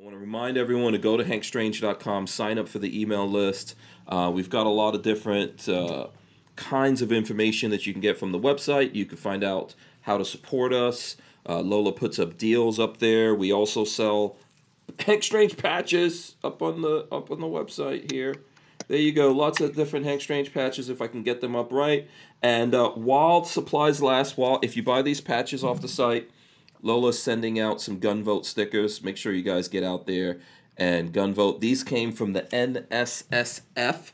I want to remind everyone to go to hankstrange.com, sign up for the email list. Uh, we've got a lot of different uh, kinds of information that you can get from the website. You can find out how to support us. Uh, Lola puts up deals up there. We also sell Hank Strange patches up on the up on the website here. There you go. Lots of different Hank Strange patches if I can get them up right. And uh, while supplies last, while if you buy these patches off the site, Lola's sending out some gun vote stickers. Make sure you guys get out there and gun vote. These came from the NSSF.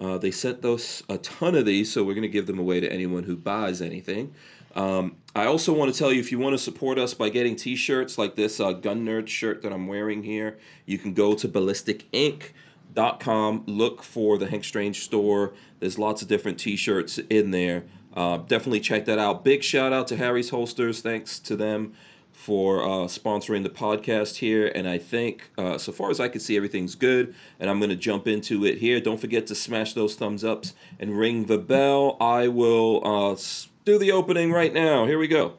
Uh, they sent those a ton of these, so we're going to give them away to anyone who buys anything. Um, I also want to tell you if you want to support us by getting T-shirts like this uh, Gun Nerd shirt that I'm wearing here, you can go to ballisticink.com. Look for the Hank Strange store. There's lots of different T-shirts in there. Uh, definitely check that out. Big shout out to Harry's Holsters. Thanks to them for uh, sponsoring the podcast here. And I think, uh, so far as I can see, everything's good. And I'm going to jump into it here. Don't forget to smash those thumbs ups and ring the bell. I will uh, do the opening right now. Here we go.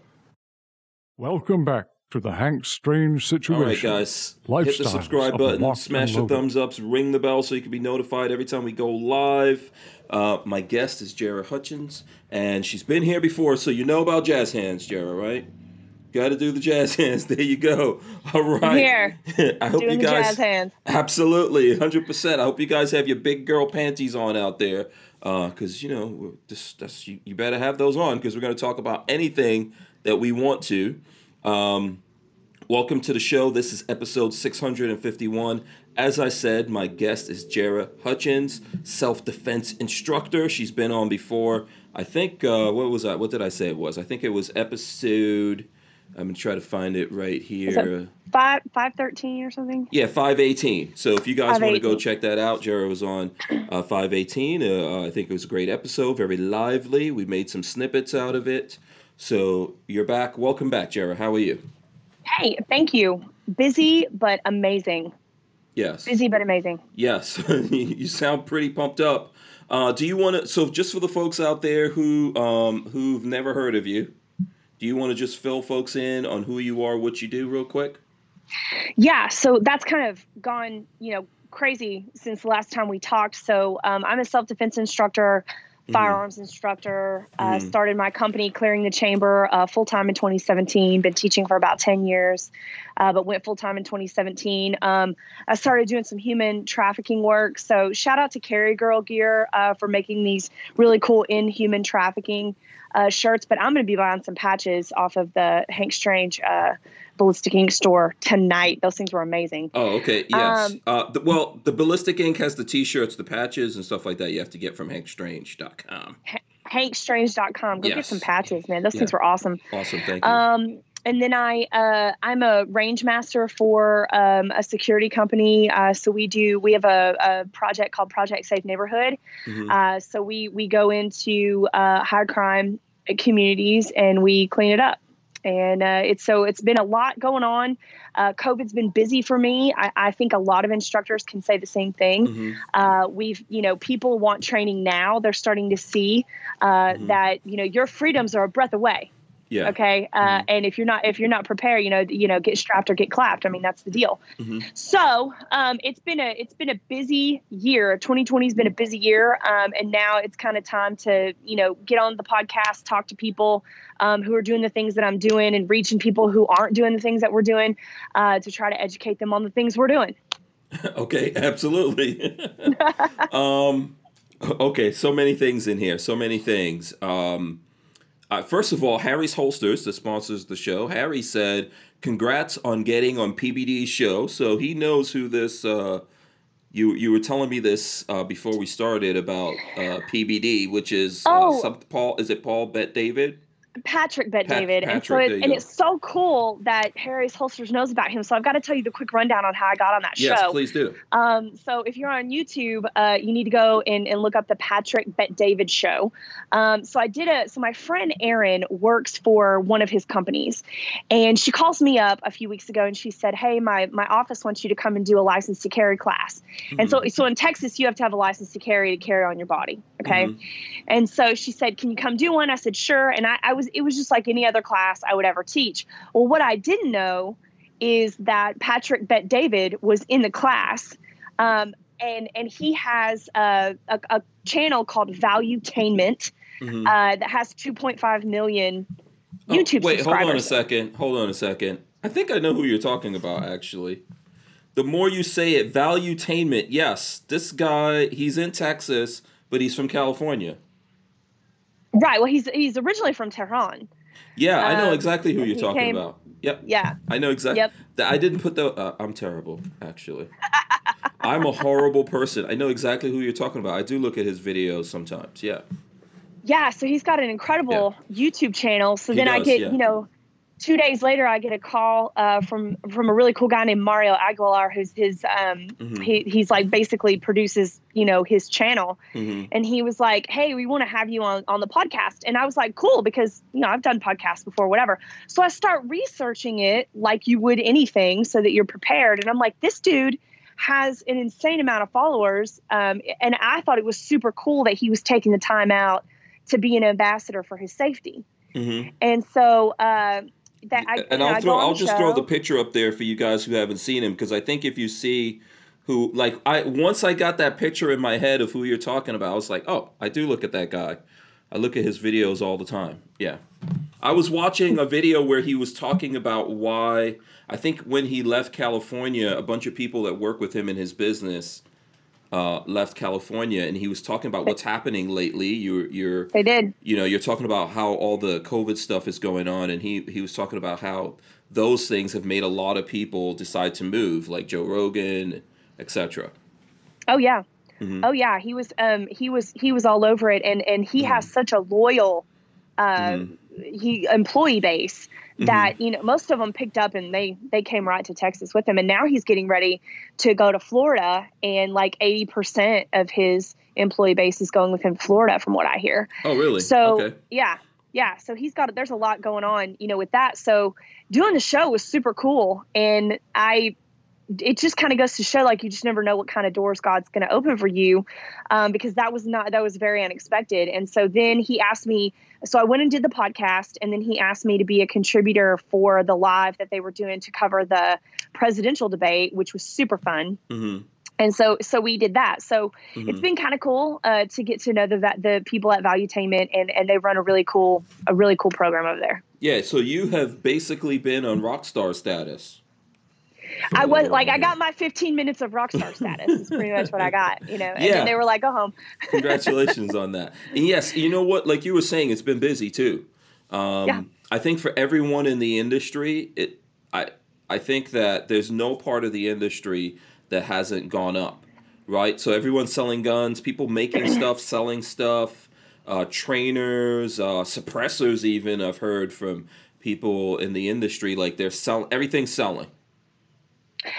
Welcome back to the Hank Strange situation. All right, guys. Hit the subscribe button, smash the thumbs ups, ring the bell so you can be notified every time we go live. Uh, my guest is Jara Hutchins, and she's been here before, so you know about jazz hands, Jara, right? Got to do the jazz hands. There you go. All right. Here. I hope Doing you guys. jazz hands. Absolutely, hundred percent. I hope you guys have your big girl panties on out there, because you know this. That's you, you better have those on because we're going to talk about anything that we want to. Um, welcome to the show. This is episode six hundred and fifty-one. As I said, my guest is Jara Hutchins, self-defense instructor. She's been on before. I think uh, what was that? What did I say it was? I think it was episode. I'm gonna try to find it right here. Five five thirteen or something. Yeah, 518. So if you guys want to go check that out, Jara was on uh, 518. Uh, I think it was a great episode, very lively. We made some snippets out of it. So you're back. Welcome back, Jara. How are you? Hey, thank you. Busy but amazing. Yes. Busy but amazing. Yes. you sound pretty pumped up. Uh, do you want to? So just for the folks out there who um, who've never heard of you, do you want to just fill folks in on who you are, what you do, real quick? Yeah, so that's kind of gone, you know, crazy since the last time we talked. So um, I'm a self defense instructor, firearms instructor. Uh, Mhm. started my company, Clearing the Chamber, uh, full time in 2017. Been teaching for about 10 years, uh, but went full time in 2017. Um, I started doing some human trafficking work. So shout out to Carry Girl Gear uh, for making these really cool in human trafficking uh, shirts. But I'm going to be buying some patches off of the Hank Strange uh, Ballistic Ink store tonight. Those things were amazing. Oh, okay. Yes. Um, uh, the, well, the Ballistic Ink has the T-shirts, the patches, and stuff like that. You have to get from HankStrange.com. HankStrange.com. Go Yes. get some patches, man. Those Yeah. things were awesome. Awesome. Thank you. Um, and then I, uh, I'm a range master for um, a security company. Uh, so we do, we have a, a project called Project Safe Neighborhood. Mhm. Uh, so we we go into uh, high crime communities and we clean it up. And uh, it's so it's been a lot going on. Uh, COVID's been busy for me. I, I think a lot of instructors can say the same thing. Mhm. Uh, we've you know people want training now. They're starting to see uh, Mhm. that you know your freedoms are a breath away. Yeah. Okay, uh, Mhm. and if you're not if you're not prepared, you know you know get strapped or get clapped. I mean that's the deal. Mhm. So um, it's been a it's been a busy year. 2020 has been a busy year, um, and now it's kind of time to you know get on the podcast, talk to people um, who are doing the things that I'm doing, and reaching people who aren't doing the things that we're doing uh, to try to educate them on the things we're doing. okay. Absolutely. um, okay. So many things in here. So many things. Um, uh, first of all, Harry's Holsters, that sponsors the show, Harry said, "Congrats on getting on PBD's show." So he knows who this. Uh, you you were telling me this uh, before we started about uh, PBD, which is uh, Oh. some, Paul. Is it Paul Bet David? Patrick Bet Pat- David, and so it, and go. it's so cool that Harry's Holsters knows about him. So I've got to tell you the quick rundown on how I got on that Yes, show. please do. Um, so if you're on YouTube, uh, you need to go and, and look up the Patrick Bet David show. Um, so I did a. So my friend Erin works for one of his companies, and she calls me up a few weeks ago and she said, "Hey, my my office wants you to come and do a license to carry class." And so so in Texas, you have to have a license to carry to carry on your body. Okay. Mhm. And so she said, Can you come do one? I said, Sure. And I, I was, it was just like any other class I would ever teach. Well, what I didn't know is that Patrick Bet David was in the class, um, and and he has a, a, a channel called Valuetainment Mhm. uh, that has 2.5 million Oh, YouTube wait, hold on a second. Hold on a second. I think I know who you're talking about, actually. The more you say it, Valuetainment. Yes, this guy, he's in Texas, but he's from California. Right. Well, he's he's originally from Tehran. Yeah, I know Um, exactly who you're talking came- about. Yep, Yeah. I know exactly. Yep. I didn't put the. Uh, I'm terrible, actually. I'm a horrible person. I know exactly who you're talking about. I do look at his videos sometimes. Yeah. Yeah, so he's got an incredible YouTube channel. So He then I get, yeah. you know, two days later, I get a call uh, from from a really cool guy named Mario Aguilar, who's his um, Mhm. he he's like basically produces you know his channel, hmm and he was like, hey, we want to have you on on the podcast, and I was like, cool, because you know I've done podcasts before, whatever. So I start researching it like you would anything, so that you're prepared, and I'm like, this dude has an insane amount of followers, um, and I thought it was super cool that he was taking the time out to be an ambassador for his safety. hmm And so uh, that I and I'll throw I'll just throw the picture up there for you guys who haven't seen him because I think if you see who like I once I got that picture in my head of who you're talking about, I was like, oh, I do look at that guy. I look at his videos all the time. Yeah. I was watching a video where he was talking about why I think when he left California, a bunch of people that work with him in his business uh, left California, and he was talking about what's happening lately. You're you're They did. you know you're talking about how all the covid stuff is going on and he he was talking about how those things have made a lot of people decide to move like joe rogan etc Oh yeah. Mhm. Oh yeah. He was um he was he was all over it and and he has Mm-hmm. such a loyal uh he employee base Mm-hmm. that you know most of them picked up and they they came right to Texas with him and now he's getting ready to go to Florida and like 80% of his employee base is going with him to Florida from what I hear. oh really So okay yeah, yeah. So he's got there's a lot going on, you know, with that. So doing the show was super cool, and I it just kind of goes to show like you just never know what kind of doors God's going to open for you, um, because that was not that was very unexpected. And so then he asked me, so I went and did the podcast, and then he asked me to be a contributor for the live that they were doing to cover the presidential debate, which was super fun. Hmm and so so we did that. So Mhm. it's been kind of cool uh, to get to know the the people at valuetainment and and they run a really cool a really cool program over there. Yeah so you have basically been on rock star status i was like i got my 15 minutes of rock star status is pretty much what i got you know and Yeah. then they were like go home. Congratulations on that. And yes you know what like you were saying it's been busy too. Um, Yeah. i think for everyone in the industry it i i think that there's no part of the industry that hasn't gone up right? So everyone's selling guns people making stuff selling stuff uh, trainers uh, suppressors even i've heard from people in the industry like they're selling everything's selling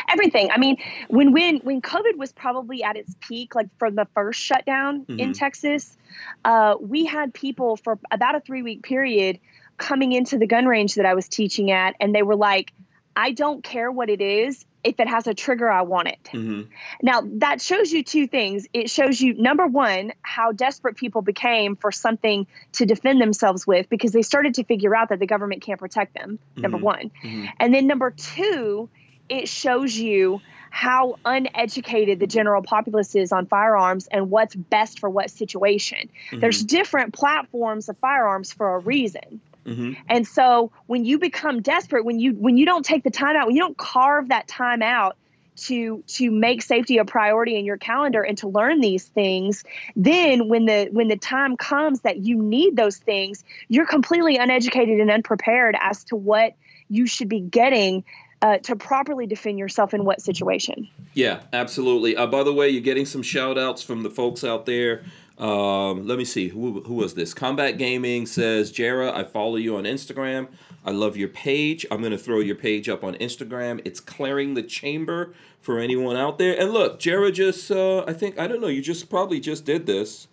everything. I mean when when when covid was probably at its peak like from the first shutdown in Mhm. texas uh, we had people for about a three week period coming into the gun range that i was teaching at and they were like i don't care what it is. If it has a trigger i want it. Hmm now that shows you two things. It shows you number one how desperate people became for something to defend themselves with because they started to figure out that the government can't protect them number Mhm. one. Hmm and then number two, it shows you how uneducated the general populace is on firearms and what's best for what situation. There's different platforms of firearms for a reason. hmm And so when you become desperate, when you when you don't take the time out, when you don't carve that time out to to make safety a priority in your calendar and to learn these things, then when the when the time comes that you need those things, you're completely uneducated and unprepared as to what you should be getting uh, to properly defend yourself in what situation. Yeah, absolutely. Uh, by the way, you're getting some shout outs from the folks out there. Um, let me see. Who, who was this? Combat Gaming says, Jara, I follow you on Instagram. I love your page. I'm going to throw your page up on Instagram. It's Clearing the Chamber for anyone out there. And look, Jara just, uh, I think, I don't know, you just probably just did this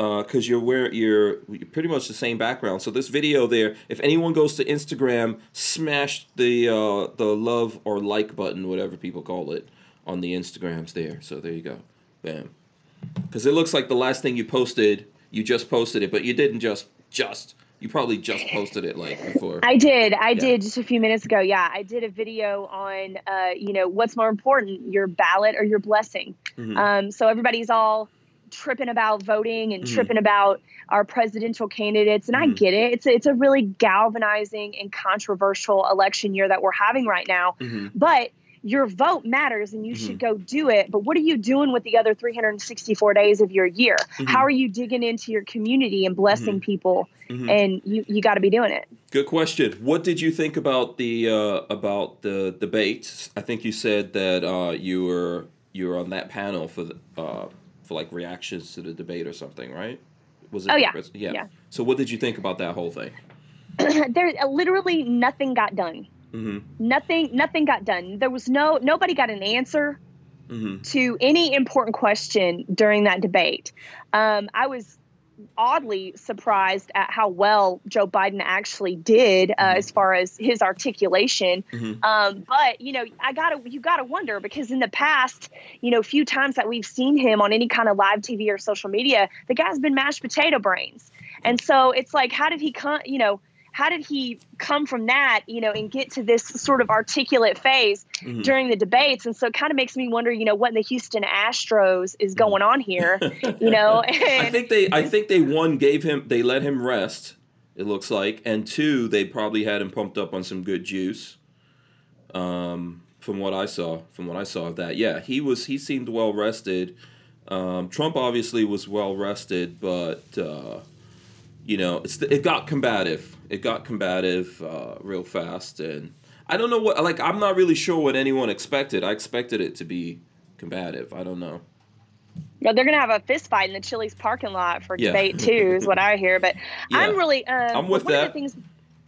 because you're where you're, you're pretty much the same background. So this video there, if anyone goes to Instagram, smash the uh, the love or like button, whatever people call it, on the Instagrams there. So there you go, bam. Because it looks like the last thing you posted, you just posted it, but you didn't just just You probably just posted it like before. I did. I yeah. did just a few minutes ago. Yeah, I did a video on, uh, you know, what's more important, your ballot or your blessing. Mm-hmm. Um, so everybody's all tripping about voting and mm-hmm. tripping about our presidential candidates, and mm-hmm. I get it. It's a, it's a really galvanizing and controversial election year that we're having right now, mm-hmm. but your vote matters and you mm-hmm. should go do it. But what are you doing with the other 364 days of your year? Mm-hmm. How are you digging into your community and blessing mm-hmm. people? Mm-hmm. And you you got to be doing it. Good question. What did you think about the uh, about the debate? I think you said that uh, you were you were on that panel for the, uh, for like reactions to the debate or something, right? Was it? Oh yeah. yeah. yeah. So what did you think about that whole thing? there literally nothing got done. Mm-hmm. Nothing, nothing got done. There was no, nobody got an answer mm-hmm. to any important question during that debate. Um, I was oddly surprised at how well Joe Biden actually did uh, mm-hmm. as far as his articulation. Mm-hmm. Um, but you know, I gotta you gotta wonder because in the past, you know, few times that we've seen him on any kind of live TV or social media, the guy's been mashed potato brains, and so it's like, how did he come? You know how did he come from that, you know, and get to this sort of articulate phase mm-hmm. during the debates? And so it kind of makes me wonder, you know, what in the Houston Astros is mm-hmm. going on here, you know? I think they, I think they one gave him, they let him rest. It looks like, and two, they probably had him pumped up on some good juice. Um, from what I saw, from what I saw of that, yeah, he was, he seemed well rested. Um, Trump obviously was well rested, but uh, you know, it's it got combative. It got combative uh, real fast, and I don't know what like I'm not really sure what anyone expected. I expected it to be combative. I don't know. No, they're gonna have a fist fight in the Chili's parking lot for yeah. debate too, is what I hear. But yeah. I'm really um, I'm with that. Things,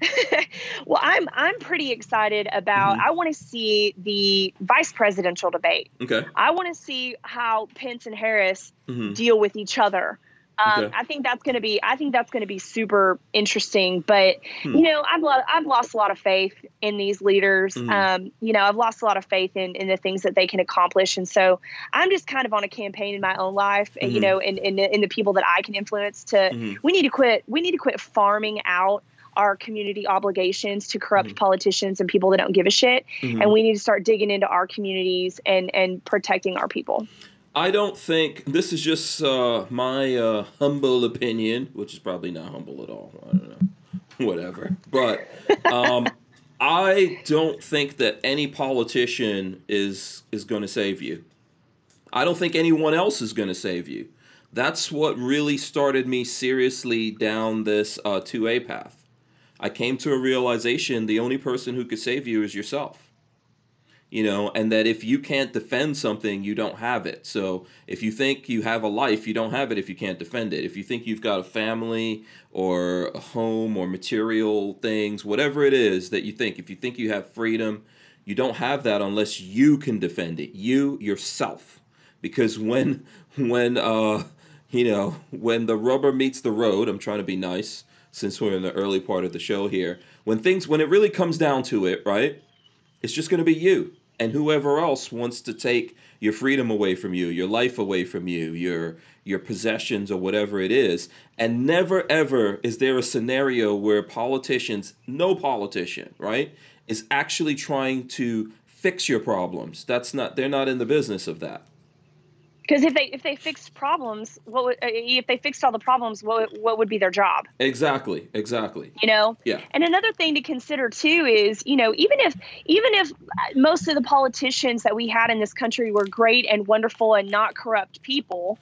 well, I'm I'm pretty excited about. Mm-hmm. I want to see the vice presidential debate. Okay. I want to see how Pence and Harris mm-hmm. deal with each other. Um, okay. I think that's going to be I think that's going to be super interesting. But hmm. you know, I've lo- I've lost a lot of faith in these leaders. Mm-hmm. Um, you know, I've lost a lot of faith in in the things that they can accomplish, and so I'm just kind of on a campaign in my own life, mm-hmm. you know, in, in in the people that I can influence. To mm-hmm. we need to quit we need to quit farming out our community obligations to corrupt mm-hmm. politicians and people that don't give a shit, mm-hmm. and we need to start digging into our communities and and protecting our people. I don't think this is just uh, my uh, humble opinion, which is probably not humble at all. I don't know, whatever. But um, I don't think that any politician is is going to save you. I don't think anyone else is going to save you. That's what really started me seriously down this uh, 2A path. I came to a realization the only person who could save you is yourself you know, and that if you can't defend something, you don't have it. So if you think you have a life, you don't have it if you can't defend it. If you think you've got a family or a home or material things, whatever it is that you think, if you think you have freedom, you don't have that unless you can defend it, you yourself. Because when, when, uh, you know, when the rubber meets the road, I'm trying to be nice since we're in the early part of the show here. When things, when it really comes down to it, right? It's just going to be you and whoever else wants to take your freedom away from you, your life away from you, your your possessions or whatever it is. And never ever is there a scenario where politicians, no politician, right, is actually trying to fix your problems. That's not they're not in the business of that. Because if they if they fixed problems, what would, uh, if they fixed all the problems? What what would be their job? Exactly, exactly. You know. Yeah. And another thing to consider too is you know even if even if most of the politicians that we had in this country were great and wonderful and not corrupt people,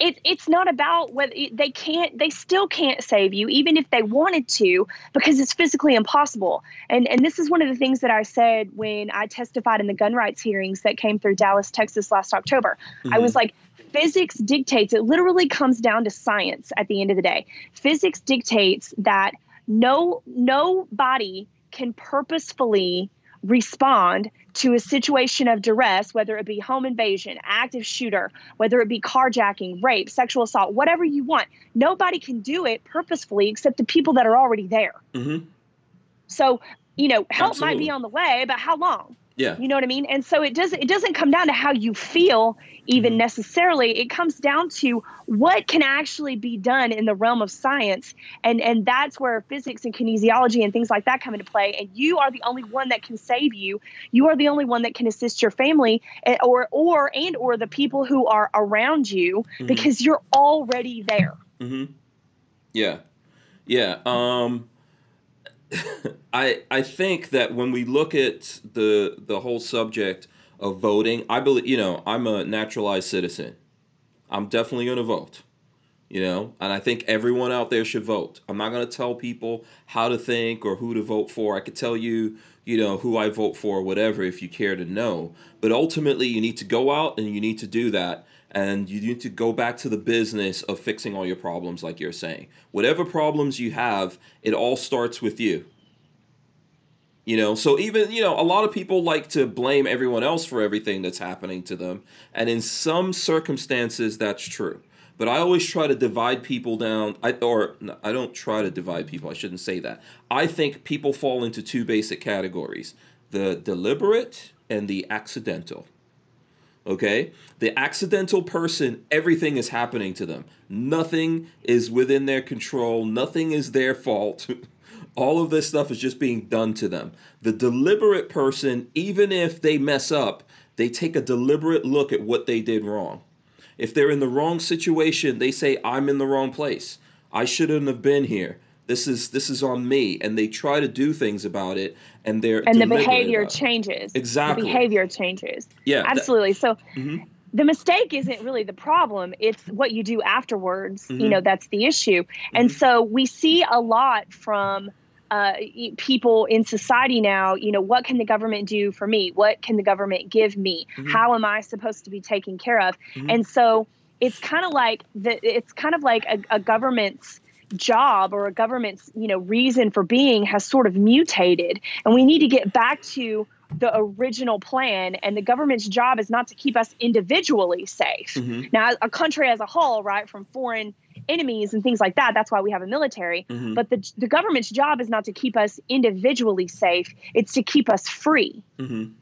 it, it's not about whether they can't they still can't save you even if they wanted to because it's physically impossible. And and this is one of the things that i said when i testified in the gun rights hearings that came through dallas texas last october. Mm-hmm. i was like physics dictates it literally comes down to science at the end of the day. Physics dictates that no no body can purposefully respond to a situation of duress, whether it be home invasion, active shooter, whether it be carjacking, rape, sexual assault, whatever you want. Nobody can do it purposefully except the people that are already there. Mm-hmm. So, you know, help Absolutely. might be on the way, but how long? Yeah. You know what I mean? And so it doesn't it doesn't come down to how you feel even Mm-hmm. necessarily. It comes down to what can actually be done in the realm of science. And and that's where physics and kinesiology and things like that come into play. And you are the only one that can save you. You are the only one that can assist your family eh, or or and or the people who are around you because you're already there. Mm-hmm. Yeah, yeah. Um, I I think that when we look at the the whole subject of voting, I believe you know I'm a naturalized citizen. I'm definitely going to vote. You know, and I think everyone out there should vote. I'm not going to tell people how to think or who to vote for. I could tell you, you know, who I vote for, whatever, if you care to know. But ultimately, you need to go out and you need to do that. And you need to go back to the business of fixing all your problems like you're saying. Whatever problems you have it all starts with you. You know so even you know a lot of people like to blame everyone else for everything that's happening to them. And in some circumstances that's true but i always try to divide people down. I, or no, i don't try to divide people. I shouldn't say that. I think people fall into two basic categories the deliberate and the accidental. Okay? The accidental person everything is happening to them. Nothing is within their control. Nothing is their fault. All of this stuff is just being done to them. The deliberate person even if they mess up they take a deliberate look at what they did wrong if they're in the wrong situation they say i'm in the wrong place i shouldn't have been here this is this is on me and they try to do things about it and they're And the behavior changes. Exactly. The behavior changes. Yeah, that- Absolutely. So Mhm. the mistake isn't really the problem it's what you do afterwards you Mhm. know that's the issue and so we see a lot from uh, people in society now you know what can the government do for me what can the government give me Mhm. how am i supposed to be taken care of Mhm. and so it's kind of like the it's kind of like a, a government's job or a government's you know reason for being has sort of mutated and we need to get back to the original plan and the government's job is not to keep us individually safe Mhm. now a country as a whole right from foreign enemies and things like that that's why we have a military Mhm. but the, the government's job is not to keep us individually safe it's to keep us free Mhm.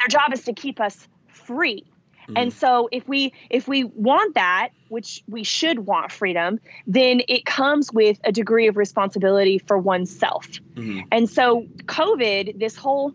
their job is to keep us free Mm-hmm. and so if we if we want that which we should want freedom then it comes with a degree of responsibility for oneself Mhm. and so covid this whole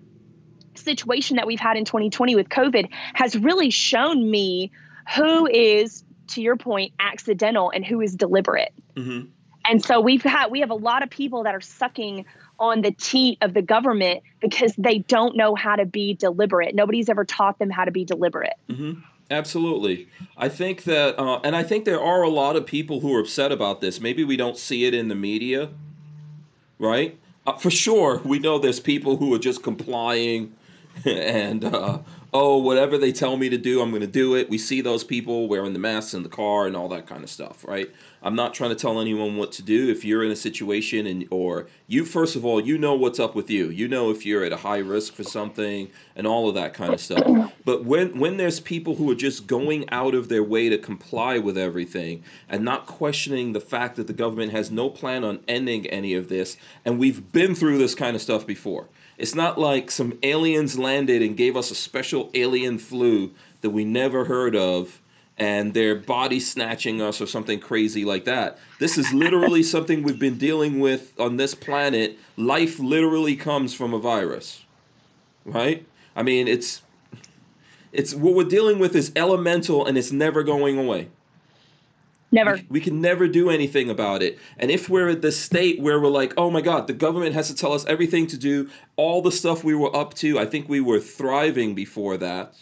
situation that we've had in 2020 with covid has really shown me who is to your point accidental and who is deliberate Mhm. and so we've had we have a lot of people that are sucking on the teat of the government because they don't know how to be deliberate. Nobody's ever taught them how to be deliberate. Mm-hmm. Absolutely. I think that, uh, and I think there are a lot of people who are upset about this. Maybe we don't see it in the media, right? Uh, for sure, we know there's people who are just complying and, uh, oh, whatever they tell me to do, I'm going to do it. We see those people wearing the masks in the car and all that kind of stuff, right? I'm not trying to tell anyone what to do. If you're in a situation and, or you, first of all, you know what's up with you. You know if you're at a high risk for something and all of that kind of stuff. But when, when there's people who are just going out of their way to comply with everything and not questioning the fact that the government has no plan on ending any of this, and we've been through this kind of stuff before. It's not like some aliens landed and gave us a special alien flu that we never heard of and they're body snatching us or something crazy like that. This is literally something we've been dealing with on this planet. Life literally comes from a virus. Right? I mean, it's it's what we're dealing with is elemental and it's never going away. Never. We, we can never do anything about it. And if we're at the state where we're like, oh my God, the government has to tell us everything to do, all the stuff we were up to, I think we were thriving before that,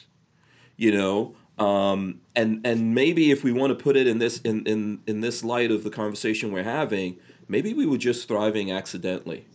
you know. Um, and and maybe if we want to put it in this in, in in this light of the conversation we're having, maybe we were just thriving accidentally.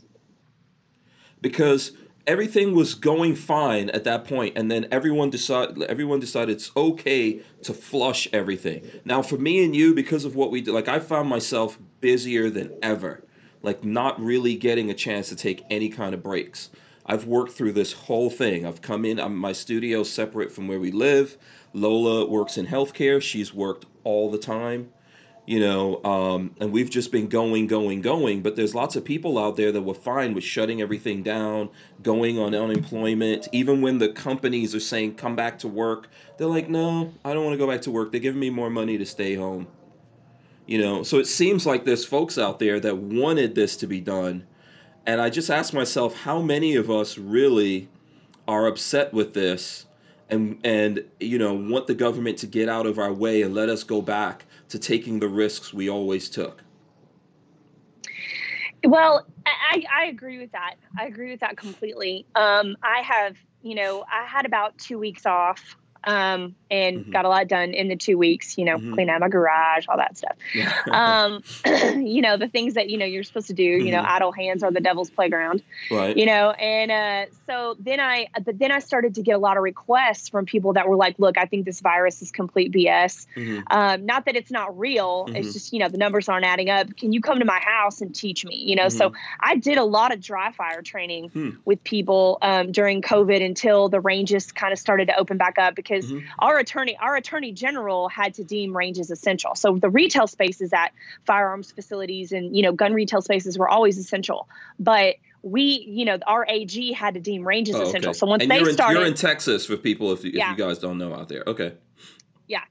Because everything was going fine at that point and then everyone decided everyone decided it's okay to flush everything. Now for me and you because of what we did like i found myself busier than ever like not really getting a chance to take any kind of breaks. I've worked through this whole thing. I've come in I'm, my studio's separate from where we live. Lola works in healthcare. She's worked all the time you know, um, and we've just been going, going, going. But there's lots of people out there that were fine with shutting everything down, going on unemployment. Even when the companies are saying, come back to work, they're like, no, I don't want to go back to work. They're giving me more money to stay home. You know, so it seems like there's folks out there that wanted this to be done. And I just ask myself, how many of us really are upset with this and and you know want the government to get out of our way and let us go back to taking the risks we always took? Well, I, I agree with that. I agree with that completely. Um, I have, you know, I had about two weeks off um, and mm-hmm. got a lot done in the two weeks. You know, mm-hmm. clean out my garage, all that stuff. um, you know, the things that you know you're supposed to do. Mm-hmm. You know, mm-hmm. idle hands are the devil's playground. Right. You know, and uh, so then I, but then I started to get a lot of requests from people that were like, "Look, I think this virus is complete BS. Mm-hmm. Um, not that it's not real. It's mm-hmm. just you know the numbers aren't adding up. Can you come to my house and teach me? You know, so I did a lot of dry fire training hmm. with people um, during COVID until the ranges kind of started to open back up because our attorney, our attorney general had to deem ranges essential. So the retail spaces at firearms facilities and you know gun retail spaces were always essential, but we, you know, our AG had to deem ranges oh, essential. Okay. So once and they you're in, started, you're in Texas for people if, if yeah. you guys don't know out there. Okay. Yeah.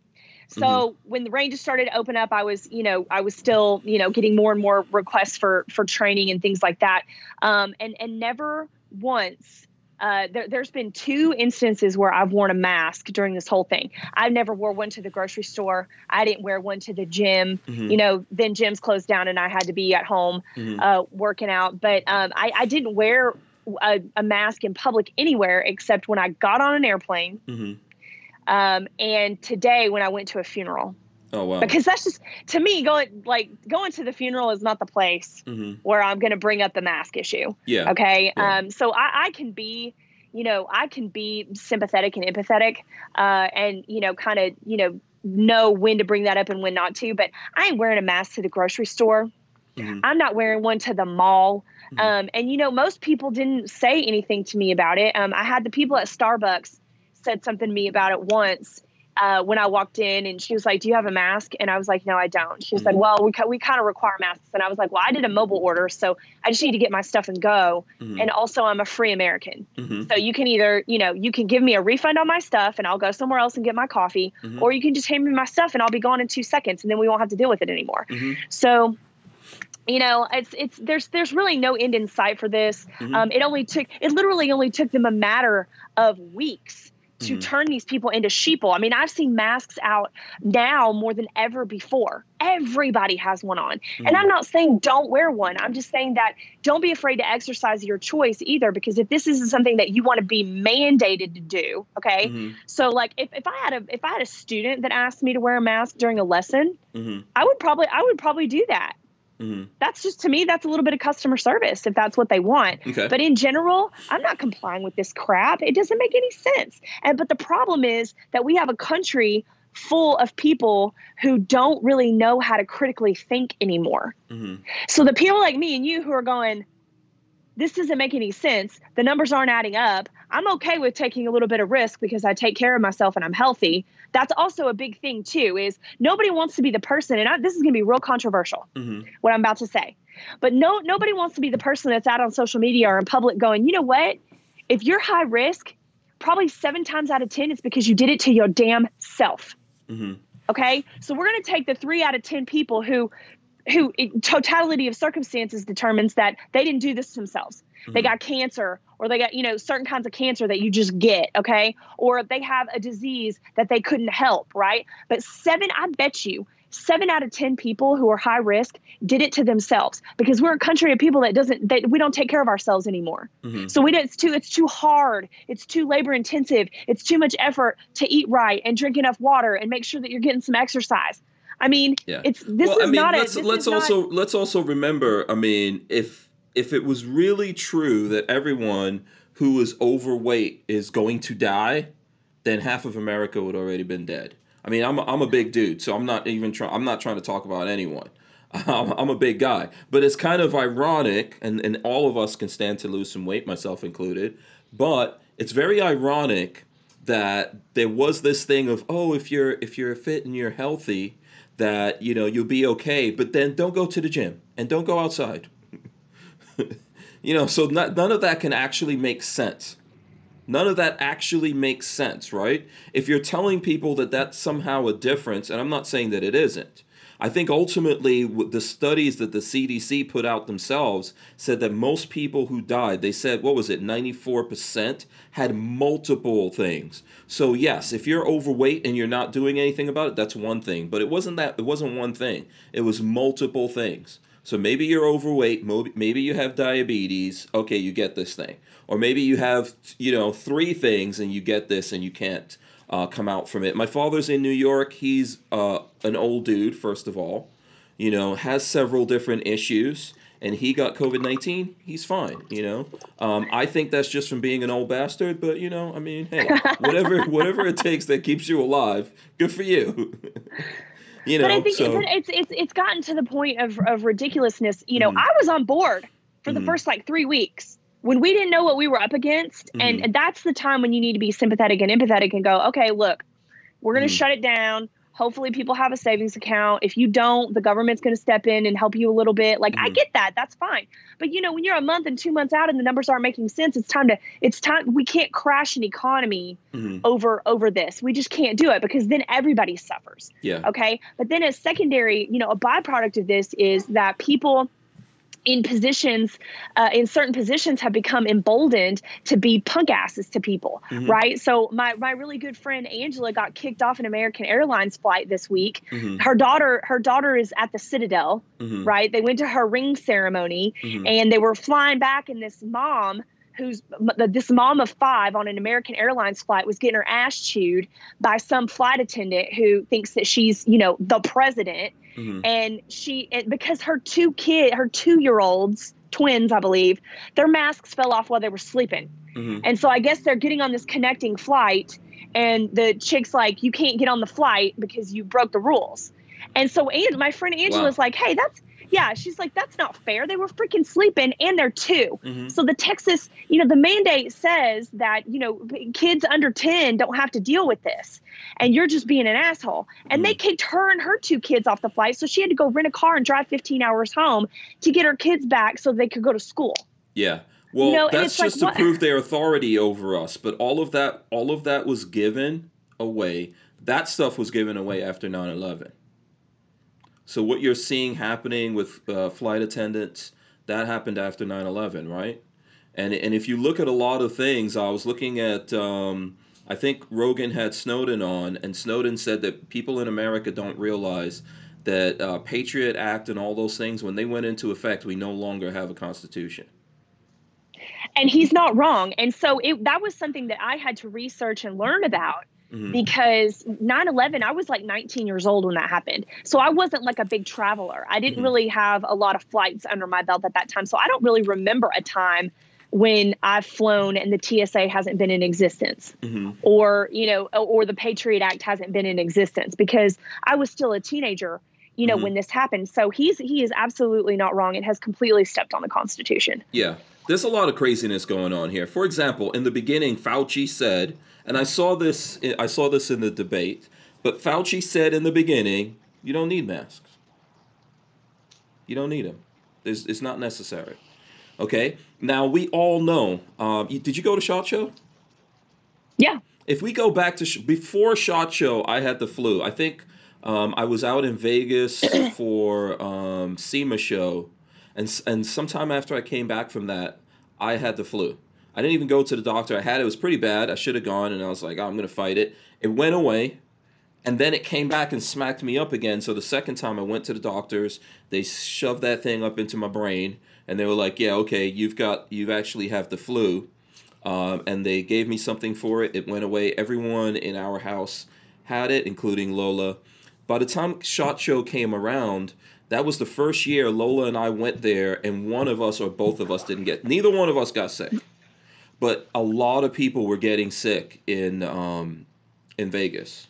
So mm-hmm. when the ranges started to open up, I was, you know, I was still, you know, getting more and more requests for for training and things like that. Um, and and never once uh, there, has been two instances where I've worn a mask during this whole thing. I never wore one to the grocery store. I didn't wear one to the gym. Mm-hmm. You know, then gyms closed down and I had to be at home mm-hmm. uh, working out. But um, I, I, didn't wear a, a, mask in public anywhere except when I got on an airplane. Mm-hmm. Um, and today when I went to a funeral. Oh wow! Because that's just to me going like going to the funeral is not the place mm-hmm. where I'm going to bring up the mask issue. Yeah. Okay. Yeah. Um. So I, I can be, you know, I can be sympathetic and empathetic, uh, and you know, kind of, you know, know when to bring that up and when not to. But I ain't wearing a mask to the grocery store. Mm-hmm. I'm not wearing one to the mall. Mm-hmm. Um. And you know, most people didn't say anything to me about it. Um. I had the people at Starbucks said something to me about it once uh, when I walked in and she was like, Do you have a mask? And I was like, No, I don't. She mm-hmm. said, Well, we, we kind of require masks. And I was like, Well, I did a mobile order, so I just need to get my stuff and go. Mm-hmm. And also, I'm a free American. Mm-hmm. So you can either, you know, you can give me a refund on my stuff and I'll go somewhere else and get my coffee, mm-hmm. or you can just hand me my stuff and I'll be gone in two seconds and then we won't have to deal with it anymore. Mm-hmm. So, you know it's it's there's there's really no end in sight for this mm-hmm. um, it only took it literally only took them a matter of weeks to mm-hmm. turn these people into sheeple. I mean, I've seen masks out now more than ever before. Everybody has one on. Mm-hmm. And I'm not saying don't wear one. I'm just saying that don't be afraid to exercise your choice either, because if this isn't something that you want to be mandated to do, okay? Mm-hmm. So like if, if I had a if I had a student that asked me to wear a mask during a lesson, mm-hmm. I would probably I would probably do that. Mm-hmm. That's just to me, that's a little bit of customer service if that's what they want. Okay. But in general, I'm not complying with this crap. It doesn't make any sense. And but the problem is that we have a country full of people who don't really know how to critically think anymore. Mm-hmm. So the people like me and you who are going, this doesn't make any sense. The numbers aren't adding up. I'm okay with taking a little bit of risk because I take care of myself and I'm healthy. That's also a big thing too. Is nobody wants to be the person, and I, this is going to be real controversial. Mm-hmm. What I'm about to say, but no, nobody wants to be the person that's out on social media or in public going, you know what? If you're high risk, probably seven times out of ten, it's because you did it to your damn self. Mm-hmm. Okay, so we're going to take the three out of ten people who who totality of circumstances determines that they didn't do this themselves. Mm-hmm. They got cancer or they got, you know, certain kinds of cancer that you just get, okay? Or they have a disease that they couldn't help, right? But seven, I bet you, seven out of 10 people who are high risk did it to themselves because we're a country of people that doesn't, that we don't take care of ourselves anymore. Mm-hmm. So we don't, it's too, it's too hard. It's too labor intensive. It's too much effort to eat right and drink enough water and make sure that you're getting some exercise. I mean, yeah. it's this well, is I mean, not let's, a, let's also not... let's also remember. I mean, if if it was really true that everyone who is overweight is going to die, then half of America would already been dead. I mean, I'm a, I'm a big dude, so I'm not even trying. I'm not trying to talk about anyone. I'm, I'm a big guy, but it's kind of ironic, and and all of us can stand to lose some weight, myself included. But it's very ironic that there was this thing of oh, if you're if you're fit and you're healthy, that you know you'll be okay, but then don't go to the gym and don't go outside. you know, so not, none of that can actually make sense. None of that actually makes sense, right? If you're telling people that that's somehow a difference, and I'm not saying that it isn't, I think ultimately the studies that the CDC put out themselves said that most people who died, they said, what was it, 94% had multiple things. So yes, if you're overweight and you're not doing anything about it, that's one thing. But it wasn't that it wasn't one thing. It was multiple things. So maybe you're overweight, maybe you have diabetes, okay, you get this thing. Or maybe you have, you know, three things and you get this and you can't uh, come out from it. My father's in New York. He's uh, an old dude, first of all, you know, has several different issues, and he got COVID 19. He's fine, you know. Um, I think that's just from being an old bastard, but, you know, I mean, hey, whatever, whatever it takes that keeps you alive, good for you. you know, but I think so. it's, it's, it's gotten to the point of, of ridiculousness. You know, mm. I was on board for the mm. first like three weeks when we didn't know what we were up against mm-hmm. and, and, that's the time when you need to be sympathetic and empathetic and go okay look we're going to mm-hmm. shut it down. Hopefully people have a savings account. If you don't the government's going to step in and help you a little bit. Like mm-hmm. i get that. That's fine. But you know when you're a month and two months out and the numbers aren't making sense it's time to it's time we can't crash an economy mm-hmm. over over this. We just can't do it because then everybody suffers. Yeah. Okay? But then as secondary you know a byproduct of this is that people in positions, uh, in certain positions, have become emboldened to be punk asses to people, mm-hmm. right? So my my really good friend Angela got kicked off an American Airlines flight this week. Mm-hmm. Her daughter her daughter is at the Citadel, mm-hmm. right? They went to her ring ceremony, mm-hmm. and they were flying back, and this mom who's this mom of five on an American Airlines flight was getting her ass chewed by some flight attendant who thinks that she's, you know, the president. Mm-hmm. And she, because her two kid, her two year olds, twins, I believe, their masks fell off while they were sleeping. Mm-hmm. And so I guess they're getting on this connecting flight, and the chick's like, "You can't get on the flight because you broke the rules." And so, and my friend Angela's wow. like, "Hey, that's yeah, she's like, that's not fair. They were freaking sleeping and they're 2 mm-hmm. So the Texas, you know, the mandate says that, you know, kids under 10 don't have to deal with this. And you're just being an asshole. And mm-hmm. they kicked her and her two kids off the flight. So she had to go rent a car and drive 15 hours home to get her kids back so they could go to school. Yeah. Well, you know, that's just like, to what? prove their authority over us. But all of that, all of that was given away. That stuff was given away after 9 11. So what you're seeing happening with uh, flight attendants, that happened after 9/11, right? And and if you look at a lot of things, I was looking at. Um, I think Rogan had Snowden on, and Snowden said that people in America don't realize that uh, Patriot Act and all those things, when they went into effect, we no longer have a constitution. And he's not wrong. And so it, that was something that I had to research and learn about Mm-hmm. Because 9 11, I was like 19 years old when that happened. So I wasn't like a big traveler. I didn't mm-hmm. really have a lot of flights under my belt at that time. So I don't really remember a time when I've flown and the TSA hasn't been in existence mm-hmm. or, you know, or the Patriot Act hasn't been in existence because I was still a teenager, you know, mm-hmm. when this happened. So he's, he is absolutely not wrong. It has completely stepped on the Constitution. Yeah. There's a lot of craziness going on here. For example, in the beginning, Fauci said, and I saw this I saw this in the debate, but Fauci said in the beginning, you don't need masks. You don't need them. It's, it's not necessary. Okay. Now we all know. Um, did you go to Shot Show? Yeah. If we go back to sh- before Shot Show, I had the flu. I think um, I was out in Vegas for um, SEMA show, and and sometime after I came back from that, I had the flu. I didn't even go to the doctor. I had it. it was pretty bad. I should have gone, and I was like, oh, I'm going to fight it. It went away, and then it came back and smacked me up again. So the second time I went to the doctors, they shoved that thing up into my brain, and they were like, Yeah, okay, you've got, you've actually have the flu. Um, and they gave me something for it. It went away. Everyone in our house had it, including Lola. By the time Shot Show came around, that was the first year Lola and I went there, and one of us or both of us didn't get. Neither one of us got sick but a lot of people were getting sick in um, in Vegas.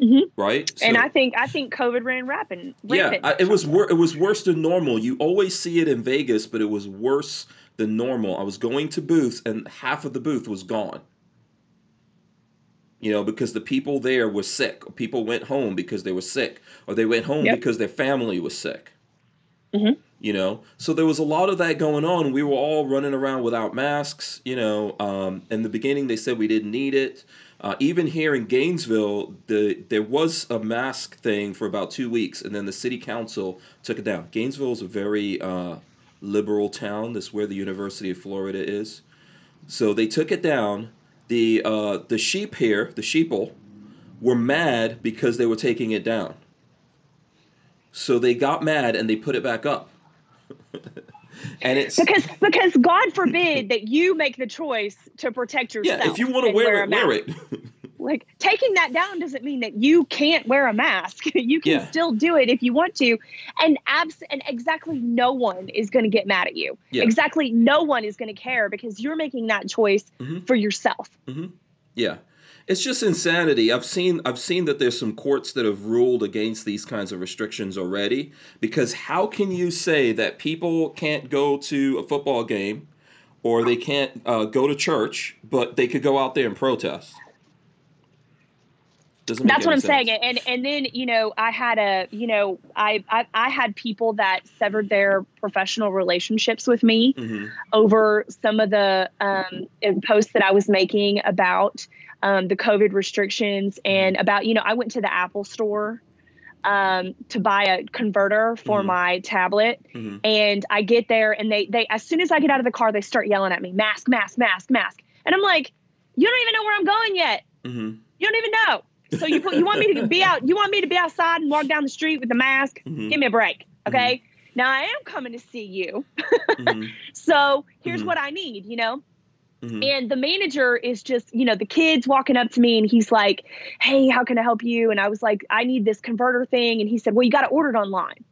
Mm-hmm. Right, so, and I think I think COVID ran rapid. Yeah, I, it was wor- it was worse than normal. You always see it in Vegas, but it was worse than normal. I was going to booths, and half of the booth was gone. You know, because the people there were sick. Or people went home because they were sick, or they went home Yep. because their family was sick. Mhm. You know, so there was a lot of that going on. We were all running around without masks. You know, um, in the beginning they said we didn't need it. Uh, even here in Gainesville, the there was a mask thing for about two weeks, and then the city council took it down. Gainesville is a very uh, liberal town. That's where the University of Florida is. So they took it down. The uh, the sheep here, the sheeple, were mad because they were taking it down. So they got mad and they put it back up. and it's because because God forbid that you make the choice to protect yourself. yeah. If you want to wear, a it, wear it. Like taking that down doesn't mean that you can't wear a mask. you can Yeah. still do it if you want to, and abs and exactly no one is going to get mad at you. Yeah. Exactly no one is going to care because you're making that choice Mhm. for yourself. Yeah. It's just insanity. I've seen I've seen that there's some courts that have ruled against these kinds of restrictions already because how can you say that people can't go to a football game or they can't uh, go to church but they could go out there and protest? Doesn't make That's what I'm sense. saying. And and then you know I had a you know I I, I had people that severed their professional relationships with me Mhm. over some of the um, posts that I was making about um, the COVID restrictions and about, you know, I went to the Apple store um, to buy a converter for Mhm. my tablet. Mhm. And I get there and they, they, as soon as I get out of the car, they start yelling at me, mask, mask, mask, mask. And I'm like, you don't even know where I'm going yet. Mhm. You don't even know. So you put, you want me to be out, you want me to be outside and walk down the street with the mask? Mhm. Give me a break. Okay. Now I am coming to see you. So here's what I need, you know? Mhm. And the manager is just, you know, the kid's walking up to me and he's like, Hey, how can I help you? And I was like, I need this converter thing. And he said, Well, you got to order it online.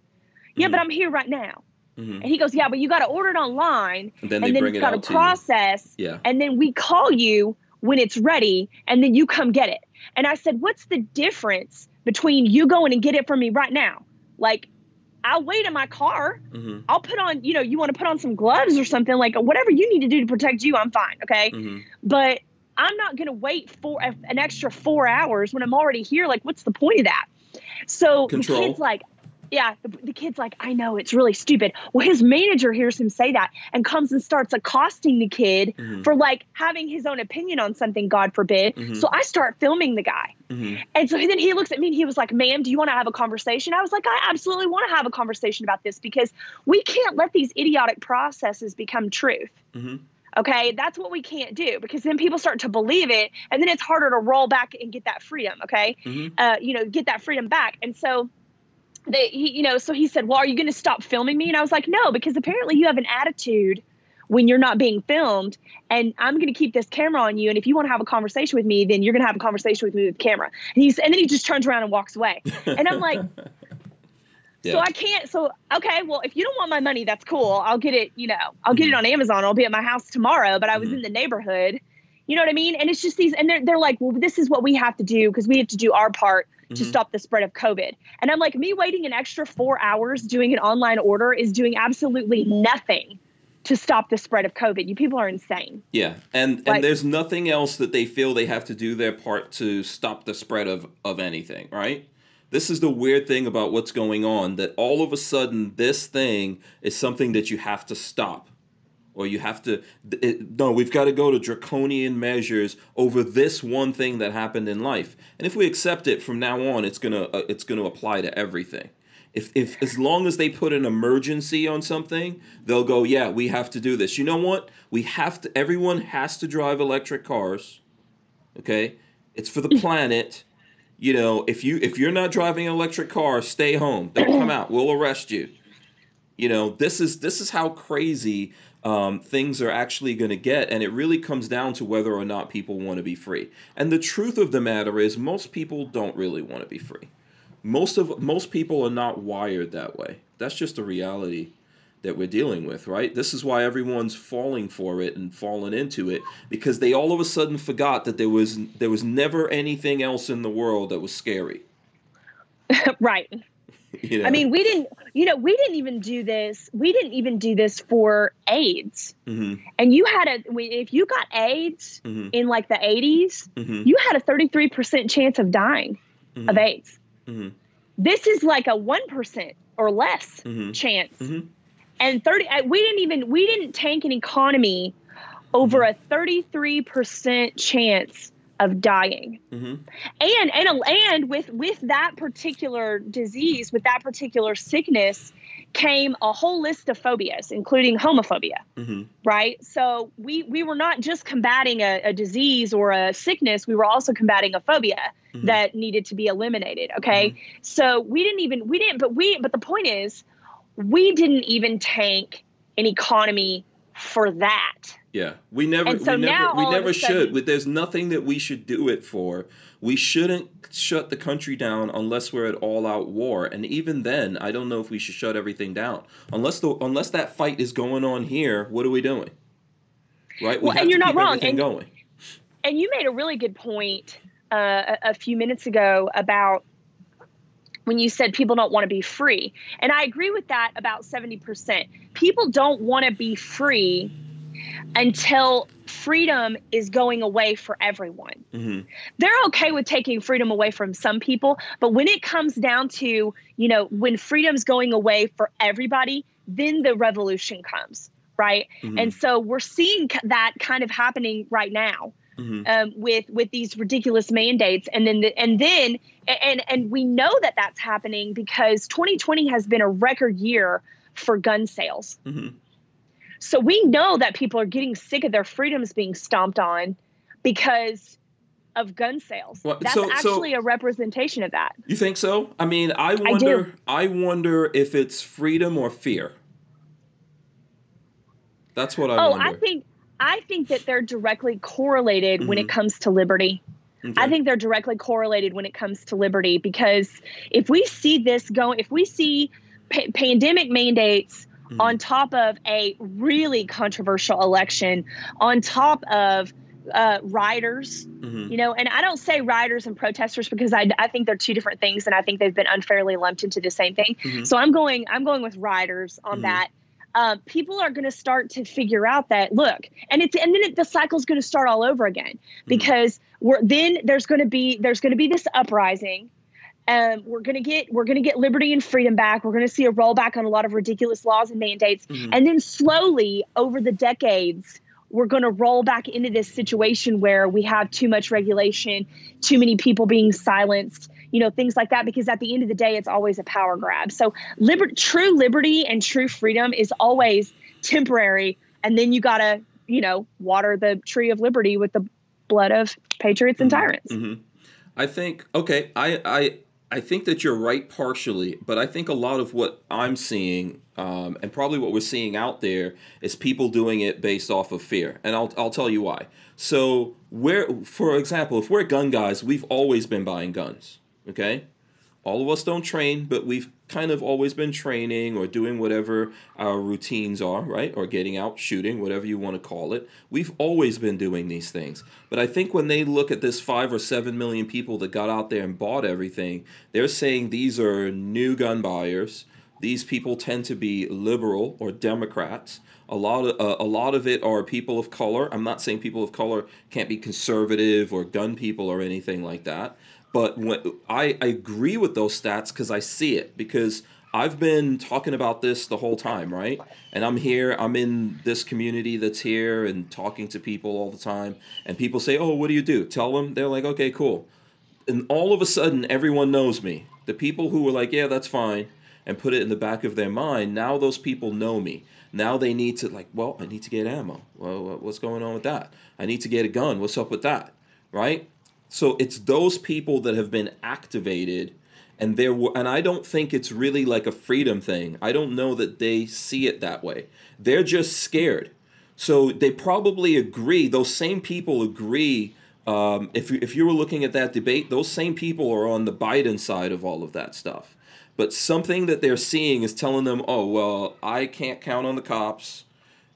Yeah, Mhm. but I'm here right now. Mhm. And he goes, Yeah, but you got to order it online. And then they and then bring it's it got to process. Yeah. And then we call you when it's ready. And then you come get it. And I said, What's the difference between you going and get it from me right now? Like, I'll wait in my car. Mhm. I'll put on, you know, you want to put on some gloves or something, like whatever you need to do to protect you, I'm fine. Okay. Mhm. But I'm not going to wait for an extra four hours when I'm already here. Like, what's the point of that? So Control. the kid's like, yeah, the, the kid's like, I know it's really stupid. Well, his manager hears him say that and comes and starts accosting the kid Mhm. for like having his own opinion on something, God forbid. Mhm. So I start filming the guy. Mhm. And so then he looks at me and he was like, ma'am, do you want to have a conversation? I was like, I absolutely want to have a conversation about this because we can't let these idiotic processes become truth. Mhm. Okay. That's what we can't do because then people start to believe it and then it's harder to roll back and get that freedom. Okay. Mhm. Uh, you know, get that freedom back. And so they, he, you know, so he said, well, are you going to stop filming me? And I was like, no, because apparently you have an attitude when you're not being filmed and I'm going to keep this camera on you. And if you want to have a conversation with me, then you're going to have a conversation with me with the camera. And he's, and then he just turns around and walks away. And I'm like, Yeah. so I can't. So okay, well, if you don't want my money, that's cool. I'll get it. You know, I'll get it on Amazon. I'll be at my house tomorrow. But I was Mhm. in the neighborhood. You know what I mean? And it's just these, and they're they're like, well, this is what we have to do because we have to do our part to Mhm. stop the spread of COVID. And I'm like, me waiting an extra four hours doing an online order is doing absolutely nothing to stop the spread of COVID. You people are insane. Yeah, and and Like- there's nothing else that they feel they have to do their part to stop the spread of of anything, right? This is the weird thing about what's going on that all of a sudden this thing is something that you have to stop. Or you have to it, no, we've got to go to draconian measures over this one thing that happened in life. And if we accept it from now on, it's going to uh, it's going to apply to everything. If, if as long as they put an emergency on something, they'll go, yeah, we have to do this. You know what? We have to. Everyone has to drive electric cars. Okay, it's for the planet. You know, if you if you're not driving an electric car, stay home. Don't come out. We'll arrest you. You know, this is this is how crazy um, things are actually going to get, and it really comes down to whether or not people want to be free. And the truth of the matter is, most people don't really want to be free most of most people are not wired that way. That's just a reality that we're dealing with, right? This is why everyone's falling for it and falling into it because they all of a sudden forgot that there was there was never anything else in the world that was scary. right. You know? I mean, we didn't, you know, we didn't even do this. We didn't even do this for AIDS. Mhm, And you had a, if you got AIDS mhm, in like the 80s, mhm, you had a 33% chance of dying mhm, of AIDS. mhm, This is like a 1% or less mhm, chance. And 30, uh, we didn't even, we didn't tank an economy over Mm-hmm. a 33% chance of dying. Mhm. and and and with with that particular disease with that particular sickness came a whole list of phobias including homophobia Mhm. right so we we were not just combating a, a disease or a sickness we were also combating a phobia Mhm. that needed to be eliminated okay so we didn't even we didn't but we but the point is we didn't even tank an economy for that Yeah, we never, And so we never, we all of a never should. But There's nothing that we should do it for. We shouldn't shut the country down unless we're at all-out war. And even then, I don't know if we should shut everything down unless the unless that fight is going on here. What are we doing? Right? We Well, and you're not wrong, and- going. and you made a really good point uh, a, a few minutes ago about when you said people don't want to be free. And I agree with that about 70%. People don't want to be free until freedom is going away for everyone. hmm They're okay with taking freedom away from some people, but when it comes down to, you know, when freedom's going away for everybody, then the revolution comes, right? Mhm. And so we're seeing that kind of happening right now hmm um, with with these ridiculous mandates and then the, and then and and we know that that's happening because 2020 has been a record year for gun sales hmm so we know that people are getting sick of their freedoms being stomped on because of gun sales Well, that's so- so- actually a representation of that You think so? I mean, I wonder. I, wonder if it's freedom or fear. That's what I oh wonder. i think i think that they're directly correlated when it Mhm. comes to liberty Okay. I think they're directly correlated when it comes to liberty because if we see this going, if we see pa- pandemic mandates Mhm. on top of a really controversial election, on top of uh, rioters, Mhm. you know, and I don't say rioters and protesters because I, I think they're two different things, and I think they've been unfairly lumped into the same thing. Mhm. So I'm going, I'm going with rioters on Mhm. that. Uh, people are going to start to figure out that look, and it's and then it, the cycle's going to start all over again because we're then there's going to be there's going to be this uprising. Um, we're going to get we're to get liberty and freedom back. We're going to see a rollback on a lot of ridiculous laws and mandates, Mhm. and then slowly over the decades, we're going to roll back into this situation where we have too much regulation, too many people being silenced, you know, things like that. Because at the end of the day, it's always a power grab. So, liber- true liberty and true freedom is always temporary, and then you got to, you know, water the tree of liberty with the blood of patriots and tyrants. hmm I think okay. I I I think that you're right partially, but I think a lot of what I'm seeing, um, and probably what we're seeing out there, is people doing it based off of fear, and I'll I'll tell you why. So where, for example, if we're gun guys, we've always been buying guns. Okay, all of us don't train, but we've kind of always been training or doing whatever our routines are, right? Or getting out shooting, whatever you want to call it. We've always been doing these things. But I think when they look at this five or seven million people that got out there and bought everything, they're saying these are new gun buyers. These people tend to be liberal or Democrats. A lot of uh, a lot of it are people of color. I'm not saying people of color can't be conservative or gun people or anything like that. But when, I, I agree with those stats because I see it because I've been talking about this the whole time, right? And I'm here, I'm in this community that's here and talking to people all the time. And people say, Oh, what do you do? Tell them. They're like, Okay, cool. And all of a sudden, everyone knows me. The people who were like, Yeah, that's fine, and put it in the back of their mind, now those people know me. Now they need to, like, well, I need to get ammo. Well, what's going on with that? I need to get a gun. What's up with that? Right? So it's those people that have been activated and there were and I don't think it's really like a freedom thing. I don't know that they see it that way. They're just scared. So they probably agree. Those same people agree. Um, if if you were looking at that debate, those same people are on the Biden side of all of that stuff. But something that they're seeing is telling them, "Oh well, I can't count on the cops.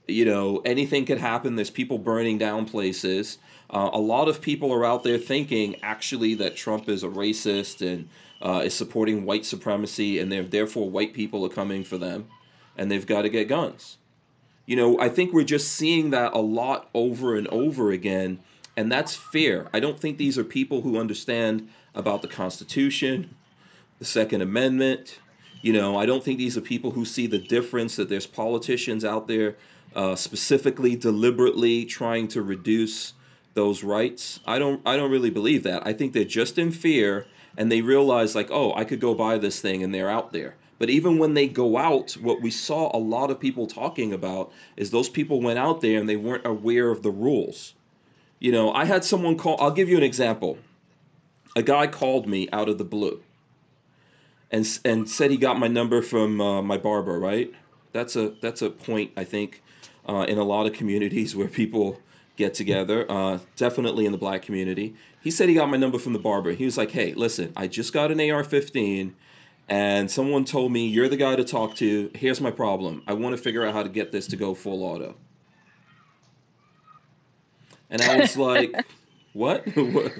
You know, anything could happen. There's people burning down places. Uh, a lot of people are out there thinking actually that Trump is a racist and uh, is supporting white supremacy, and therefore white people are coming for them, and they've got to get guns. You know, I think we're just seeing that a lot over and over again, and that's fair. I don't think these are people who understand about the Constitution, the Second Amendment. You know, I don't think these are people who see the difference that there's politicians out there uh, specifically, deliberately trying to reduce those rights. I don't. I don't really believe that. I think they're just in fear, and they realize like, oh, I could go buy this thing, and they're out there. But even when they go out, what we saw a lot of people talking about is those people went out there and they weren't aware of the rules. You know, I had someone call. I'll give you an example. A guy called me out of the blue and and said he got my number from uh, my barber. Right? That's a that's a point I think uh, in a lot of communities where people get together. Uh, definitely in the black community. He said he got my number from the barber. He was like, "Hey, listen, I just got an AR-15." And someone told me, You're the guy to talk to. Here's my problem. I want to figure out how to get this to go full auto. And I was like, what? what?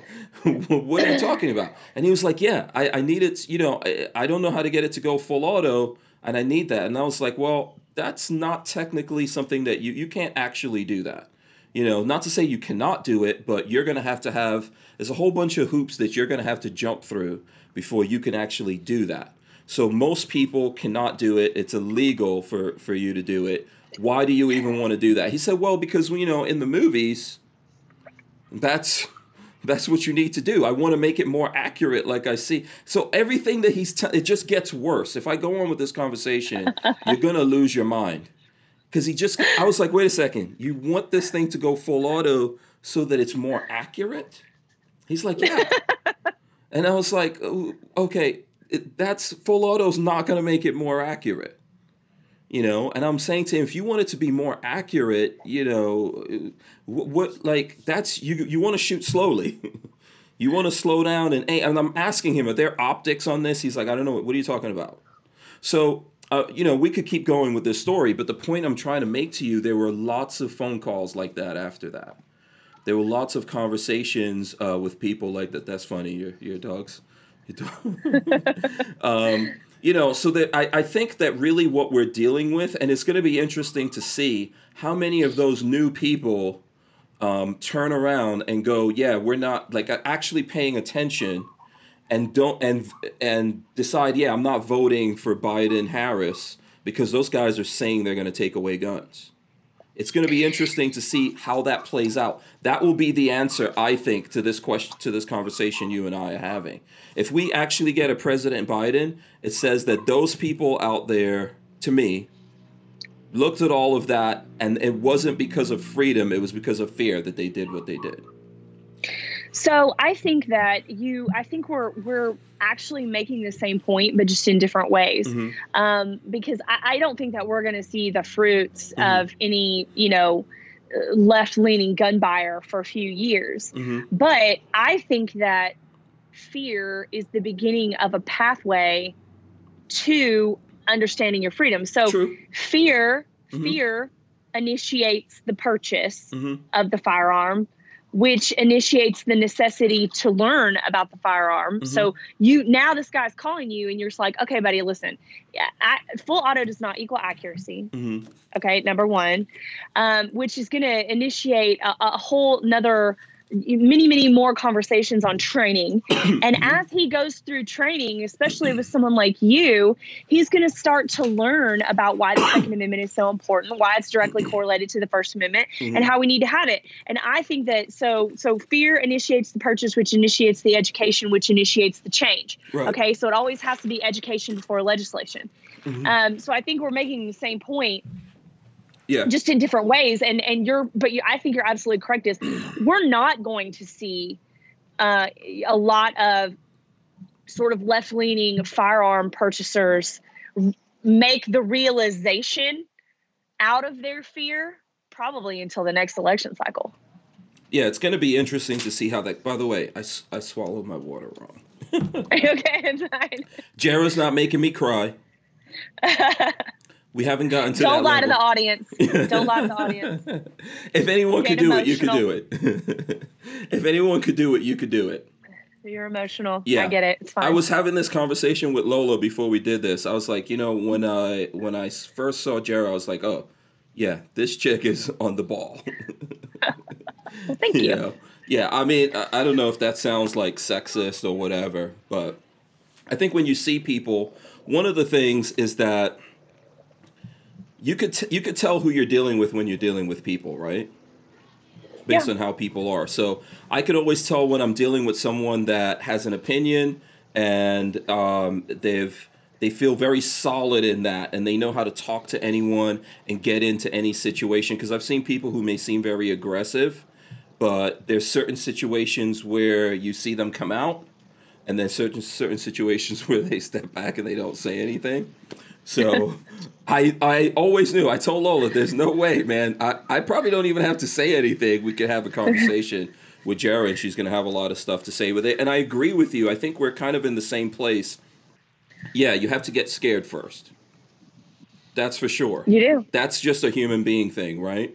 what are you talking about? And he was like, yeah, I, I need it, you know, I, I don't know how to get it to go full auto, and I need that. And I was like, well, that's not technically something that you, you can't actually do that. You know, not to say you cannot do it, but you're going to have to have, there's a whole bunch of hoops that you're going to have to jump through before you can actually do that. So most people cannot do it. It's illegal for, for you to do it. Why do you even want to do that? He said, well, because, you know, in the movies, that's that's what you need to do. I want to make it more accurate, like I see. So everything that he's, t- it just gets worse. If I go on with this conversation, you're gonna lose your mind, because he just. I was like, wait a second, you want this thing to go full auto so that it's more accurate? He's like, yeah. and I was like, oh, okay, it, that's full auto's not gonna make it more accurate. You know? And i'm saying to him if you want it to be more accurate you know what, what like that's you you want to shoot slowly. You want to slow down and and i'm asking him are there optics on this? He's like i don't know. What are you talking about? So uh, you know we could keep going with this story but the point i'm trying to make to you there were lots of phone calls like that after that. There were lots of conversations uh, with people like that. That's funny. Your, your dogs. Your dog. um, you know so that I, I think that really what we're dealing with and it's going to be interesting to see how many of those new people um, turn around and go yeah we're not like actually paying attention and don't and and decide yeah i'm not voting for biden harris because those guys are saying they're going to take away guns it's going to be interesting to see how that plays out. That will be the answer, I think, to this question, to this conversation you and I are having. If we actually get a President Biden, it says that those people out there, to me, looked at all of that, and it wasn't because of freedom; it was because of fear that they did what they did. So I think that you, I think we're we're actually making the same point, but just in different ways. Mm-hmm. Um, because I, I, don't think that we're going to see the fruits mm-hmm. of any, you know, left leaning gun buyer for a few years. Mm-hmm. But I think that fear is the beginning of a pathway to understanding your freedom. So True. fear, mm-hmm. fear initiates the purchase mm-hmm. of the firearm which initiates the necessity to learn about the firearm. Mm-hmm. So you now this guy's calling you and you're just like, okay, buddy, listen, I, full auto does not equal accuracy. Mm-hmm. Okay, number one, um, which is going to initiate a, a whole another many many more conversations on training and as he goes through training especially with someone like you he's going to start to learn about why the second amendment is so important why it's directly correlated to the first amendment mm-hmm. and how we need to have it and i think that so so fear initiates the purchase which initiates the education which initiates the change right. okay so it always has to be education before legislation mm-hmm. um, so i think we're making the same point yeah. just in different ways. And and you're but you, i think you're absolutely correct is we're not going to see uh, a lot of sort of left leaning firearm purchasers make the realization out of their fear probably until the next election cycle. Yeah it's going to be interesting to see how that by the way i, I swallowed my water wrong. Okay it's fine. Jara's not making me cry We haven't gotten to the Don't lie to the audience. Don't lie to the audience. if anyone Get could do it, you could do it. if anyone could do it, you could do it. You're emotional. Yeah. I get it. It's fine. I was having this conversation with Lola before we did this. I was like, you know, when I when I first saw Jera, I was like, oh, yeah, this chick is on the ball. well, thank you. know? Yeah, I mean, I, I don't know if that sounds like sexist or whatever, but I think when you see people, one of the things is that you could t- you could tell who you're dealing with when you're dealing with people, right? Based Yeah. on how people are. So I could always tell when I'm dealing with someone that has an opinion and um, they've they feel very solid in that and they know how to talk to anyone and get into any situation because I've seen people who may seem very aggressive but there's certain situations where you see them come out and then certain certain situations where they step back and they don't say anything so I I always knew. I told Lola there's no way man. I, I probably don't even have to say anything. We could have a conversation with Jara and she's gonna have a lot of stuff to say with it. And I agree with you. I think we're kind of in the same place. Yeah you have to get scared first. That's for sure. You do. that's just a human being thing, right?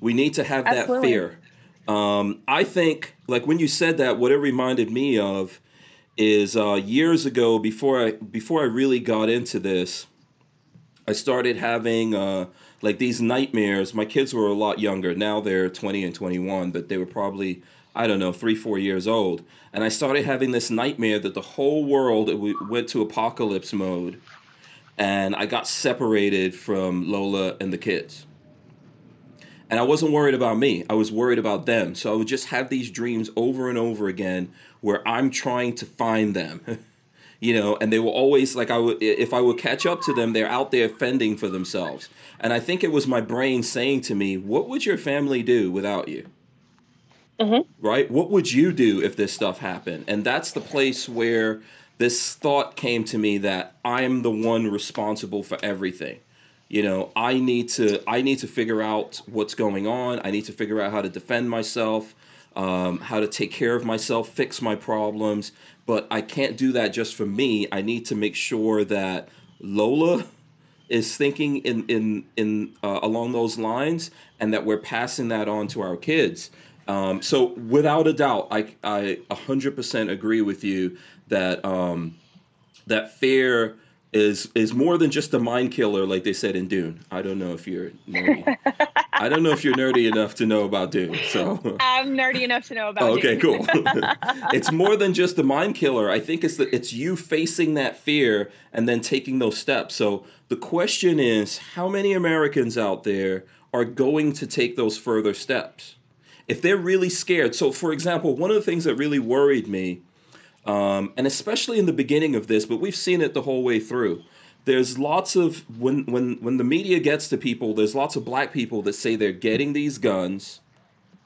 We need to have that fear. Um, I think, like when you said that, what it reminded me of is uh, years ago, before I before I really got into this, I started having uh, like these nightmares. My kids were a lot younger. Now they're 20 and 21, but they were probably I don't know three four years old. And I started having this nightmare that the whole world we went to apocalypse mode and I got separated from Lola and the kids. And I wasn't worried about me. I was worried about them. So I would just have these dreams over and over again where I'm trying to find them. you know, and they were always like I would if I would catch up to them, they're out there fending for themselves. And I think it was my brain saying to me, "What would your family do without you?" Mhm. Right? What would you do if this stuff happened? And that's the place where this thought came to me that I'm the one responsible for everything. You know, I need to I need to figure out what's going on. I need to figure out how to defend myself, um, how to take care of myself, fix my problems. But I can't do that just for me. I need to make sure that Lola is thinking in in in uh, along those lines, and that we're passing that on to our kids. Um, so without a doubt, I I hundred percent agree with you that um, that fear is is more than just a mind killer, like they said in Dune. I don't know if you're. I don't know if you're nerdy enough to know about Dune. So I'm nerdy enough to know about Oh, okay, you. cool. it's more than just a mind killer. I think it's that it's you facing that fear and then taking those steps. So the question is, how many Americans out there are going to take those further steps? If they're really scared. So, for example, one of the things that really worried me, um, and especially in the beginning of this, but we've seen it the whole way through. There's lots of when when when the media gets to people, there's lots of black people that say they're getting these guns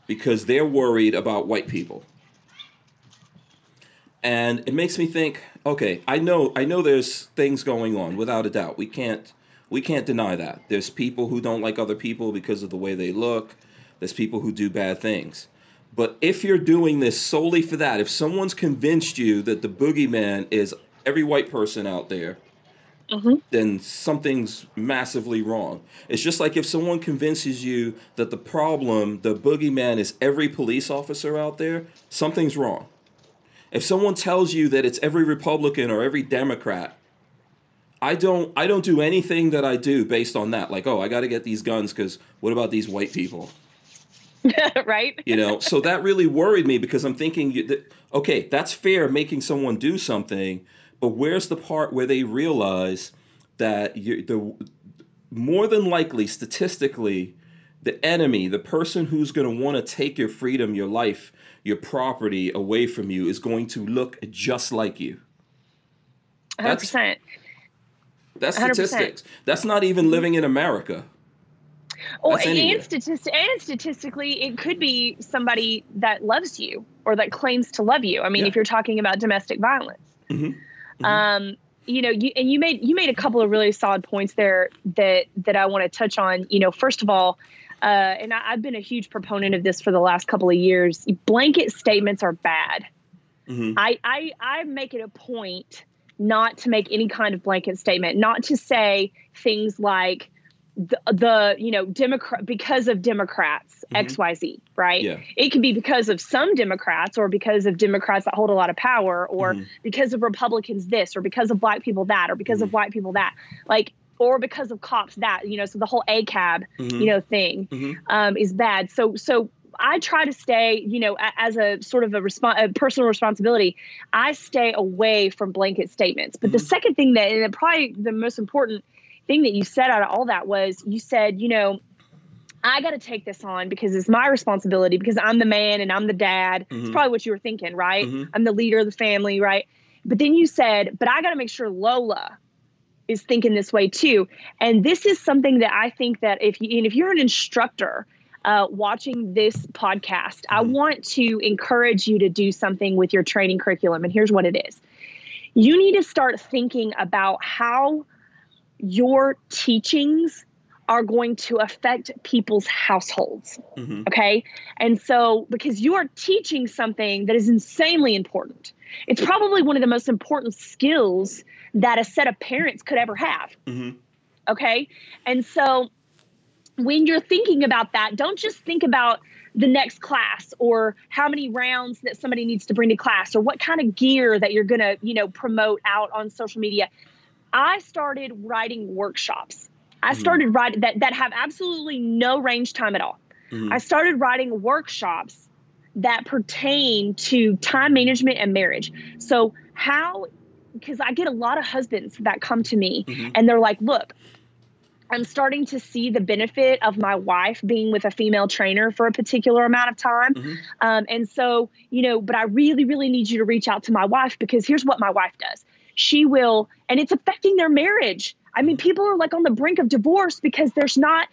because they're worried about white people. And it makes me think, okay, I know I know there's things going on without a doubt. We can't we can't deny that. There's people who don't like other people because of the way they look. There's people who do bad things. But if you're doing this solely for that, if someone's convinced you that the boogeyman is every white person out there, Mhm. then something's massively wrong. It's just like if someone convinces you that the problem, the boogeyman, is every police officer out there, something's wrong. If someone tells you that it's every Republican or every Democrat, I don't I don't do anything that I do based on that. Like, oh, I got to get these guns because what about these white people? right? you know so that really worried me because i'm thinking okay that's fair making someone do something but where's the part where they realize that you the more than likely statistically the enemy the person who's going to want to take your freedom your life your property away from you is going to look just like you 100%. that's 100%. statistics that's not even living in america Well, That's and, statist- and statistically, it could be somebody that loves you or that claims to love you. I mean, Yeah. if you're talking about domestic violence, Mhm. Mhm. um, you know, you and you made you made a couple of really solid points there that that I want to touch on. You know, first of all, uh, and I, I've been a huge proponent of this for the last couple of years. Blanket statements are bad. Mhm. I, I I make it a point not to make any kind of blanket statement, not to say things like the, the you know democrat because of democrats Mhm. xyz right Yeah. it can be because of some democrats or because of democrats that hold a lot of power or Mhm. because of republicans this or because of black people that or because of white people that like or because of cops that you know so the whole acab Mhm. you know thing Mhm. um, is bad so so i try to stay you know a- as a sort of a, respon a personal responsibility i stay away from blanket statements but the Mhm. second thing that and probably the most important thing that you said out of all that was you said you know I got to take this on because it's my responsibility because I'm the man and I'm the dad. It's Mhm. probably what you were thinking, right? Mhm. I'm the leader of the family, right? But then you said, but I got to make sure Lola is thinking this way too. And this is something that I think that if you and if you're an instructor uh, watching this podcast, I Mhm. want to encourage you to do something with your training curriculum. And here's what it is: you need to start thinking about how your teachings are going to affect people's households. Mhm. Okay. And so, because you are teaching something that is insanely important, it's probably one of the most important skills that a set of parents could ever have. Mhm. Okay. And so, when you're thinking about that, don't just think about the next class or how many rounds that somebody needs to bring to class or what kind of gear that you're going to, you know, promote out on social media. I started writing workshops. I Mhm. started writing that that have absolutely no range time at all. Mhm. I started writing workshops that pertain to time management and marriage. So, how, because I get a lot of husbands that come to me Mhm. and they're like, look, I'm starting to see the benefit of my wife being with a female trainer for a particular amount of time. Mhm. Um, and so, you know, but I really, really need you to reach out to my wife because here's what my wife does. She will, and it's affecting their marriage. I mean, people are like on the brink of divorce because there's not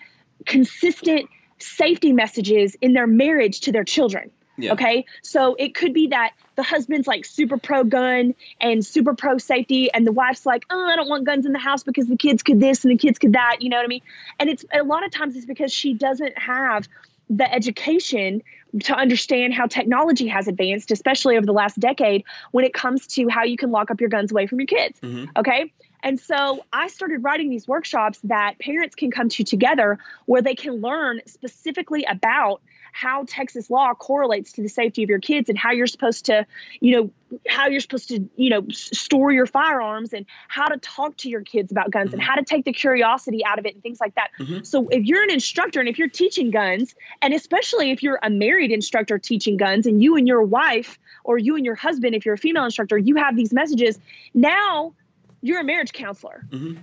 consistent safety messages in their marriage to their children. Yeah. Okay. So it could be that the husband's like super pro gun and super pro safety, and the wife's like, oh, I don't want guns in the house because the kids could this and the kids could that. You know what I mean? And it's a lot of times it's because she doesn't have the education to understand how technology has advanced, especially over the last decade, when it comes to how you can lock up your guns away from your kids. Mhm. Okay. And so I started writing these workshops that parents can come to together where they can learn specifically about how Texas law correlates to the safety of your kids and how you're supposed to, you know, how you're supposed to, you know, store your firearms and how to talk to your kids about guns and Mhm. how to take the curiosity out of it and things like that. Mhm. So if you're an instructor and if you're teaching guns, and especially if you're a married instructor teaching guns and you and your wife or you and your husband, if you're a female instructor, you have these messages, now you're a marriage counselor Mhm.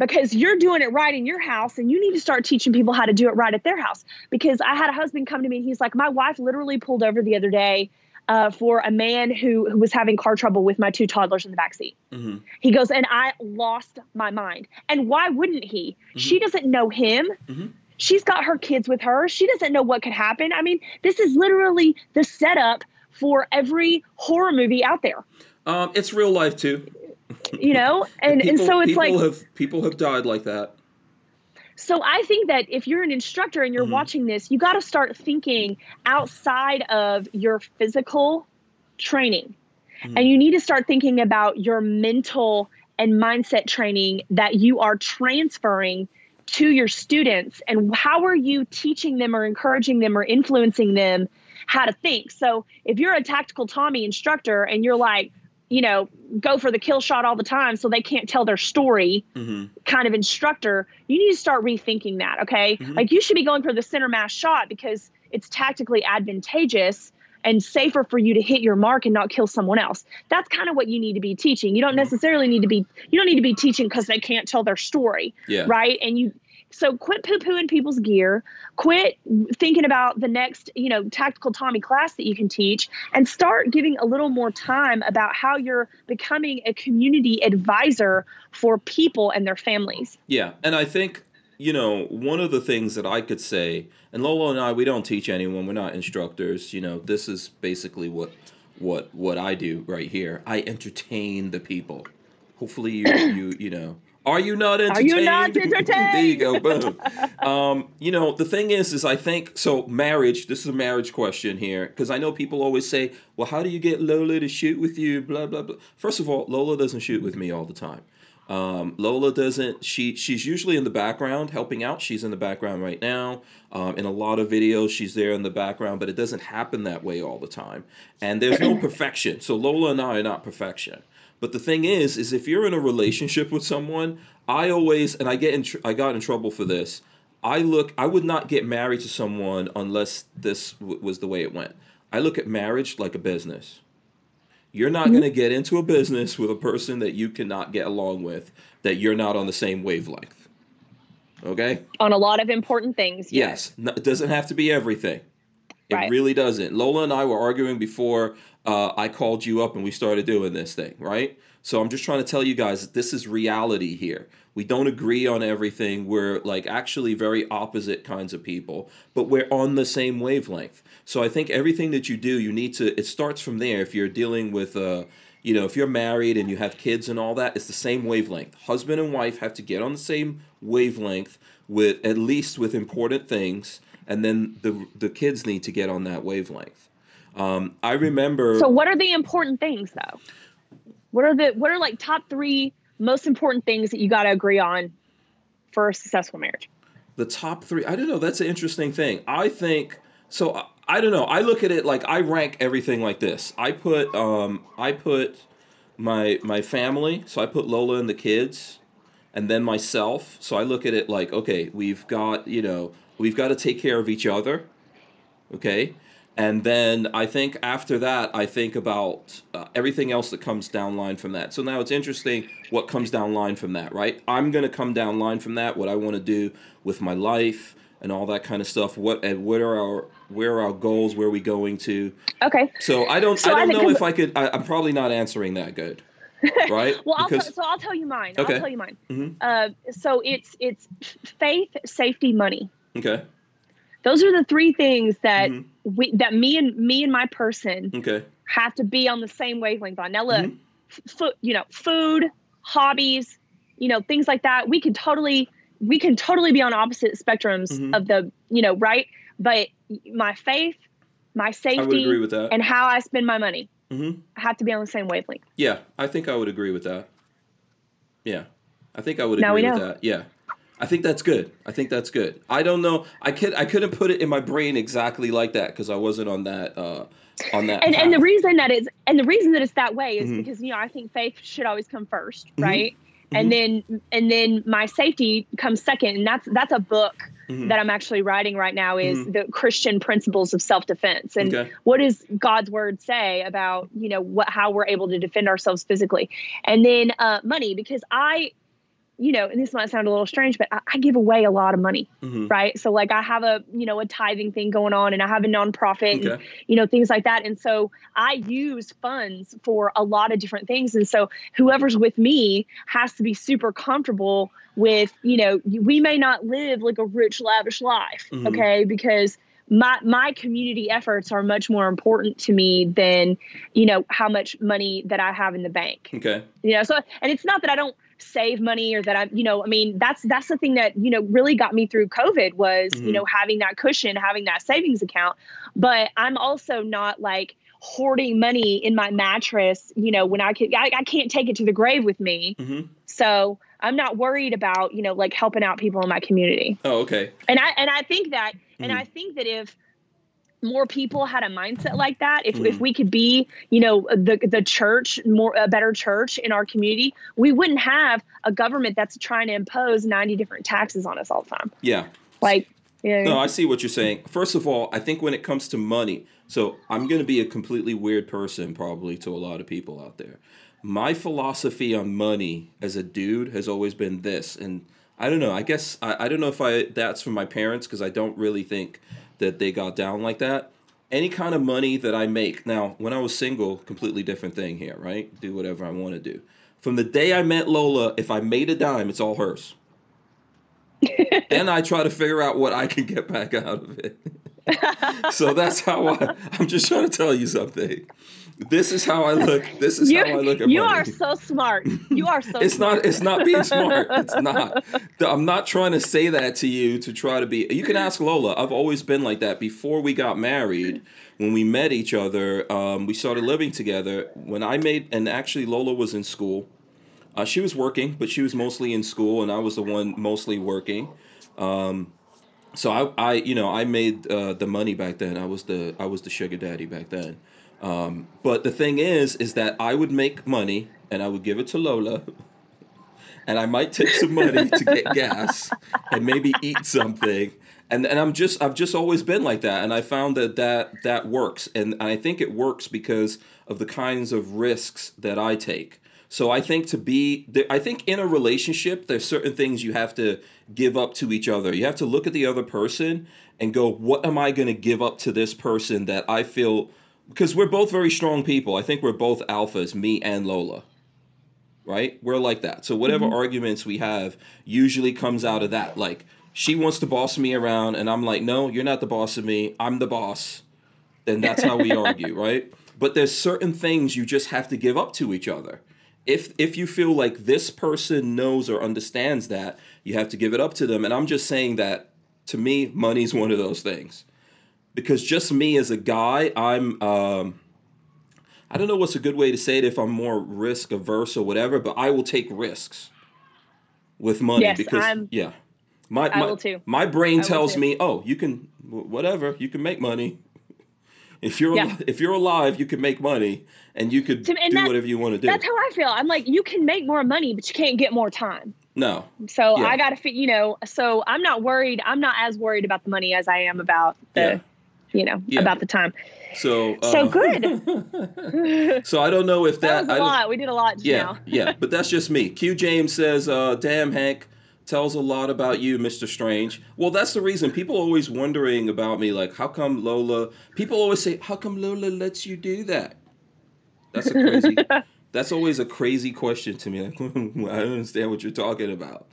Because you're doing it right in your house and you need to start teaching people how to do it right at their house. Because I had a husband come to me and he's like, My wife literally pulled over the other day uh, for a man who, who was having car trouble with my two toddlers in the backseat. Mhm. He goes, and I lost my mind. And why wouldn't he? She doesn't know him. Mhm. She's got her kids with her. She doesn't know what could happen. I mean, this is literally the setup for every horror movie out there, Um, it's real life too. You know? And, and so it's people like, have people have died like that. So I think that if you're an instructor and you're Mhm. watching this, you got to start thinking outside of your physical training. Mhm. And you need to start thinking about your mental and mindset training that you are transferring to your students and how are you teaching them or encouraging them or influencing them how to think. So if you're a tactical Tommy instructor and you're like, you know, go for the kill shot all the time so they can't tell their story, hmm kind of instructor, you need to start rethinking that. Okay. Mhm. Like you should be going for the center mass shot because it's tactically advantageous and safer for you to hit your mark and not kill someone else. That's kind of what you need to be teaching. You don't Mhm. necessarily need to be, you don't need to be teaching because they can't tell their story. Yeah. Right. And you, so quit poo pooing people's gear, quit thinking about the next, you know, tactical Tommy class that you can teach and start giving a little more time about how you're becoming a community advisor for people and their families. Yeah, and I think you know one of the things that I could say, and Lolo and I, we don't teach anyone. We're not instructors. You know, this is basically what what what I do right here. I entertain the people. Hopefully, you you you know Are you not Are entertained? you not entertained? there you go. Boom. um, you know, the thing is, is I think so. Marriage. This is a marriage question here because I know people always say, "Well, how do you get Lola to shoot with you?" Blah blah blah. First of all, Lola doesn't shoot with me all the time. Um, Lola doesn't. She she's usually in the background helping out. She's in the background right now. Um, in a lot of videos, she's there in the background, but it doesn't happen that way all the time. And there's no perfection. So Lola and I are not perfection. But the thing is, is if you're in a relationship with someone, I always and I get in tr- I got in trouble for this. I look I would not get married to someone unless this w- was the way it went. I look at marriage like a business. You're not mm-hmm. going to get into a business with a person that you cannot get along with, that you're not on the same wavelength. Okay? On a lot of important things. Yes. No, it doesn't have to be everything. It Right. really doesn't. Lola and I were arguing before uh, I called you up and we started doing this thing, right? So I'm just trying to tell you guys that this is reality here. We don't agree on everything. We're like actually very opposite kinds of people, but we're on the same wavelength. So I think everything that you do, you need to. It starts from there. If you're dealing with, uh, you know, if you're married and you have kids and all that, it's the same wavelength. Husband and wife have to get on the same wavelength with at least with important things, and then the the kids need to get on that wavelength. Um, I remember. So what are the important things though? What are the what are like top three most important things that you got to agree on for a successful marriage? the top three i don't know that's an interesting thing i think so I, I don't know i look at it like i rank everything like this i put um i put my my family so i put lola and the kids and then myself so i look at it like okay we've got you know we've got to take care of each other okay and then i think after that i think about uh, everything else that comes down line from that so now it's interesting what comes down line from that right i'm going to come down line from that what i want to do with my life and all that kind of stuff what and what are our where are our goals where are we going to Okay. so i don't So i I don't think know if i could I, i'm probably not answering that good right Well, I'll because tell, so I'll tell you mine. Okay. I'll tell you mine. Mhm. Uh, so it's it's faith, safety, money. okay Those are the three things that Mhm. we that me and me and my person okay have to be on the same wavelength on. Now look, Mhm. f- you know, food, hobbies, you know, things like that. We can totally we can totally be on opposite spectrums Mhm. of the, you know, right? But my faith, my safety, agree with that and how I spend my money hmm have to be on the same wavelength. Yeah, I think I would agree with that. Yeah, I think I would agree with that. Yeah, I think that's good. I think that's good. I don't know. I could I couldn't put it in my brain exactly like that because I wasn't on that uh, on that. and and the reason that is and the reason that it's that way is Mhm. because you know I think faith should always come 1st Mhm. right? And then and then my safety comes second, and that's that's a book Mhm. that I'm actually writing right now is Mhm. the Christian principles of self defense and Okay. what does God's word say about you know what how we're able to defend ourselves physically, and then uh, money because I. You know, and this might sound a little strange, but I, I give away a lot of money, Mhm. right? So, like, I have a you know a tithing thing going on, and I have a nonprofit, and you know things like that and so i use funds for a lot of different things and so whoever's with me has to be super comfortable with you know we may not live like a rich lavish life Mhm. okay because my my community efforts are much more important to me than you know how much money that i have in the bank Okay. you know so and it's not that i don't save money or that i'm you know i mean that's that's the thing that you know really got me through covid was Mhm. you know having that cushion having that savings account but i'm also not like hoarding money in my mattress you know when i can i, I can't take it to the grave with me hmm so i'm not worried about you know like helping out people in my community Oh, okay. and i and i think that and Mhm. i think that if more people had a mindset like that if, Mhm. if we could be you know the the church more a better church in our community we wouldn't have a government that's trying to impose 90 different taxes on us all the time Yeah. like know, No, I see what you're saying. First of all, I think when it comes to money, so I'm going to be a completely weird person probably to a lot of people out there. My philosophy on money as a dude has always been this, and I don't know. I guess I, I don't know if I that's from my parents because I don't really think that they got down like that. Any kind of money that I make now, when I was single, completely different thing here, right? Do whatever I want to do. From the day I met Lola, if I made a dime, it's all hers and I try to figure out what I can get back out of it. so that's how I, I'm just trying to tell you something. This is how I look. This is you, how I look at you money. are so smart. You are so. it's smart. not it's not being smart it's not i'm not trying to say that to you to try to be you can ask lola i've always been like that before we got married when we met each other um, we started living together when i made and actually lola was in school uh, she was working but she was mostly in school and i was the one mostly working um, so I, I you know i made uh, the money back then i was the i was the sugar daddy back then um, but the thing is is that i would make money and i would give it to lola and I might take some money to get gas and maybe eat something. And and I'm just I've just always been like that, and I found that that that works, and I think it works because of the kinds of risks that I take. So I think to be, I think in a relationship, there's certain things you have to give up to each other. You have to look at the other person and go, what am I going to give up to this person that I feel? Because we're both very strong people. I think we're both alphas, me and Lola right? We're like that. So whatever Mm-hmm. arguments we have usually comes out of that. Like she wants to boss me around and I'm like, "No, you're not the boss of me. I'm the boss." Then that's how we argue, right? But there's certain things you just have to give up to each other. If if you feel like this person knows or understands that, you have to give it up to them. And I'm just saying that to me, money's one of those things. Because just me as a guy, I'm um I don't know what's a good way to say it if I'm more risk averse or whatever, but I will take risks with money Yes, because I'm- yeah, my I my, will too. my brain I tells me, oh, you can whatever, you can make money. If you're Yeah. if you're alive, you can make money and you could and do whatever you want to do. That's how I feel. I'm like, you can make more money, but you can't get more time. no, So Yeah. I got to fit, you know. So I'm not worried. I'm not as worried about the money as I am about the, Yeah. You know, Yeah. about the time. so uh, So good. So I don't know if that, was a I lot. We did a lot Yeah, now. yeah, but that's just me. Q James says, uh, "Damn, Hank tells a lot about you, Mister Strange." Well, that's the reason people always wondering about me, like, how come Lola? People always say, "How come Lola lets you do that?" That's a crazy. that's always a crazy question to me. Like, I don't understand what you're talking about.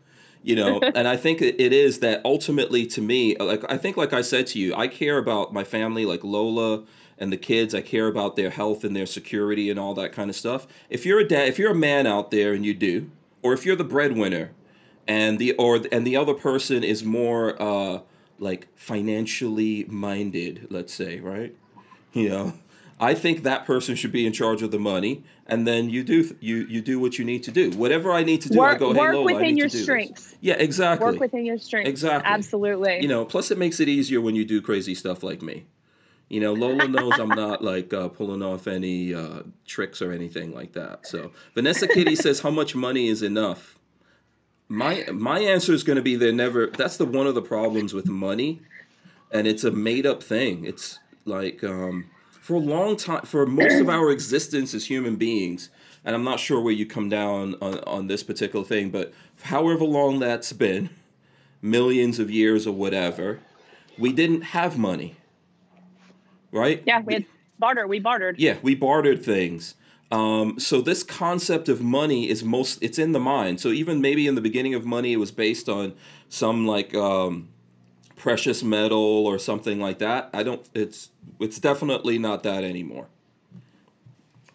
You know, and I think it is that ultimately to me, like I think, like I said to you, I care about my family, like Lola and the kids. I care about their health and their security and all that kind of stuff. If you're a dad, if you're a man out there and you do, or if you're the breadwinner, and the or and the other person is more uh, like financially minded, let's say, right? You know, I think that person should be in charge of the money, and then you do you you do what you need to do. Whatever I need to do, I go, hey, work Lola, within your do this." strengths. Yeah, exactly. Work within your strengths. Exactly. Absolutely. You know, plus it makes it easier when you do crazy stuff like me. You know, Lola knows I'm not like uh, pulling off any uh, tricks or anything like that. So Vanessa Kitty says, "How much money is enough?" My my answer is going to be there never. That's the one of the problems with money, and it's a made up thing. It's like um, for a long time, for most of our existence as human beings, and I'm not sure where you come down on, on this particular thing, but however long that's been, millions of years or whatever, we didn't have money. Right? yeah, we had barter. We bartered. Yeah, we bartered things. Um, so this concept of money is most it's in the mind. So even maybe in the beginning of money, it was based on some like um, precious metal or something like that. I don't. It's it's definitely not that anymore.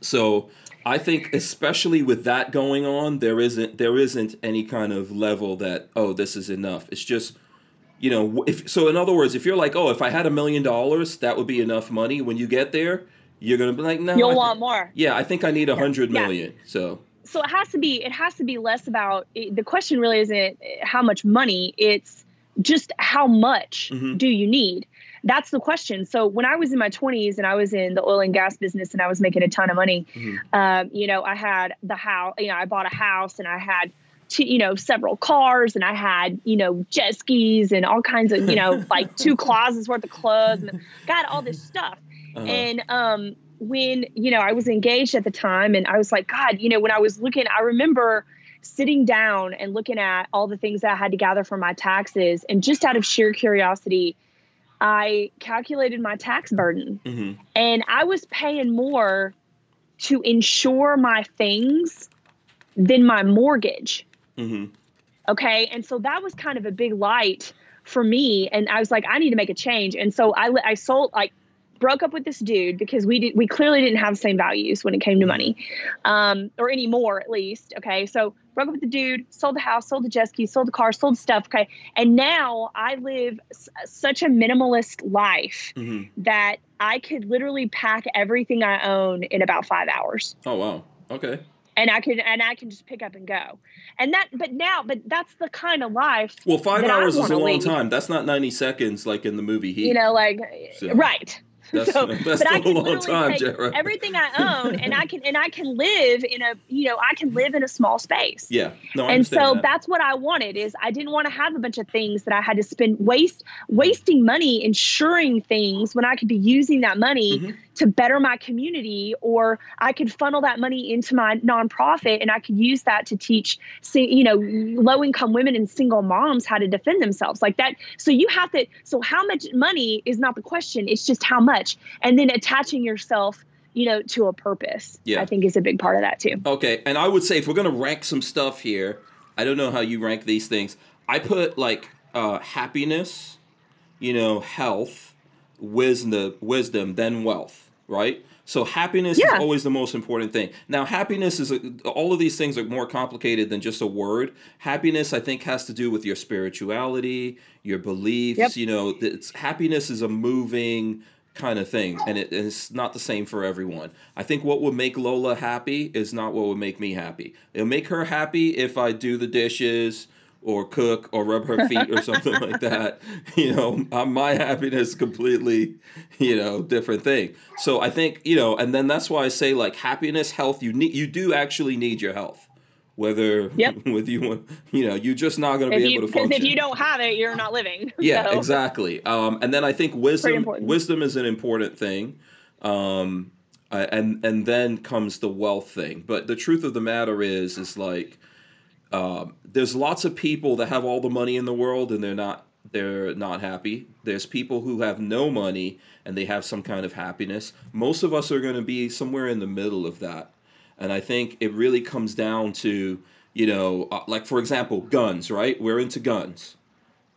So I think especially with that going on, there isn't there isn't any kind of level that oh this is enough. It's just you know if so in other words if you're like oh if i had a million dollars that would be enough money when you get there you're gonna be like no You'll I want more. yeah i think i need a hundred Yeah. million so so it has to be it has to be less about the question really isn't how much money it's just how much Mhm. do you need that's the question so when i was in my 20s and i was in the oil and gas business and i was making a ton of money Mhm. um, you know i had the house you know i bought a house and i had two, you know several cars and i had you know jet skis and all kinds of you know like two closets worth of clothes and got all this stuff uh, and um, when you know I was engaged at the time, and I was like, God, you know, when I was looking, I remember sitting down and looking at all the things that I had to gather for my taxes, and just out of sheer curiosity, I calculated my tax burden, mhm. and I was paying more to insure my things than my mortgage. Mhm. Okay. And so that was kind of a big light for me. And I was like, I need to make a change. And so I, I sold, like, broke up with this dude because we did we clearly didn't have the same values when it came to money, um, or any more at least. Okay, so broke up with the dude, sold the house, sold the jet ski, sold the car, sold stuff. Okay, and now I live s- such a minimalist life Mm-hmm. that I could literally pack everything I own in about five hours Oh wow. Okay. and I can and I can just pick up and go. And that but now but that's the kind of life Well, five hours is a long lead. time. That's not ninety seconds like in the movie Heat. you know like So, right. That's, so, that's but I a can long time, take Jera. everything I own and I can and I can live in a you know I can live in a small space. yeah. No, I and so that. that's what I wanted is I didn't want to have a bunch of things that I had to spend waste wasting money insuring things when I could be using that money Mhm. To better my community or I could funnel that money into my nonprofit and I could use that to teach you know low income women and single moms how to defend themselves like that so you have to so how much money is not the question it's just how much and then attaching yourself you know to a purpose Yeah. I think is a big part of that too Okay, and I would say if we're gonna rank some stuff here, I don't know how you rank these things. I put like uh, happiness, you know, health, wisdom, wisdom, then wealth, right? So happiness Yeah. is always the most important thing. Now, happiness is a, all of these things are more complicated than just a word. Happiness, I think, has to do with your spirituality, your beliefs. Yep. You know, it's, happiness is a moving kind of thing, and it, and it's not the same for everyone. I think what would make Lola happy is not what would make me happy. It'll make her happy if I do the dishes or cook or rub her feet or something like that. You know, my happiness completely, you know, different thing. So I think you know, and then that's why I say like happiness, health. You need, you do actually need your health. Whether Yep. with you, you know, you're just not going to if be you able to because function. if you don't have it you're not living Yeah, So- exactly. Um, and then I think wisdom wisdom is an important thing. Um, and and then comes the wealth thing. But the truth of the matter is, is like um, there's lots of people that have all the money in the world and they're not they're not happy. There's people who have no money and they have some kind of happiness. Most of us are going to be somewhere in the middle of that. And I think it really comes down to, you know, uh, like for example, guns, right? We're into guns.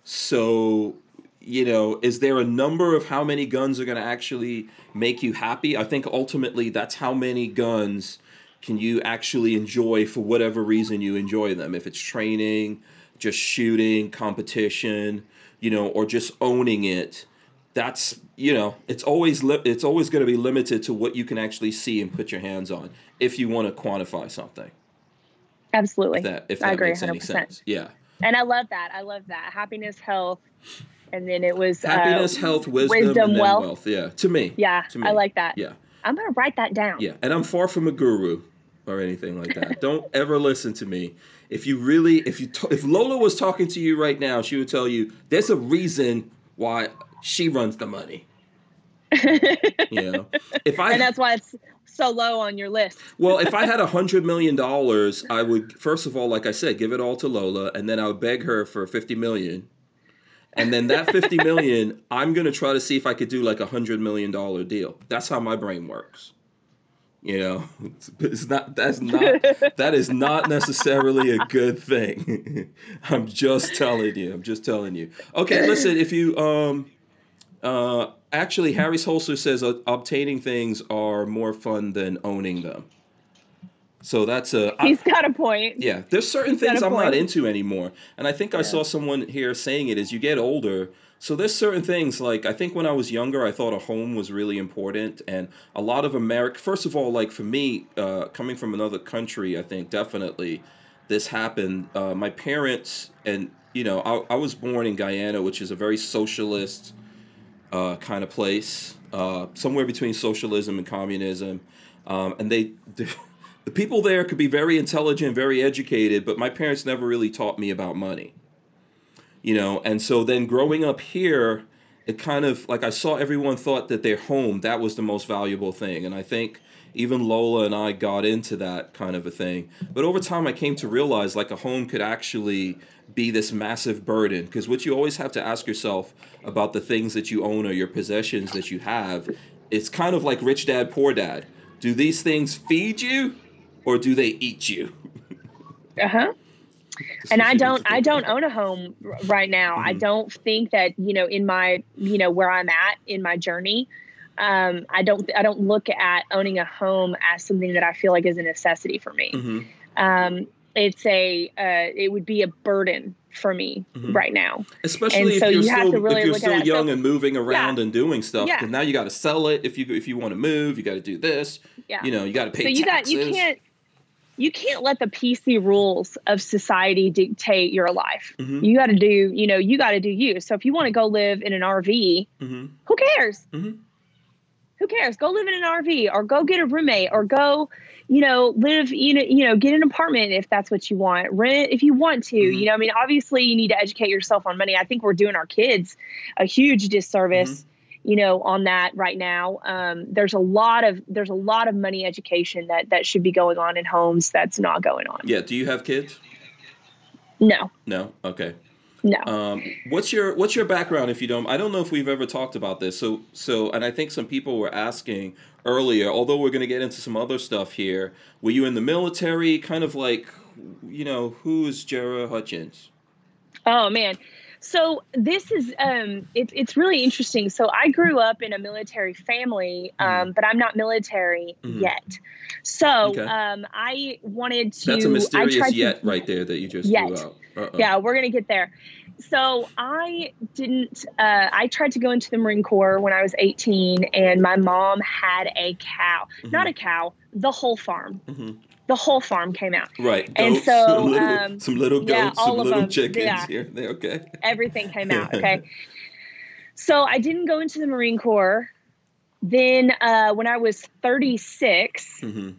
So, you know, is there a number of how many guns are going to actually make you happy? I think ultimately that's how many guns can you actually enjoy for whatever reason you enjoy them. If it's training, just shooting, competition, you know, or just owning it. That's you know, it's always li- it's always going to be limited to what you can actually see and put your hands on if you want to quantify something. absolutely If that if I agree makes any 100%. sense. Yeah. and I love that I love that happiness health and then it was uh, happiness, health, wisdom, wisdom, and wealth. wealth. Yeah, to me. yeah to me. I like that Yeah, I'm gonna write that down yeah. And I'm far from a guru or anything like that. Don't ever listen to me. If you really, if you, t- if Lola was talking to you right now, she would tell you there's a reason why she runs the money. you know, if I and that's why it's so low on your list well, if I had a hundred million dollars, I would first of all, like I said, give it all to Lola, and then I would beg her for fifty million. And then that fifty million, I'm gonna try to see if I could do like a hundred million dollar deal. That's how my brain works. You know, it's, it's not. That's not. that is not necessarily a good thing. I'm just telling you. I'm just telling you. Okay, listen. If you um, uh, actually, Harry's Holster says uh, obtaining things are more fun than owning them. So that's a. He's got a point yeah, there's certain got things I'm not into anymore, and I think I saw someone here saying it. As you get older, so there's certain things like I think when I was younger, I thought a home was really important, and a lot of America. First of all, like for me, uh, coming from another country, I think definitely this happened. Uh, my parents and you know, I, I was born in Guyana, which is a very socialist uh, kind of place, uh, somewhere between socialism and communism. Um, and they, the people there could be very intelligent, very educated, but my parents never really taught me about money. You know, and so then growing up here, it kind of like I saw everyone thought that their home that was the most valuable thing, and I think even Lola and I got into that kind of a thing. But over time, I came to realize like a home could actually be this massive burden because what you always have to ask yourself about the things that you own or your possessions that you have, it's kind of like rich dad, poor dad. Do these things feed you or do they eat you? uh-huh and I don't I don't own a home right now. I Mhm. don't think that, you know, in my, you know, where I'm at in my journey, um, I don't I don't look at owning a home as something that I feel like is a necessity for me. Mm-hmm. Um, it's a uh, it would be a burden for me Mhm. right now. Especially And if so you're you still really if you're still young So- and moving around Yeah. and doing stuff. Yeah. Now you got to sell it if you if you want to move. You got to do this. Yeah. You know, you got to pay so you taxes. got you can't you can't let the PC rules of society dictate your life. Mhm. You got to do you know you got to do you. So if you want to go live in an RV, hmm who cares? Mhm. Who cares? Go live in an RV or go get a roommate or go, you know, live, you know, you know, get an apartment if that's what you want. Rent if you want to. Mhm. You know, I mean, obviously you need to educate yourself on money. I think we're doing our kids a huge disservice, Mm-hmm. You know, on that right now. Um, there's a lot of there's a lot of money education that that should be going on in homes that's not going on. Yeah. Do you have kids? No. No. Okay. No. Um, what's your what's your background if you don't I don't know if we've ever talked about this. So so and I think some people were asking earlier, although we're going to get into some other stuff here. Were you in the military kind of like you know, who is Jera Hutchins? Oh man. So this is um it's it's really interesting. So I grew up in a military family, um, but I'm not military Mhm. yet. So Okay. um I wanted to That's a mysterious yet to, right there that you just Yet. threw out. Uh-oh. Yeah, we're gonna get there. So I didn't uh I tried to go into the Marine Corps when I was 18 and my mom had a cow. Not a cow, the whole farm. Mhm. The whole farm came out. Right. And goats, so, some little, um, some little goats, yeah, some little them, chickens yeah. here. There, okay. everything came out. Okay. so I didn't go into the Marine Corps. Then uh, when I was 36, hmm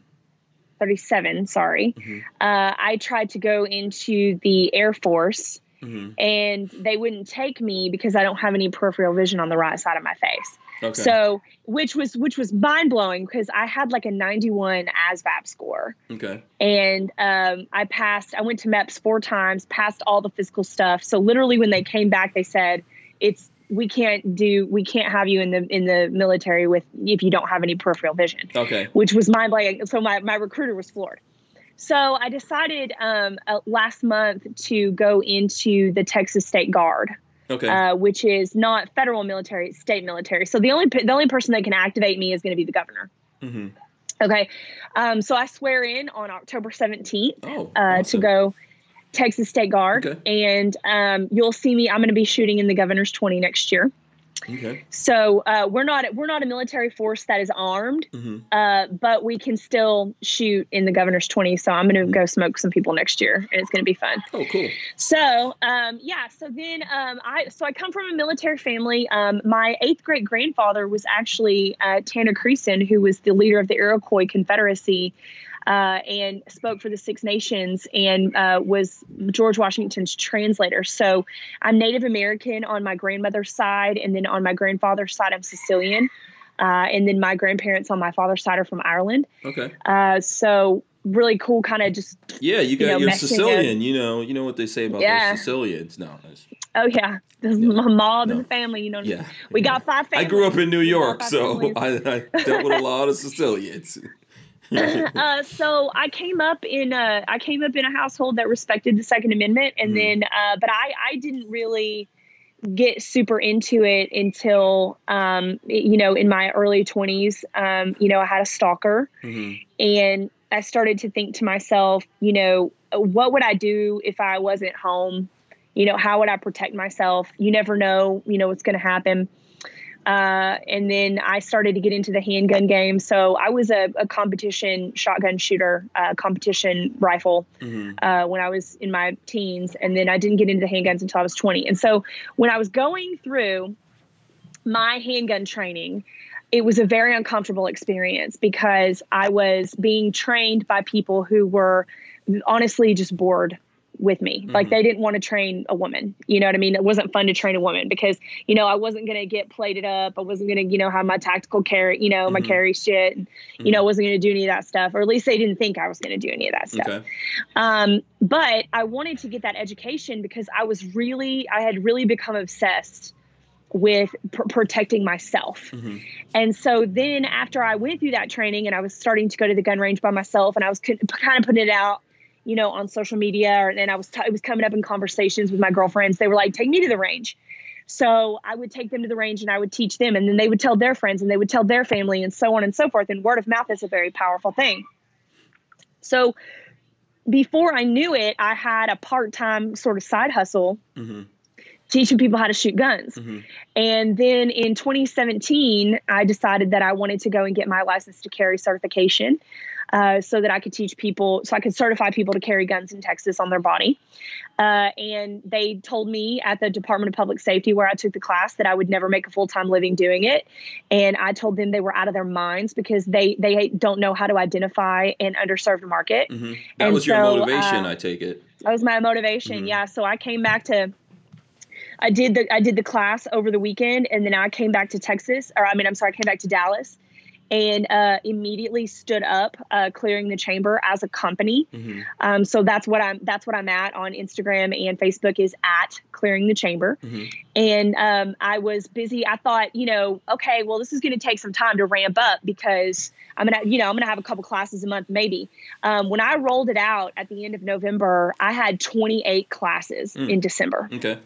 37, sorry, Mhm. uh, I tried to go into the Air Force hmm and they wouldn't take me because I don't have any peripheral vision on the right side of my face. Okay. So, which was which was mind blowing because I had like a 91 ASVAB score okay. and um, I passed. I went to MEPS four times, passed all the physical stuff. So literally, when they came back, they said, "It's we can't do, we can't have you in the in the military with if you don't have any peripheral vision," Okay. which was mind blowing. So my my recruiter was floored. So I decided um, uh, last month to go into the Texas State Guard, Okay. uh, which is not federal military, it's state military. So the only the only person that can activate me is going to be the governor. hmm Okay, um, so I swear in on October 17th Oh. uh, to go Texas State Guard, Okay. and um, you'll see me. I'm going to be shooting in the Governor's 20 next year. Okay. So uh, we're not we're not a military force that is armed, hmm uh, but we can still shoot in the Governor's 20. So I'm going to go smoke some people next year, and it's going to be fun. Oh, cool. So um, yeah, so then um, I so I come from a military family. Um, my eighth great grandfather was actually uh, Tanacharison, who was the leader of the Iroquois Confederacy. Uh, and spoke for the Six Nations and uh, was George Washington's translator. So I'm Native American on my grandmother's side, and then on my grandfather's side, I'm Sicilian. Uh, and then my grandparents on my father's side are from Ireland. Okay. Uh, so really cool, kind of just Yeah, you got you're messing Sicilian. You know, you know what they say about Yeah. those Sicilians. No. Oh yeah, this is my mob No. and the family. You know, Yeah. we yeah. got five I grew up in New York, so. I, I dealt with a lot of Sicilians. uh, so I came up in a I came up in a household that respected the Second Amendment, and Mhm. then uh, but I I didn't really get super into it until um, you know in my early twenties. Um, you know, I had a stalker, hmm and I started to think to myself, you know, what would I do if I wasn't home? You know, how would I protect myself? You never know, you know, what's going to happen. Uh, and then I started to get into the handgun game. So I was a, a competition shotgun shooter, uh, competition rifle hmm uh, when I was in my teens, and then I didn't get into the handguns until I was 20. And so when I was going through my handgun training, it was a very uncomfortable experience because I was being trained by people who were honestly just bored with me. Like Mhm. they didn't want to train a woman. You know what I mean? It wasn't fun to train a woman because, you know, I wasn't going to get plated up. I wasn't going to, you know, have my tactical carry, you know, my Mhm. carry shit. And, You know, I wasn't going to do any of that stuff, or at least they didn't think I was going to do any of that stuff. Okay. Um, but I wanted to get that education because I was really, I had really become obsessed with pr- protecting myself. hmm And so then after I went through that training and I was starting to go to the gun range by myself and I was kind of putting it out, you know, on social media or, and I was, t- it was coming up in conversations with my girlfriends. They were like, take me to the range. So I would take them to the range and I would teach them, and then they would tell their friends and they would tell their family, and so on and so forth. And word of mouth is a very powerful thing. So before I knew it, I had a part time sort of side hustle. Mm-hmm teaching people how to shoot guns. Mm-hmm. And then in 2017, I decided that I wanted to go and get my license to carry certification uh, so that I could teach people, so I could certify people to carry guns in Texas on their body. Uh, and they told me at the Department of Public Safety, where I took the class, that I would never make a full time living doing it. And I told them they were out of their minds because they they don't know how to identify an underserved market. Mm-hmm. That and was so, your motivation, uh, I take it. That was my motivation. Mm-hmm. Yeah. So I came back to I did the I did the class over the weekend, and then I came back to Texas, or I mean, I'm sorry, I came back to Dallas, and uh, immediately stood up uh, clearing the chamber as a company. Mm-hmm. Um, so that's what I'm that's what I'm at on Instagram and Facebook is at clearing the chamber. Mm-hmm. And um, I was busy. I thought, you know, okay, well, this is going to take some time to ramp up because I'm gonna, you know, I'm gonna have a couple classes a month maybe. Um, when I rolled it out at the end of November, I had 28 classes mm. in December. Okay.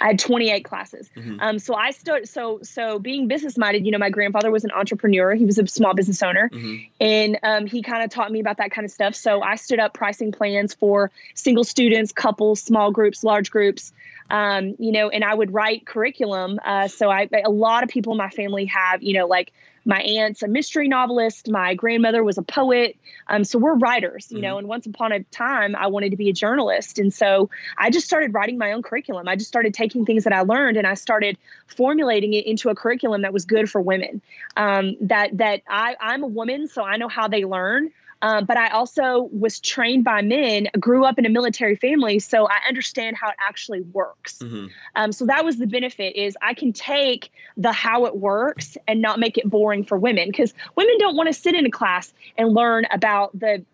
I had 28 classes. Mm-hmm. Um, so I stood, so, so being business minded, you know, my grandfather was an entrepreneur. He was a small business owner mm-hmm. and um, he kind of taught me about that kind of stuff. So I stood up pricing plans for single students, couples, small groups, large groups, um, you know, and I would write curriculum. Uh, so I, a lot of people in my family have, you know, like my aunt's a mystery novelist. My grandmother was a poet. Um, so we're writers, you mm-hmm. know, and once upon a time I wanted to be a journalist. And so I just started writing my own curriculum. I just started taking things that I learned and I started formulating it into a curriculum that was good for women. Um, that, that I, I'm a woman, so I know how they learn. Um, but I also was trained by men, grew up in a military family, so I understand how it actually works. Mm-hmm. Um, so that was the benefit is I can take the how it works and not make it boring for women because women don't want to sit in a class and learn about the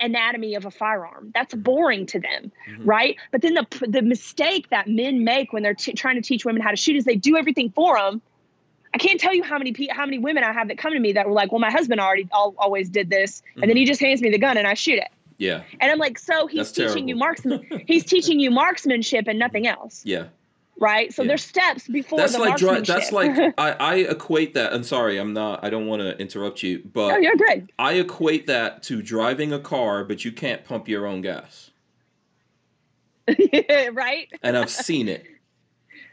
anatomy of a firearm. That's boring to them, mm-hmm. right? But then the the mistake that men make when they're t- trying to teach women how to shoot is they do everything for them I can't tell you how many how many women I have that come to me that were like, "Well, my husband already always did this, and mm-hmm. then he just hands me the gun and I shoot it." Yeah. And I'm like, "So he's That's teaching terrible. you marksman he's teaching you marksmanship and nothing else." Yeah. Right. So yeah. there's steps before that's the like marksmanship. that's like I, I equate that. I'm sorry, I'm not. I don't want to interrupt you, but no, you're good. I equate that to driving a car, but you can't pump your own gas. right. And I've seen it.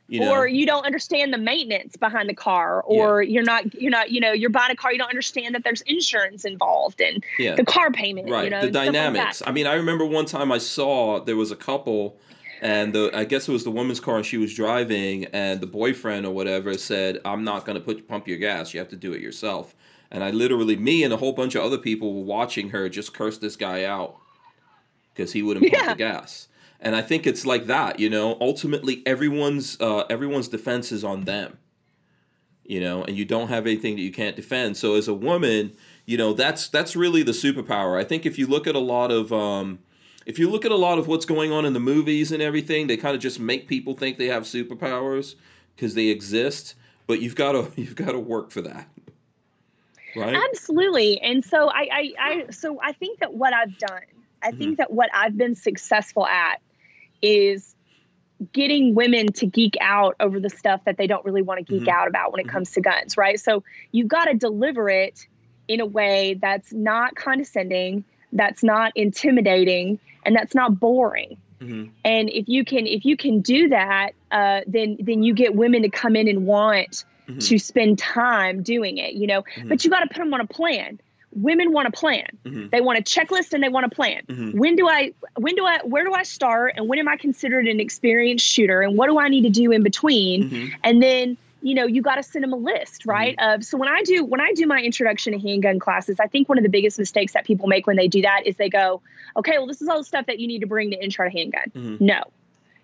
You know? or you don't understand the maintenance behind the car or yeah. you're not you're not you know you're buying a car you don't understand that there's insurance involved and yeah. the car payment right you know, the dynamics like i mean i remember one time i saw there was a couple and the i guess it was the woman's car and she was driving and the boyfriend or whatever said i'm not going to put pump your gas you have to do it yourself and i literally me and a whole bunch of other people were watching her just curse this guy out because he wouldn't pump yeah. the gas and I think it's like that, you know. Ultimately, everyone's uh, everyone's defense is on them, you know, and you don't have anything that you can't defend. So as a woman, you know, that's that's really the superpower. I think if you look at a lot of um, if you look at a lot of what's going on in the movies and everything, they kind of just make people think they have superpowers because they exist. But you've got to you've got to work for that. Right? Absolutely. And so I, I, I so I think that what I've done, I mm-hmm. think that what I've been successful at is getting women to geek out over the stuff that they don't really want to geek mm-hmm. out about when it mm-hmm. comes to guns, right? So you've got to deliver it in a way that's not condescending, that's not intimidating, and that's not boring. Mm-hmm. And if you can if you can do that, uh, then then you get women to come in and want mm-hmm. to spend time doing it, you know. Mm-hmm. But you got to put them on a plan women want a plan. Mm-hmm. They want a checklist and they want a plan. Mm-hmm. When do I when do I where do I start and when am I considered an experienced shooter and what do I need to do in between? Mm-hmm. And then you know you got to send them a list right mm-hmm. of so when i do when i do my introduction to handgun classes i think one of the biggest mistakes that people make when they do that is they go okay well this is all the stuff that you need to bring to intro to handgun mm-hmm. no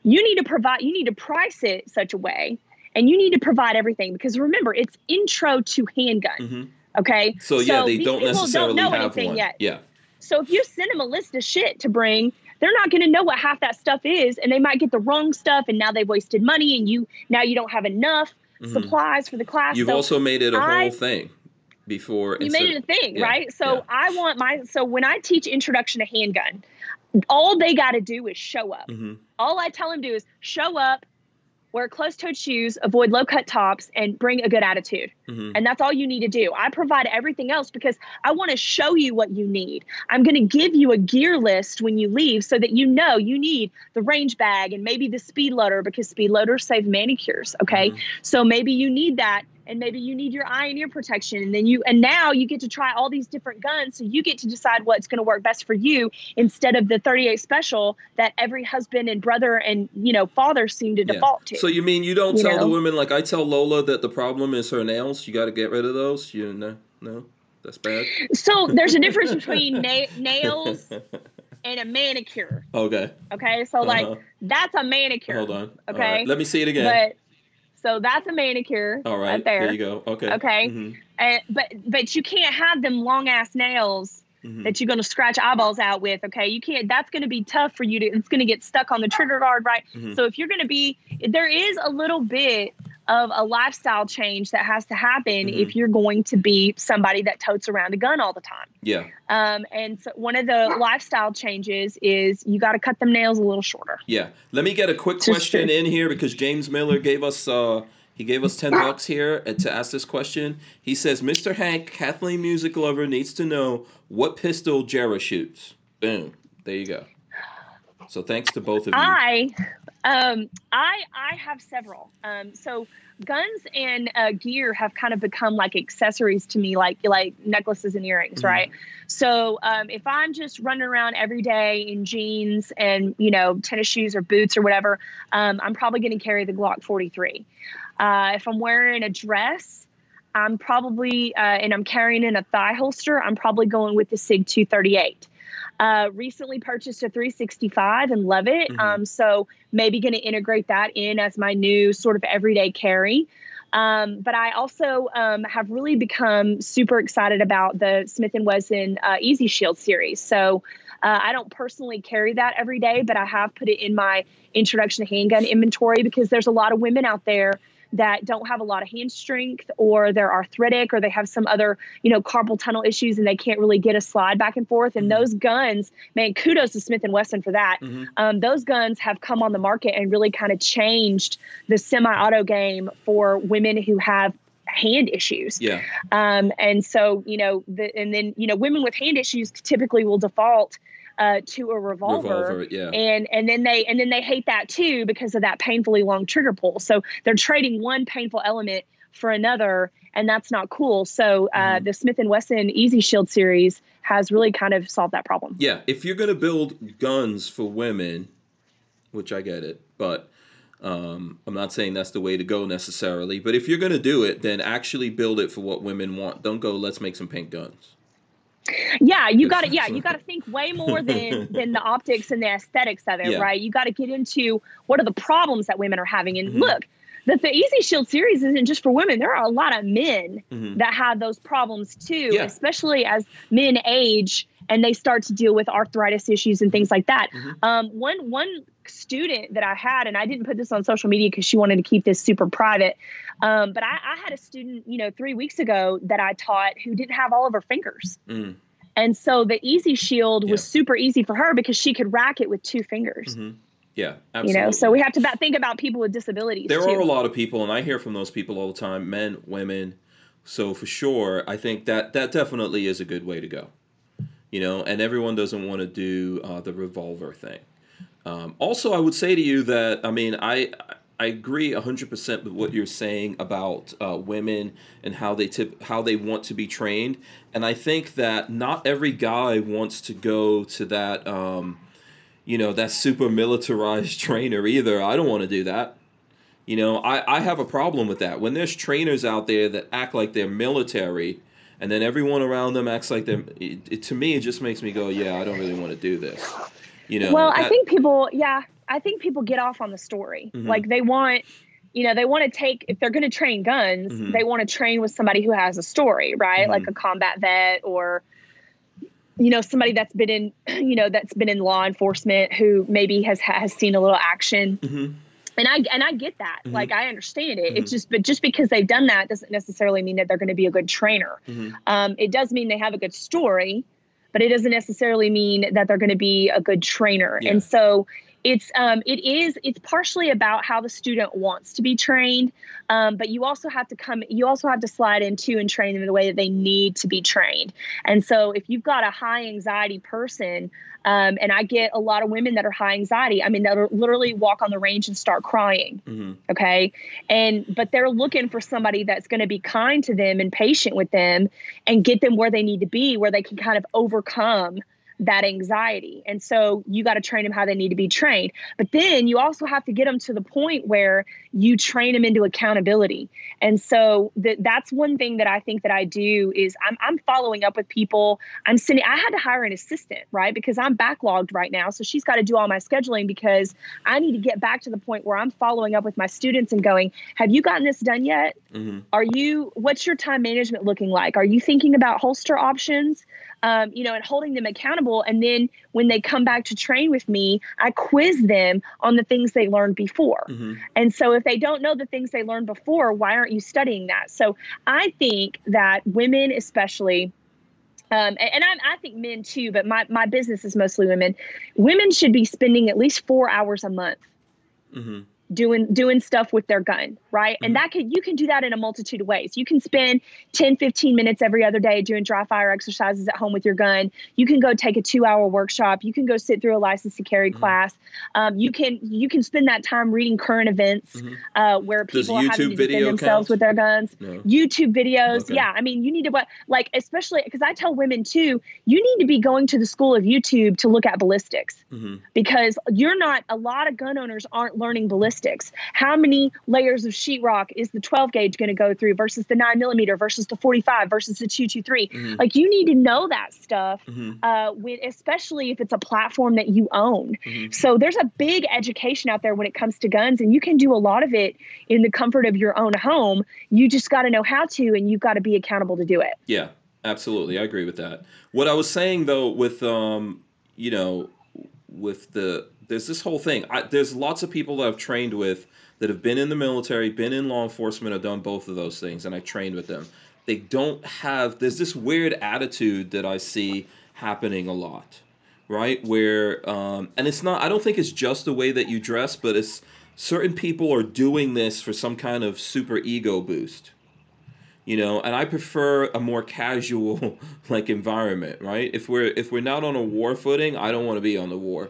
you need to provide you need to price it such a way and you need to provide everything because remember it's intro to handgun mm-hmm. Okay. So yeah, so they don't necessarily don't know have anything one. Yet. Yeah. So if you send them a list of shit to bring, they're not going to know what half that stuff is, and they might get the wrong stuff, and now they've wasted money, and you now you don't have enough mm-hmm. supplies for the class. You've so also made it a I, whole thing before. You made it a thing, yeah, right? So yeah. I want my so when I teach introduction to handgun, all they got to do is show up. Mm-hmm. All I tell them to do is show up, wear closed toed shoes, avoid low cut tops, and bring a good attitude. Mhm. And that's all you need to do. I provide everything else because I want to show you what you need. I'm going to give you a gear list when you leave so that you know you need the range bag and maybe the speed loader because speed loaders save manicures. Okay. Mhm. So maybe you need that. And maybe you need your eye and ear protection. And then you, and now you get to try all these different guns. So you get to decide what's going to work best for you instead of the 38 special that every husband and brother and, you know, father seem to Yeah. default to. So you mean you don't You tell the women like I tell Lola that the problem is her nails? You got to get rid of those. You know, no, that's bad. So there's a difference between na- nails and a manicure. okay. Okay, so like Uh-huh. that's a manicure. Hold on. Okay. right. Let me see it again. But so that's a manicure. All right. there. There you go. Okay. Okay. Mhm. And, but but you can't have them long ass nails Mhm. that you're going to scratch eyeballs out with. Okay, you can't. That's going to be tough for you to. It's going to get stuck on the trigger guard, right? Mhm. So if you're going to be, there is a little bit of a lifestyle change that has to happen Mhm. if you're going to be somebody that totes around a gun all the time. Yeah. Um, and so one of the lifestyle changes is you got to cut them nails a little shorter. Yeah. Let me get a quick question in here because James Miller gave us uh he gave us 10 bucks here uh, to ask this question. He says, "Mr. Hank, Kathleen music lover needs to know what pistol Jera shoots." Boom. There you go. So thanks to both of you. I, um, I, I have several. Um, so guns and uh, gear have kind of become like accessories to me, like like necklaces and earrings, Mhm. right? So um, if I'm just running around every day in jeans and you know tennis shoes or boots or whatever, um, I'm probably going to carry the Glock 43. Uh, if I'm wearing a dress. I'm probably, uh, and I'm carrying in a thigh holster. I'm probably going with the Sig 238. Uh, recently purchased a 365 and love it. Mhm. Um, so maybe going to integrate that in as my new sort of everyday carry. Um, but I also um, have really become super excited about the Smith and Wesson uh, Easy Shield series. So uh, I don't personally carry that every day, but I have put it in my introduction to handgun inventory because there's a lot of women out there that don't have a lot of hand strength or they're arthritic or they have some other you know carpal tunnel issues and they can't really get a slide back and forth and Mhm. those guns man kudos to smith and wesson for that Mhm. um, those guns have come on the market and really kind of changed the semi-auto game for women who have hand issues Yeah. um, and so you know the, and then you know women with hand issues typically will default uh, to a revolver, Revolver, yeah. and and then they and then they hate that too because of that painfully long trigger pull so they're trading one painful element for another and that's not cool so uh, Mhm. the smith and wesson easy shield series has really kind of solved that problem Yeah, if you're gonna build guns for women, which I get it, but um, I'm not saying that's the way to go necessarily. But if you're gonna do it, then actually build it for what women want. Don't go, let's make some pink guns. Yeah you got to yeah you got to think way more than than the optics and the aesthetics of it Yeah. right you got to get into what are the problems that women are having and Mhm. look that the easy shield series isn't just for women there are a lot of men Mhm. that have those problems too Yeah. especially as men age and they start to deal with arthritis issues and things like that Mhm. um, one one student that i had and i didn't put this on social media because she wanted to keep this super private um, but I, I had a student you know three weeks ago that i taught who didn't have all of her fingers Mm, and so the easy shield was super easy for her because she could rack it with two fingers. mhm. Yeah, You know, so we have to think about people with disabilities there too. are a lot of people, and I hear from those people all the time, men, women. So for sure, I think that that definitely is a good way to go. You know, and everyone doesn't want to do uh, the revolver thing. Um, also, I would say to you that I mean I I agree hundred percent with what you're saying about uh, women and how they tip how they want to be trained, and I think that not every guy wants to go to that. Um, you know that super militarized trainer either. I don't want to do that. You know, I, I have a problem with that. When there's trainers out there that act like they're military and then everyone around them acts like them, it, it, to me, it just makes me go, yeah, I don't really want to do this. You know, well, I think people, yeah, I think people get off on the story. Mhm. Like they want, you know, they want to take if they're going to train guns, Mhm. they want to train with somebody who has a story, right? Mhm. Like a combat vet or you know somebody that's been in you know that's been in law enforcement who maybe has has seen a little action Mhm. and I and I get that. Mhm. Like I understand it. Mhm. It's just but just because they've done that doesn't necessarily mean that they're going to be a good trainer. Mhm. Um, it does mean they have a good story, but it doesn't necessarily mean that they're going to be a good trainer. Yeah. And so it's um, it is it's partially about how the student wants to be trained um, but you also have to come you also have to slide into and train them in the way that they need to be trained and so if you've got a high anxiety person um, and I get a lot of women that are high anxiety. I mean, they'll literally walk on the range and start crying. Mm-hmm. Okay. And, but they're looking for somebody that's going to be kind to them and patient with them and get them where they need to be, where they can kind of overcome that anxiety. And so you got to train them how they need to be trained. But then you also have to get them to the point where you train them into accountability. And so that that's one thing that I think that I do is I'm, I'm following up with people. I'm sending, I had to hire an assistant, right? Because I'm backlogged right now. So she's got to do all my scheduling because I need to get back to the point where I'm following up with my students and going, have you gotten this done yet? Mm-hmm. Are you, what's your time management looking like? Are you thinking about holster options? Um, you know, and holding them accountable. And then when they come back to train with me, I quiz them on the things they learned before. Mm-hmm. And so if they don't know the things they learned before, why aren't you studying that? So I think that women, especially, um, and, and I, I, think men too, but my, my business is mostly women. Women should be spending at least four hours a month mm-hmm doing doing stuff with their gun right mm-hmm. and that can you can do that in a multitude of ways you can spend 10 15 minutes every other day doing dry fire exercises at home with your gun you can go take a two hour workshop you can go sit through a license to carry mm-hmm. class um, you can you can spend that time reading current events mm-hmm. uh, where people are having to defend themselves count? with their guns no. youtube videos okay. yeah i mean you need to what like especially because i tell women too you need to be going to the school of youtube to look at ballistics mm-hmm. because you're not a lot of gun owners aren't learning ballistics How many layers of sheetrock is the 12 gauge going to go through versus the 9 millimeter versus the 45 versus the 223? Mm-hmm. Like you need to know that stuff, mm-hmm. uh, with, especially if it's a platform that you own. Mm-hmm. So there's a big education out there when it comes to guns, and you can do a lot of it in the comfort of your own home. You just got to know how to, and you've got to be accountable to do it. Yeah, absolutely. I agree with that. What I was saying though, with um, you know, with the there's this whole thing. I, there's lots of people that I've trained with that have been in the military, been in law enforcement, have done both of those things, and I trained with them. They don't have. There's this weird attitude that I see happening a lot, right? Where um, and it's not. I don't think it's just the way that you dress, but it's certain people are doing this for some kind of super ego boost you know and i prefer a more casual like environment right if we're if we're not on a war footing i don't want to be on the war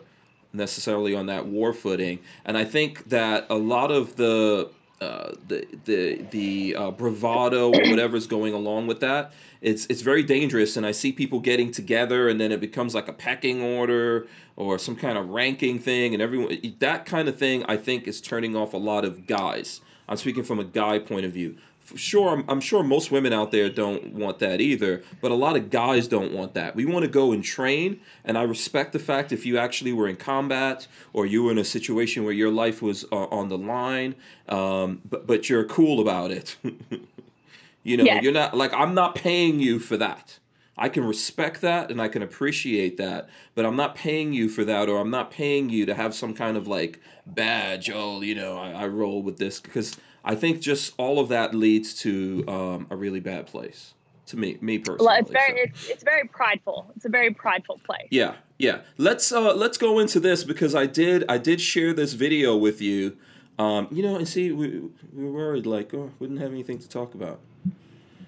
necessarily on that war footing. And I think that a lot of the uh, the the the uh, bravado or whatever's going along with that, it's it's very dangerous. And I see people getting together, and then it becomes like a pecking order or some kind of ranking thing, and everyone that kind of thing. I think is turning off a lot of guys. I'm speaking from a guy point of view sure I'm, I'm, sure most women out there don't want that either but a lot of guys don't want that we want to go and train and i respect the fact if you actually were in combat or you were in a situation where your life was uh, on the line um, but but you're cool about it you know yes. you're not like i'm not paying you for that I can respect that and I can appreciate that, but I'm not paying you for that, or I'm not paying you to have some kind of like badge. Oh, you know, I, I roll with this because I think just all of that leads to um, a really bad place to me, me personally. Well, it's very, so. it's, it's very prideful. It's a very prideful place. Yeah, yeah. Let's uh, let's go into this because I did I did share this video with you. Um, you know, and see, we, we were worried like, oh, we didn't have anything to talk about.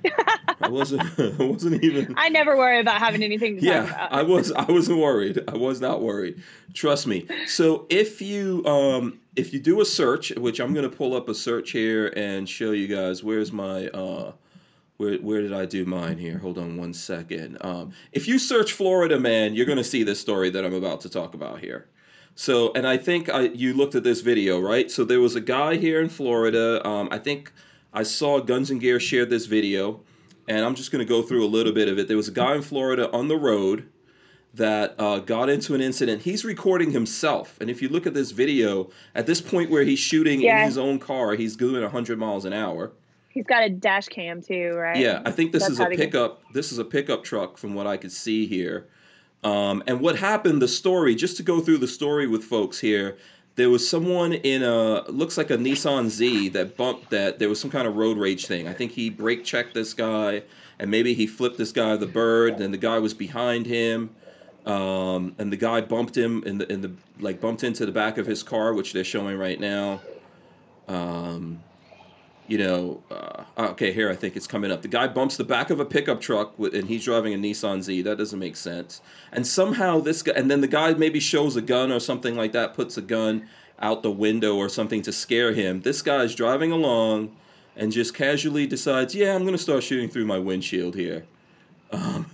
I wasn't. I wasn't even. I never worry about having anything to yeah, talk about. I was. I wasn't worried. I was not worried. Trust me. So if you um if you do a search, which I'm gonna pull up a search here and show you guys. Where's my uh. Where, where did I do mine here? Hold on one second. Um, if you search Florida man, you're going to see this story that I'm about to talk about here. So, and I think I, you looked at this video, right? So there was a guy here in Florida. Um, I think I saw Guns and Gear share this video, and I'm just going to go through a little bit of it. There was a guy in Florida on the road that uh, got into an incident. He's recording himself, and if you look at this video, at this point where he's shooting yeah. in his own car, he's doing 100 miles an hour. He's got a dash cam too, right? Yeah, I think this That's is a pickup. Get... This is a pickup truck, from what I could see here. Um, and what happened? The story, just to go through the story with folks here there was someone in a looks like a Nissan Z that bumped that there was some kind of road rage thing. I think he brake checked this guy and maybe he flipped this guy the bird and the guy was behind him. Um, and the guy bumped him in the in the like bumped into the back of his car, which they're showing right now. Um, you know, uh, okay, here I think it's coming up. The guy bumps the back of a pickup truck with, and he's driving a Nissan Z. That doesn't make sense. And somehow this guy, and then the guy maybe shows a gun or something like that, puts a gun out the window or something to scare him. This guy's driving along and just casually decides, yeah, I'm to start shooting through my windshield here. Um,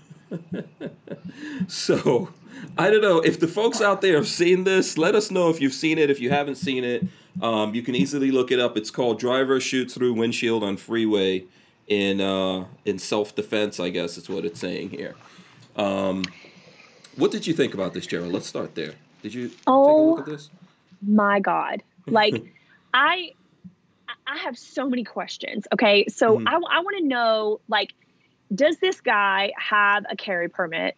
so I don't know if the folks out there have seen this. Let us know if you've seen it. If you haven't seen it, um, you can easily look it up. It's called "Driver Shoots Through Windshield on Freeway" in uh, in self defense. I guess is what it's saying here. Um, what did you think about this, Jera? Let's start there. Did you oh, take a look at this? My God, like I I have so many questions. Okay, so mm-hmm. I I want to know like does this guy have a carry permit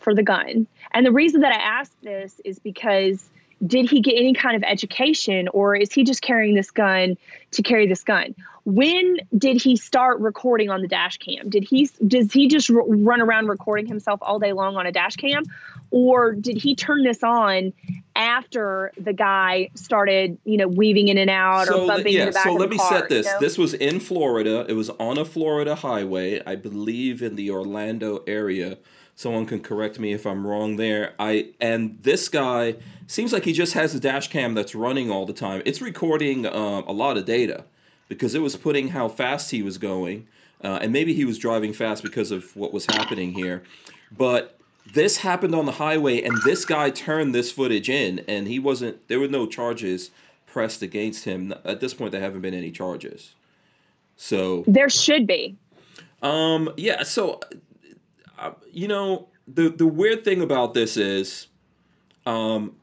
for the gun? And the reason that I ask this is because did he get any kind of education or is he just carrying this gun to carry this gun? When did he start recording on the dash cam? Did he does he just r- run around recording himself all day long on a dash cam? Or did he turn this on after the guy started you know weaving in and out so, or bumping yeah, in the back so let the me car, set this. you know? this was in florida. It was on a florida highway i believe in the orlando area someone can correct me if i'm wrong there i and this guy seems like he just has a dash cam that's running all the time. It's recording um, a lot of data because it was putting how fast he was going, uh, and maybe he was driving fast because of what was happening here. But this happened on the highway, and this guy turned this footage in, and he wasn't. There were no charges pressed against him. At this point, there haven't been any charges. So there should be. Um. Yeah. So, uh, you know, the the weird thing about this is, um,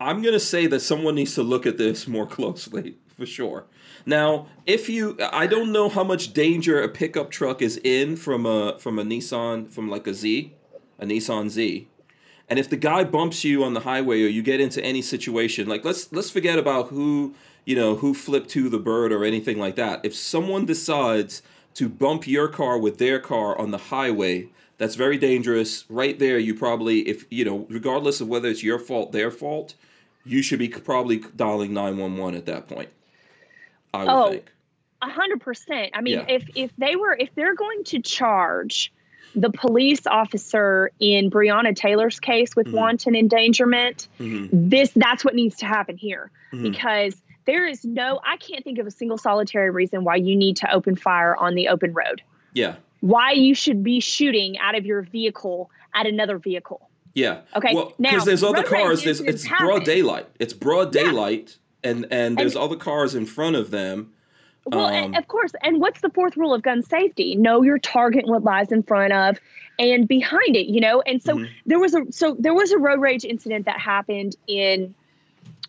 I'm going to say that someone needs to look at this more closely for sure. Now, if you I don't know how much danger a pickup truck is in from a from a Nissan from like a Z, a Nissan Z. And if the guy bumps you on the highway or you get into any situation, like let's let's forget about who, you know, who flipped to the bird or anything like that. If someone decides to bump your car with their car on the highway, that's very dangerous. Right there, you probably if, you know, regardless of whether it's your fault, their fault, you should be probably dialing 911 at that point. I would oh, think. A hundred percent. I mean, yeah. if if they were if they're going to charge the police officer in Breonna Taylor's case with mm-hmm. wanton endangerment, mm-hmm. this that's what needs to happen here mm-hmm. because there is no I can't think of a single solitary reason why you need to open fire on the open road. Yeah. Why you should be shooting out of your vehicle at another vehicle. Yeah. Okay. Well, because there's other cars. There's it's happen. broad daylight. It's broad daylight, yeah. and and there's and, other cars in front of them. Well, um, of course. And what's the fourth rule of gun safety? Know your target, what lies in front of, and behind it. You know. And so mm-hmm. there was a so there was a road rage incident that happened in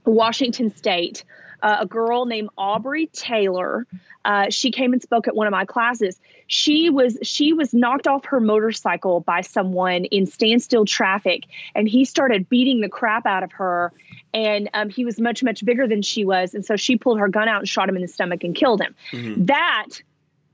Washington State. Uh, a girl named Aubrey Taylor. Uh, she came and spoke at one of my classes she was she was knocked off her motorcycle by someone in standstill traffic and he started beating the crap out of her and um, he was much much bigger than she was and so she pulled her gun out and shot him in the stomach and killed him mm-hmm. that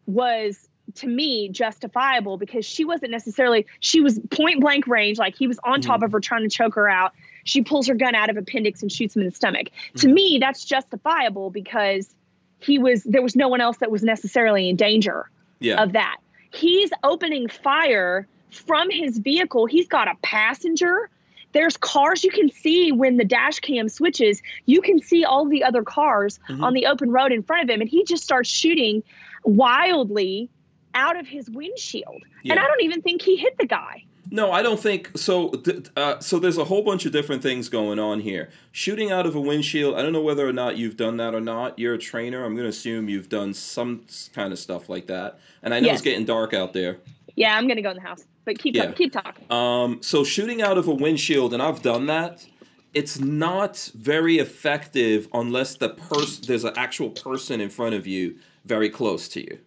was to me justifiable because she wasn't necessarily she was point blank range like he was on mm-hmm. top of her trying to choke her out she pulls her gun out of appendix and shoots him in the stomach mm-hmm. to me that's justifiable because he was there was no one else that was necessarily in danger yeah. of that. He's opening fire from his vehicle. He's got a passenger. There's cars you can see when the dash cam switches. You can see all the other cars mm-hmm. on the open road in front of him, and he just starts shooting wildly out of his windshield. Yeah. And I don't even think he hit the guy. No, I don't think so. Uh, so there's a whole bunch of different things going on here. Shooting out of a windshield. I don't know whether or not you've done that or not. You're a trainer. I'm going to assume you've done some kind of stuff like that. And I know yes. it's getting dark out there. Yeah, I'm going to go in the house. But keep yeah. keep talking. Um, so shooting out of a windshield, and I've done that. It's not very effective unless the person there's an actual person in front of you very close to you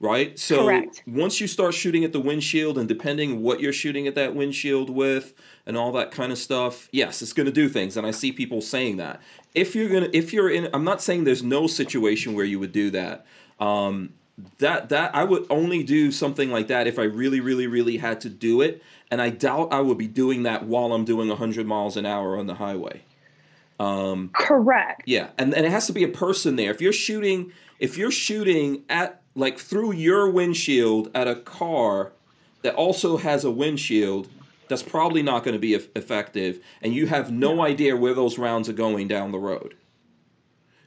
right? So Correct. once you start shooting at the windshield, and depending what you're shooting at that windshield with, and all that kind of stuff, yes, it's going to do things. And I see people saying that. If you're gonna, if you're in, I'm not saying there's no situation where you would do that. Um, that that I would only do something like that if I really, really, really had to do it, and I doubt I would be doing that while I'm doing 100 miles an hour on the highway. Um, Correct. yeah, and and it has to be a person there. If you're shooting, if you're shooting at like through your windshield at a car that also has a windshield, that's probably not going to be eff- effective, and you have no idea where those rounds are going down the road.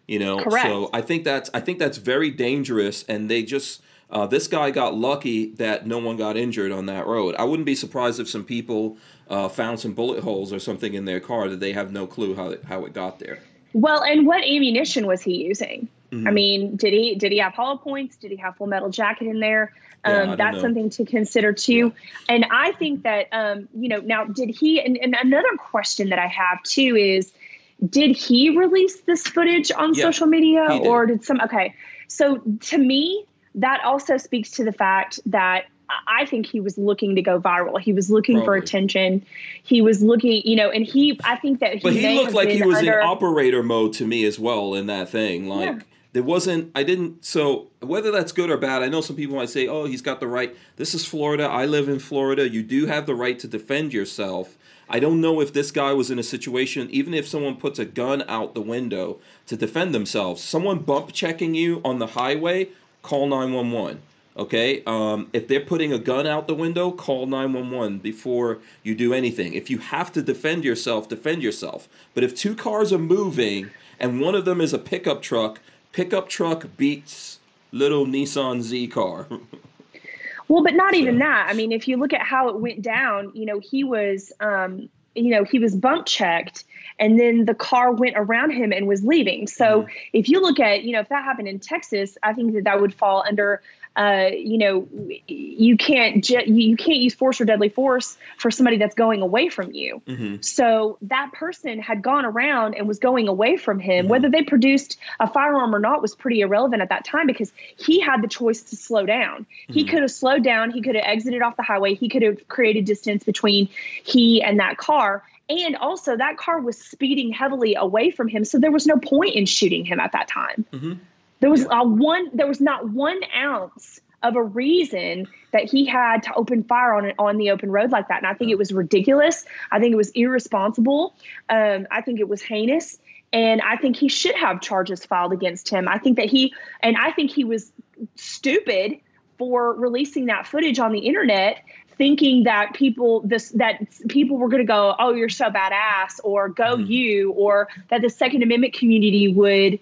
You know, Correct. so I think that's I think that's very dangerous, and they just uh, this guy got lucky that no one got injured on that road. I wouldn't be surprised if some people uh, found some bullet holes or something in their car that they have no clue how it, how it got there. Well, and what ammunition was he using? I Mhm. mean, did he did he have hollow points? Did he have full metal jacket in there? Um, don't that's know. something to consider too. And I think that um, you know now did he? And, and another question that I have too is, did he release this footage on Yeah, social media did. or did some? Okay, so to me, that also speaks to the fact that. I think he was looking to go viral. He was looking for attention. He was looking, you know, and he. I think that he. But he looked like he was under, in operator mode to me as well in that thing. Like Yeah. There wasn't I didn't so whether that's good or bad, I know some people might say, "Oh, he's got the right. This is Florida. I live in Florida. You do have the right to defend yourself." I don't know if this guy was in a situation even if someone puts a gun out the window to defend themselves. Someone bump checking you on the highway, call 911. Okay, um, if they're putting a gun out the window, call 911 before you do anything. If you have to defend yourself, defend yourself. But if two cars are moving and one of them is a pickup truck, pickup truck beats little Nissan Z car. Well, but not even that. I mean, if you look at how it went down, you know, he was, um, you know, he was bump checked, and then the car went around him and was leaving. So if you look at, you know, if that happened in Texas, I think that that would fall under. Uh, you know, you can't ju- you can't use force or deadly force for somebody that's going away from you. Mhm. So that person had gone around and was going away from him. Mhm. Whether they produced a firearm or not was pretty irrelevant at that time because he had the choice to slow down. He Mhm. could have slowed down. He could have exited off the highway. He could have created distance between he and that car. And also, that car was speeding heavily away from him. So there was no point in shooting him at that time. There was Yeah. a one. There was not one ounce of a reason that he had to open fire on it on the open road like that. And I think it was ridiculous. I think it was irresponsible. Um, I think it was heinous. And I think he should have charges filed against him. I think that he, and I think he was stupid for releasing that footage on the internet thinking that people this that people were going to go oh you're so badass or go Mhm. you or that the second amendment community would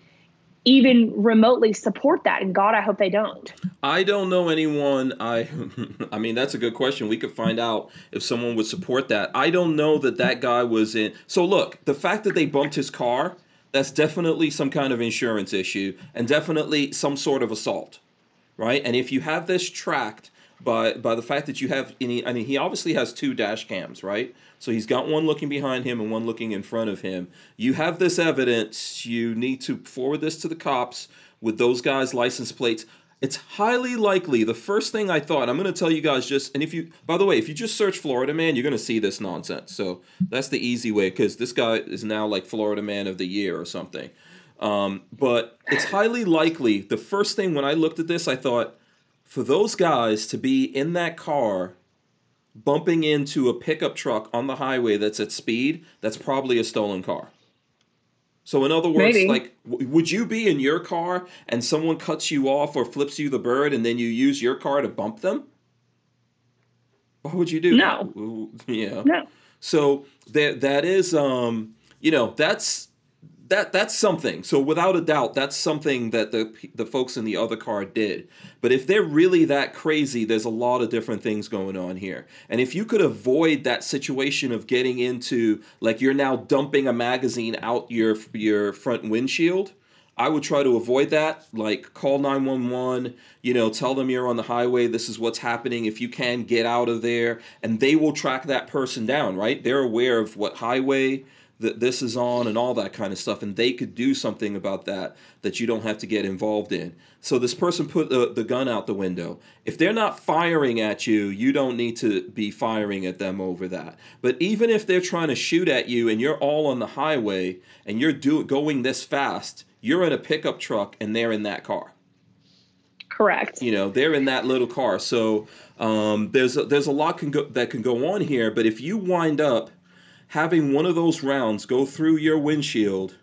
even remotely support that and god i hope they don't I don't know anyone. I, I mean, that's a good question. We could find out if someone would support that. I don't know that that guy was in. So look, the fact that they bumped his car, that's definitely some kind of insurance issue and definitely some sort of assault, right? And if you have this tracked by by the fact that you have any, I mean, he obviously has two dash cams, right? So he's got one looking behind him and one looking in front of him. You have this evidence. You need to forward this to the cops with those guys' license plates. It's highly likely. The first thing I thought, I'm going to tell you guys just, and if you, by the way, if you just search Florida Man, you're going to see this nonsense. So that's the easy way because this guy is now like Florida Man of the Year or something. Um, but it's highly likely. The first thing when I looked at this, I thought, for those guys to be in that car bumping into a pickup truck on the highway that's at speed, that's probably a stolen car. So in other words, Maybe. like, w- would you be in your car and someone cuts you off or flips you the bird, and then you use your car to bump them? What would you do No. Yeah. no So that that is um you know that's that that's something. So without a doubt, that's something that the the folks in the other car did. But if they're really that crazy, there's a lot of different things going on here. And if you could avoid that situation of getting into like you're now dumping a magazine out your your front windshield, I would try to avoid that. Like call 911, you know, tell them you're on the highway, this is what's happening. If you can, get out of there. And they will track that person down, right? They're aware of what highway that this is on and all that kind of stuff. And they could do something about that that you don't have to get involved in. So this person put the, the gun out the window. If they're not firing at you, you don't need to be firing at them over that. But even if they're trying to shoot at you and you're all on the highway and you're do, going this fast, you're in a pickup truck and they're in that car. Correct. You know, they're in that little car. So um, there's a, there's a lot can go, that can go on here. But if you wind up having one of those rounds go through your windshield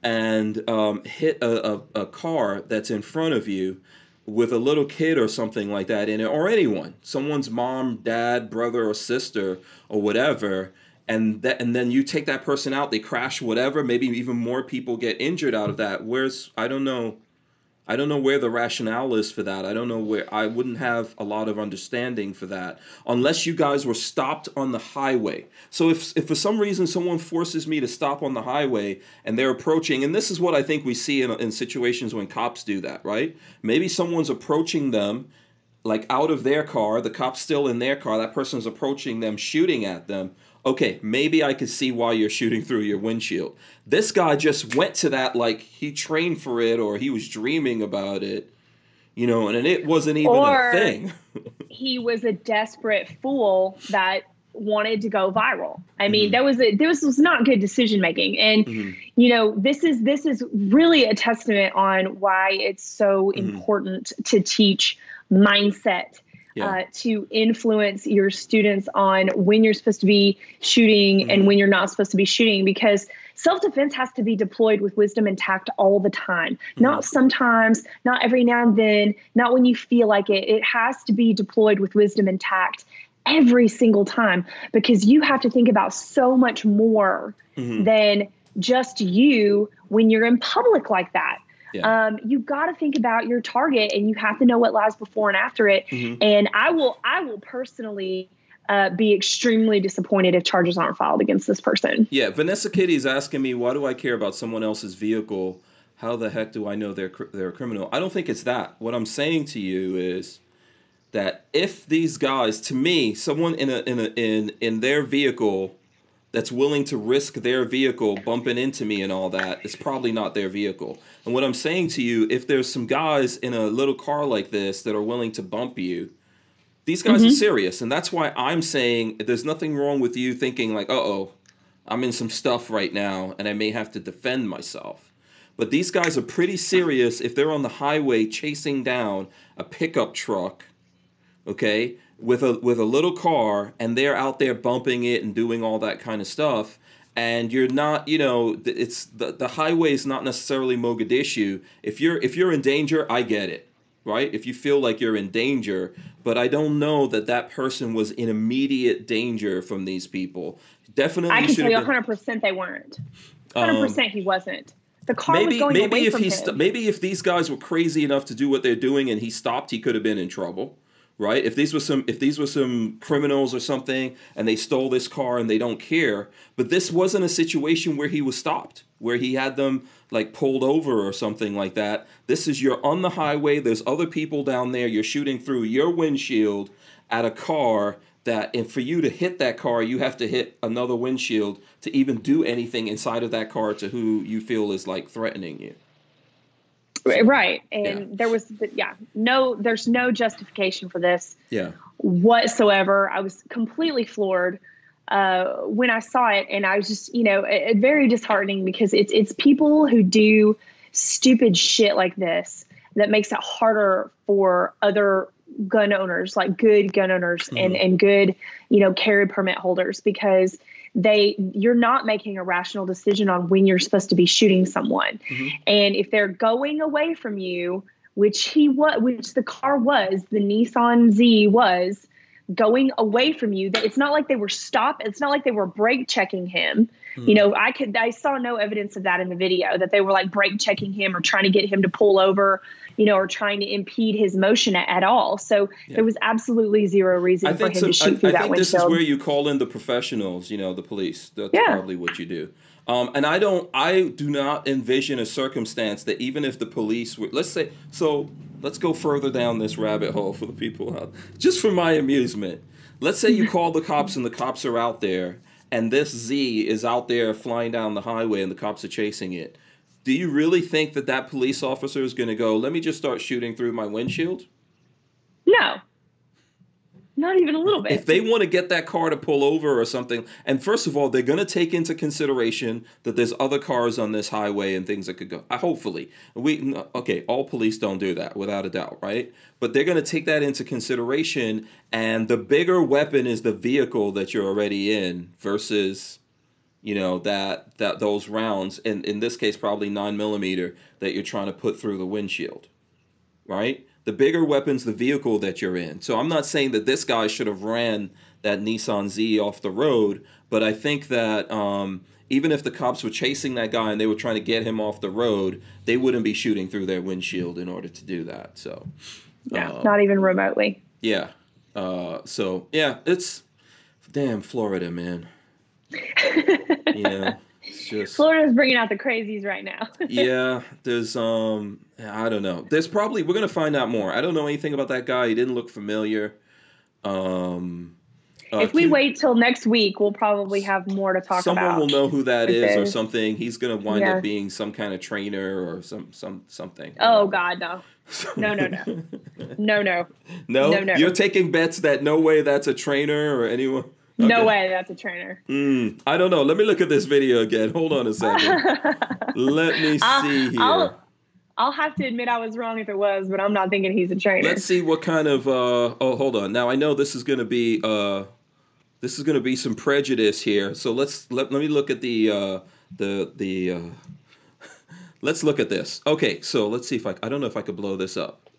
and um, hit a, a, a car that's in front of you with a little kid or something like that in it, or anyone, someone's mom, dad, brother, or sister, or whatever, and that and then you take that person out, they crash, whatever, maybe even more people get injured out of that. Where's I don't know I don't know where the rationale is for that. I don't know where I wouldn't have a lot of understanding for that unless you guys were stopped on the highway. So if if for some reason someone forces me to stop on the highway and they're approaching, and this is what I think we see in, in situations when cops do that, right? Maybe someone's approaching them like out of their car, the cop's still in their car, that person's approaching them, shooting at them okay, maybe I could see why you're shooting through your windshield. This guy just went to that like he trained for it or he was dreaming about it, you know, and it wasn't even or a thing. he was a desperate fool that wanted to go viral. I mean, mm-hmm. that was a, this was not good decision making. And mm-hmm. you know, this is this is really a testament on why it's so mm-hmm. important to teach mindset yeah. uh, to influence your students on when you're supposed to be shooting mm-hmm. and when you're not supposed to be shooting because self defense has to be deployed with wisdom and tact all the time, mm-hmm. not sometimes, not every now and then, not when you feel like it. It has to be deployed with wisdom and tact every single time because you have to think about so much more mm-hmm. than just you when you're in public like that. Yeah. Um, you got to think about your target, and you have to know what lies before and after it. Mm-hmm. And I will, I will personally. Uh, be extremely disappointed if charges aren't filed against this person. Yeah, Vanessa Kitty is asking me, why do I care about someone else's vehicle? How the heck do I know they're they're a criminal? I don't think it's that. What I'm saying to you is that if these guys, to me, someone in a in a in in their vehicle that's willing to risk their vehicle bumping into me and all that, it's probably not their vehicle. And what I'm saying to you, if there's some guys in a little car like this that are willing to bump you, these guys mm-hmm. are serious. And that's why I'm saying there's nothing wrong with you thinking, like, uh oh, I'm in some stuff right now and I may have to defend myself. But these guys are pretty serious if they're on the highway chasing down a pickup truck, okay, with a with a little car and they're out there bumping it and doing all that kind of stuff and you're not you know it's the, the highway is not necessarily mogadishu. If you're if you're in danger i get it right? If you feel like you're in danger but i don't know that that person was in immediate danger from these people. Definitely i can tell you 100% been, they weren't. 100% um, he wasn't. The car maybe, was going maybe away if from he him. St- maybe if these guys were crazy enough to do what they're doing and he stopped he could have been in trouble right? If these were some if these were some criminals or something and they stole this car and they don't care, but this wasn't a situation where he was stopped, where he had them like pulled over or something like that. This is you're on the highway, there's other people down there, you're shooting through your windshield at a car that and for you to hit that car, you have to hit another windshield to even do anything inside of that car to who you feel is like threatening you. Right. And yeah. there was, yeah, no, there's no justification for this yeah. whatsoever. I was completely floored uh, when I saw it. And I was just, you know, it, it, very disheartening because it's, it's people who do stupid shit like this that makes it harder for other gun owners, like good gun owners mm-hmm. and, and good, you know, carry permit holders because – they you're not making a rational decision on when you're supposed to be shooting someone mm-hmm. and if they're going away from you which he was which the car was the nissan z was going away from you that it's not like they were stop, it's not like they were brake checking him mm-hmm. you know i could i saw no evidence of that in the video that they were like brake checking him or trying to get him to pull over you know, or trying to impede his motion at, at all. So yeah. there was absolutely zero reason for him so, to shoot I, through I that think windshield. this is where you call in the professionals, you know, the police. That's yeah. probably what you do. Um, and I don't, I do not envision a circumstance that even if the police were, let's say, so let's go further down this rabbit hole for the people out, just for my amusement. Let's say you call the cops and the cops are out there, and this Z is out there flying down the highway and the cops are chasing it do you really think that that police officer is going to go, let me just start shooting through my windshield? No. Not even a little bit. If they want to get that car to pull over or something, and first of all, they're going to take into consideration that there's other cars on this highway and things that could go. Uh, hopefully, we okay. All police don't do that, without a doubt, right? But they're going to take that into consideration, and the bigger weapon is the vehicle that you're already in versus, you know, that that those rounds, and in this case, probably nine millimeter that you're trying to put through the windshield, right? The bigger weapon's the vehicle that you're in. So I'm not saying that this guy should have ran that Nissan Z off the road, but I think that um, even if the cops were chasing that guy and they were trying to get him off the road, they wouldn't be shooting through their windshield in order to do that. So, yeah, uh, not even remotely. Yeah. Uh, so yeah, it's damn Florida, man. you know just Florida's bringing out the crazies right now. yeah, there's um, I don't know. There's probably we're gonna find out more. I don't know anything about that guy. He didn't look familiar. Um, uh, if we wait till next week, we'll probably have more to talk someone about. Someone will know who that is or something. He's gonna wind yeah. up being some kind of trainer or some some something. Oh God, no. No, no, no, no, no, no, no, no. You're taking bets that no way that's a trainer or anyone. Okay. No way, that's a trainer. Mm, I don't know. Let me look at this video again. Hold on a second. Let me I'll, see here. I'll, I'll, have to admit I was wrong if it was, but I'm not thinking he's a trainer. Let's see what kind of. Uh, oh, hold on. Now I know this is going to be. Uh, this is going to be some prejudice here. So let's let, let me look at the uh, the the. Uh, let's look at this. Okay, so let's see if I. I don't know if I could blow this up.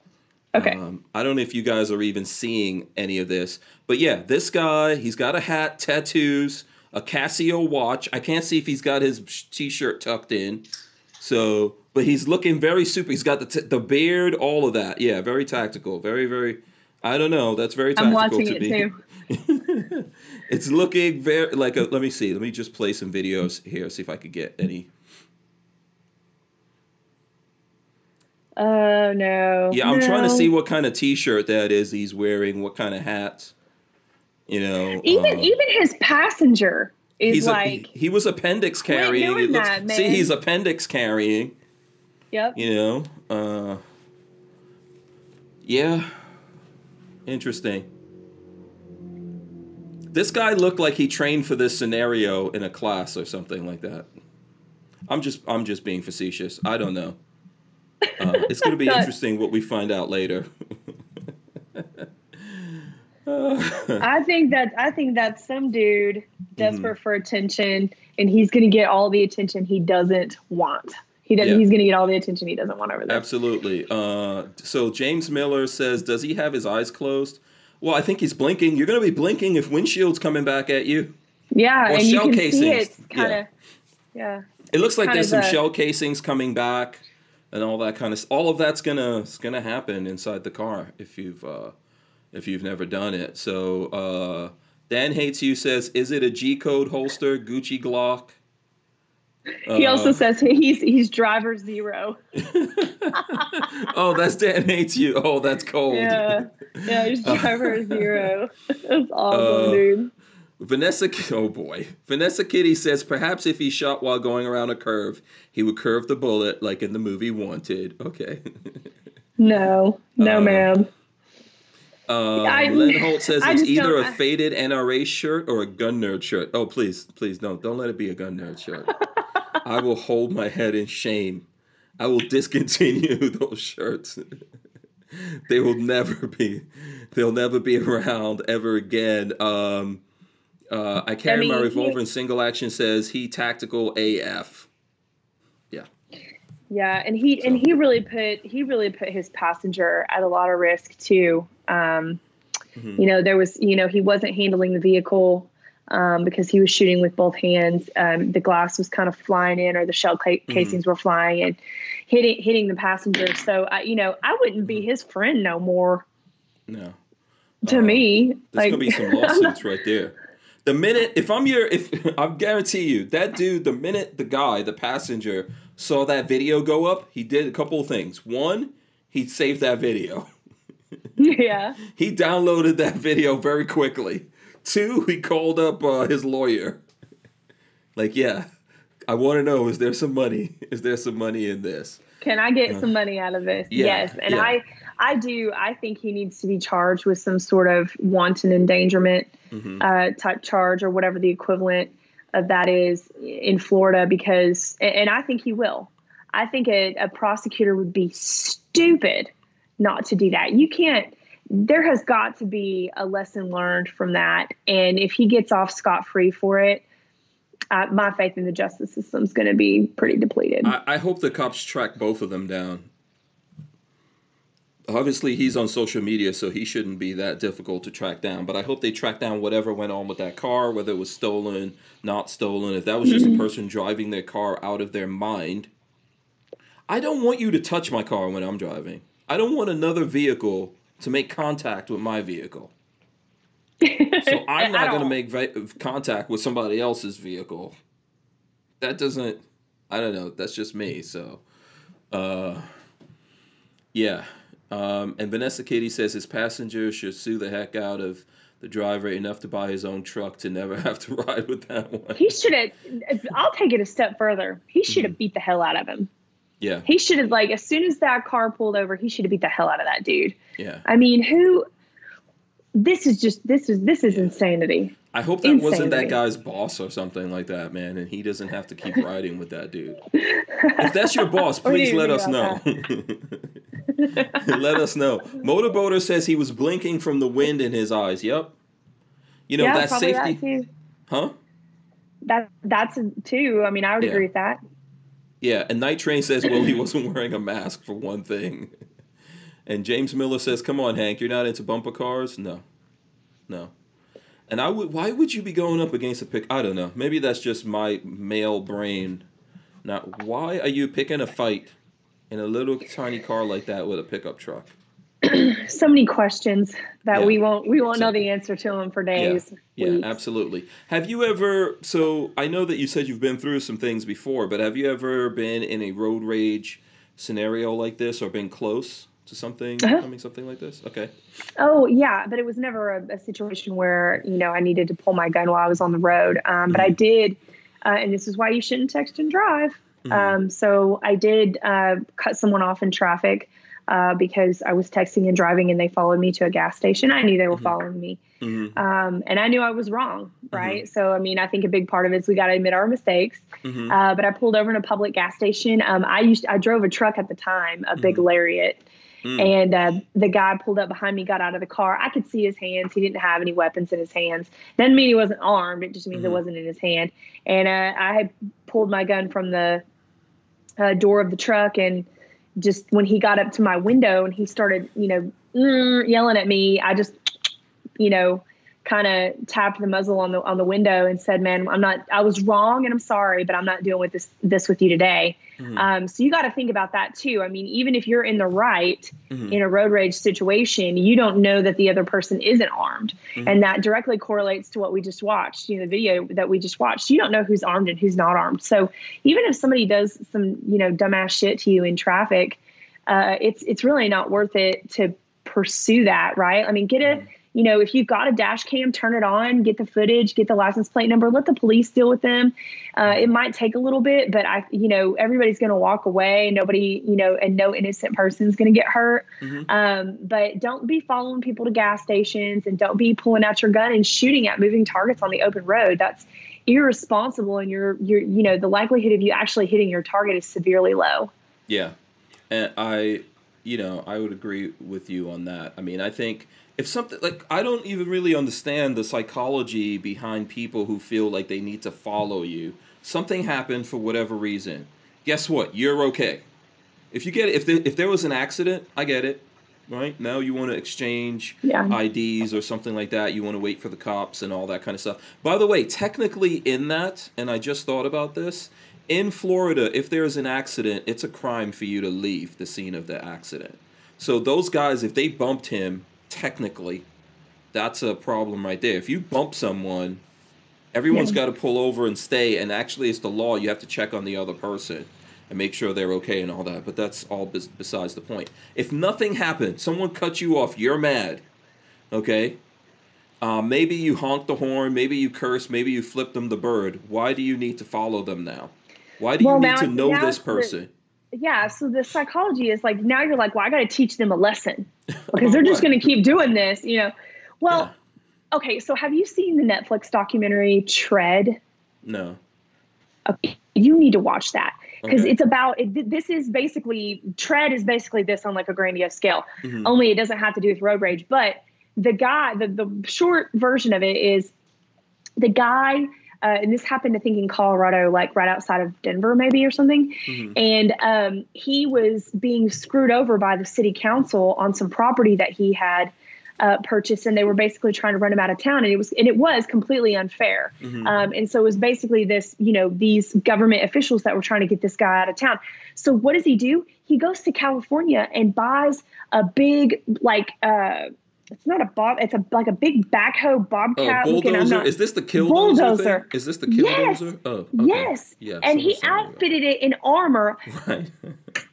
Okay. Um, I don't know if you guys are even seeing any of this, but yeah, this guy, he's got a hat, tattoos, a Casio watch. I can't see if he's got his t-shirt tucked in. So, but he's looking very super. He's got the t- the beard, all of that. Yeah, very tactical. Very very. I don't know. That's very tactical I'm watching to it me. Too. it's looking very like a. Let me see. Let me just play some videos here. See if I could get any Oh no. Yeah, I'm no. trying to see what kind of T-shirt that is he's wearing. What kind of hat? You know. Even um, even his passenger is like a, he, was appendix carrying. Looks, that, see, he's appendix carrying. Yep. You know. Uh. Yeah. Interesting. This guy looked like he trained for this scenario in a class or something like that. I'm just I'm just being facetious. I don't know. Uh, it's going to be interesting what we find out later. I think that I think that some dude desperate mm-hmm. for attention, and he's going to get all the attention he doesn't want. He does. Yeah. He's going to get all the attention he doesn't want over there. Absolutely. Uh, so James Miller says, does he have his eyes closed? Well, I think he's blinking. You're going to be blinking if windshield's coming back at you. Yeah, or and shell you can casings. see it kind of. Yeah. yeah. It looks like there's some the, shell casings coming back and all that kind of all of that's gonna gonna happen inside the car if you've uh, if you've never done it. So uh, Dan hates you says, is it a G code holster Gucci Glock? He uh, also says he's he's driver zero. oh, that's Dan hates you. Oh, that's cold. Yeah, yeah, he's driver zero. That's awesome, uh, dude. Vanessa, oh boy. Vanessa Kitty says perhaps if he shot while going around a curve, he would curve the bullet like in the movie Wanted. Okay. no, no, uh, ma'am. I, Len Holt says it's either a faded NRA shirt or a gun nerd shirt. Oh, please, please don't, don't let it be a gun nerd shirt. I will hold my head in shame. I will discontinue those shirts. they will never be, they'll never be around ever again. Um, uh, I carry I mean, my revolver in single action. Says he tactical AF. Yeah. Yeah, and he so. and he really put he really put his passenger at a lot of risk too. Um, mm-hmm. You know, there was you know he wasn't handling the vehicle um, because he was shooting with both hands. Um, the glass was kind of flying in, or the shell ca- mm-hmm. casings were flying and hitting hitting the passenger. So I, you know, I wouldn't be his friend no more. No. To uh, me, there's like, gonna be some lawsuits right there. The minute, if I'm your, if I guarantee you, that dude, the minute the guy, the passenger, saw that video go up, he did a couple of things. One, he saved that video. Yeah. he downloaded that video very quickly. Two, he called up uh, his lawyer. like, yeah, I want to know: is there some money? Is there some money in this? Can I get uh, some money out of this? Yeah, yes. And yeah. I, I do. I think he needs to be charged with some sort of wanton endangerment mm-hmm. uh, type charge or whatever the equivalent of that is in Florida because, and I think he will. I think a, a prosecutor would be stupid not to do that. You can't, there has got to be a lesson learned from that. And if he gets off scot free for it, uh, my faith in the justice system is going to be pretty depleted. I, I hope the cops track both of them down. Obviously, he's on social media, so he shouldn't be that difficult to track down. But I hope they track down whatever went on with that car, whether it was stolen, not stolen. If that was just a person driving their car out of their mind, I don't want you to touch my car when I'm driving. I don't want another vehicle to make contact with my vehicle. so I'm not going to make ve- contact with somebody else's vehicle. That doesn't. I don't know. That's just me. So, uh, yeah. Um, and Vanessa Kitty says his passenger should sue the heck out of the driver enough to buy his own truck to never have to ride with that one. He should have. I'll take it a step further. He should have mm-hmm. beat the hell out of him. Yeah. He should have like as soon as that car pulled over, he should have beat the hell out of that dude. Yeah. I mean, who this is just this is this is yeah. insanity. I hope that insanity. wasn't that guy's boss or something like that, man, and he doesn't have to keep riding with that dude. if that's your boss, please let us know. let us know. Motorboater says he was blinking from the wind in his eyes. Yep. You know, yeah, that safety. That huh? That that's too. I mean, I would yeah. agree with that. Yeah, and Night Train says, well, he wasn't wearing a mask for one thing. And James Miller says, "Come on, Hank, you're not into bumper cars? No, no." And I would. Why would you be going up against a pick? I don't know. Maybe that's just my male brain. Now, why are you picking a fight in a little tiny car like that with a pickup truck? so many questions that yeah. we won't we won't so, know the answer to them for days. Yeah, yeah, absolutely. Have you ever? So I know that you said you've been through some things before, but have you ever been in a road rage scenario like this, or been close to something uh-huh. becoming something like this? Okay. Oh yeah, but it was never a, a, situation where you know I needed to pull my gun while I was on the road. Um. But I mm-hmm. did, uh, and this is why you shouldn't text and drive. Mm-hmm. Um, so I did uh, cut someone off in traffic uh, because I was texting and driving and they followed me to a gas station. I knew they were mm-hmm. following me. Mm-hmm. Um, and I knew I was wrong, mm-hmm. right? Mm-hmm. So, I mean, I think a big part of it is we got to admit our mistakes. Mm-hmm. Uh, but I pulled over in a public gas station. Um, I used I drove a truck at the time, a big mm-hmm. Lariat. Mm. And uh, the guy pulled up behind me, got out of the car. I could see his hands. He didn't have any weapons in his hands. Doesn't mean he wasn't armed. It just means it wasn't in his hand. And uh, I had pulled my gun from the uh, door of the truck and just when he got up to my window and he started, you know, mm, yelling at me, I just, you know, kind of tapped the muzzle on the on the window and said, "Man, I'm not. I was wrong, and I'm sorry, but I'm not dealing with this this with you today." Mm-hmm. Um, so you got to think about that too. I mean, even if you're in the right mm-hmm. in a road rage situation, you don't know that the other person isn't armed, mm-hmm. and that directly correlates to what we just watched. You know, the video that we just watched. You don't know who's armed and who's not armed. So even if somebody does some you know dumbass shit to you in traffic, uh, it's it's really not worth it to pursue that, right? I mean, get a mm-hmm you know, if you've got a dash cam, turn it on, get the footage, get the license plate number, let the police deal with them. Uh, it might take a little bit, but I, you know, everybody's going to walk away. Nobody, you know, and no innocent person is going to get hurt. Mm-hmm. Um, but don't be following people to gas stations and don't be pulling out your gun and shooting at moving targets on the open road. That's irresponsible, and you're, you're, you know, the likelihood of you actually hitting your target is severely low. Yeah, and I, you know, I would agree with you on that. I mean, I think if something like I don't even really understand the psychology behind people who feel like they need to follow you. Something happened for whatever reason. Guess what? You're okay. If you get if there, if there was an accident, I get it. Right now, you want to exchange yeah. IDs or something like that. You want to wait for the cops and all that kind of stuff. By the way, technically, in that, and I just thought about this. In Florida, if there's an accident, it's a crime for you to leave the scene of the accident. So those guys, if they bumped him technically, that's a problem right there. If you bump someone, everyone's yeah. got to pull over and stay. And actually, it's the law. You have to check on the other person and make sure they're okay and all that. But that's all bes- besides the point. If nothing happened, someone cut you off, you're mad. Okay? Uh, maybe you honk the horn, maybe you curse, maybe you flip them the bird. Why do you need to follow them now? Why do well, you need now, to know this person? Yeah, so the psychology is like now you're like, well, I got to teach them a lesson because they're just going to keep doing this, you know. Well, yeah. okay, so have you seen the Netflix documentary Tread? No. Okay, you need to watch that because okay. it's about it, this is basically Tread is basically this on like a grandiose scale. Mm-hmm. Only it doesn't have to do with road rage, but the guy, the the short version of it is the guy uh, and this happened, I think, in Colorado, like right outside of Denver, maybe or something. Mm-hmm. And um, he was being screwed over by the city council on some property that he had uh, purchased, and they were basically trying to run him out of town. And it was, and it was completely unfair. Mm-hmm. Um, and so it was basically this, you know, these government officials that were trying to get this guy out of town. So what does he do? He goes to California and buys a big, like. Uh, it's not a bob. It's a like a big backhoe bobcat. Oh, bulldozer. Not, is this the kill bulldozer? Thing? Is this the kill yes. Oh, okay. yes. Yeah. And he outfitted it in armor. Right.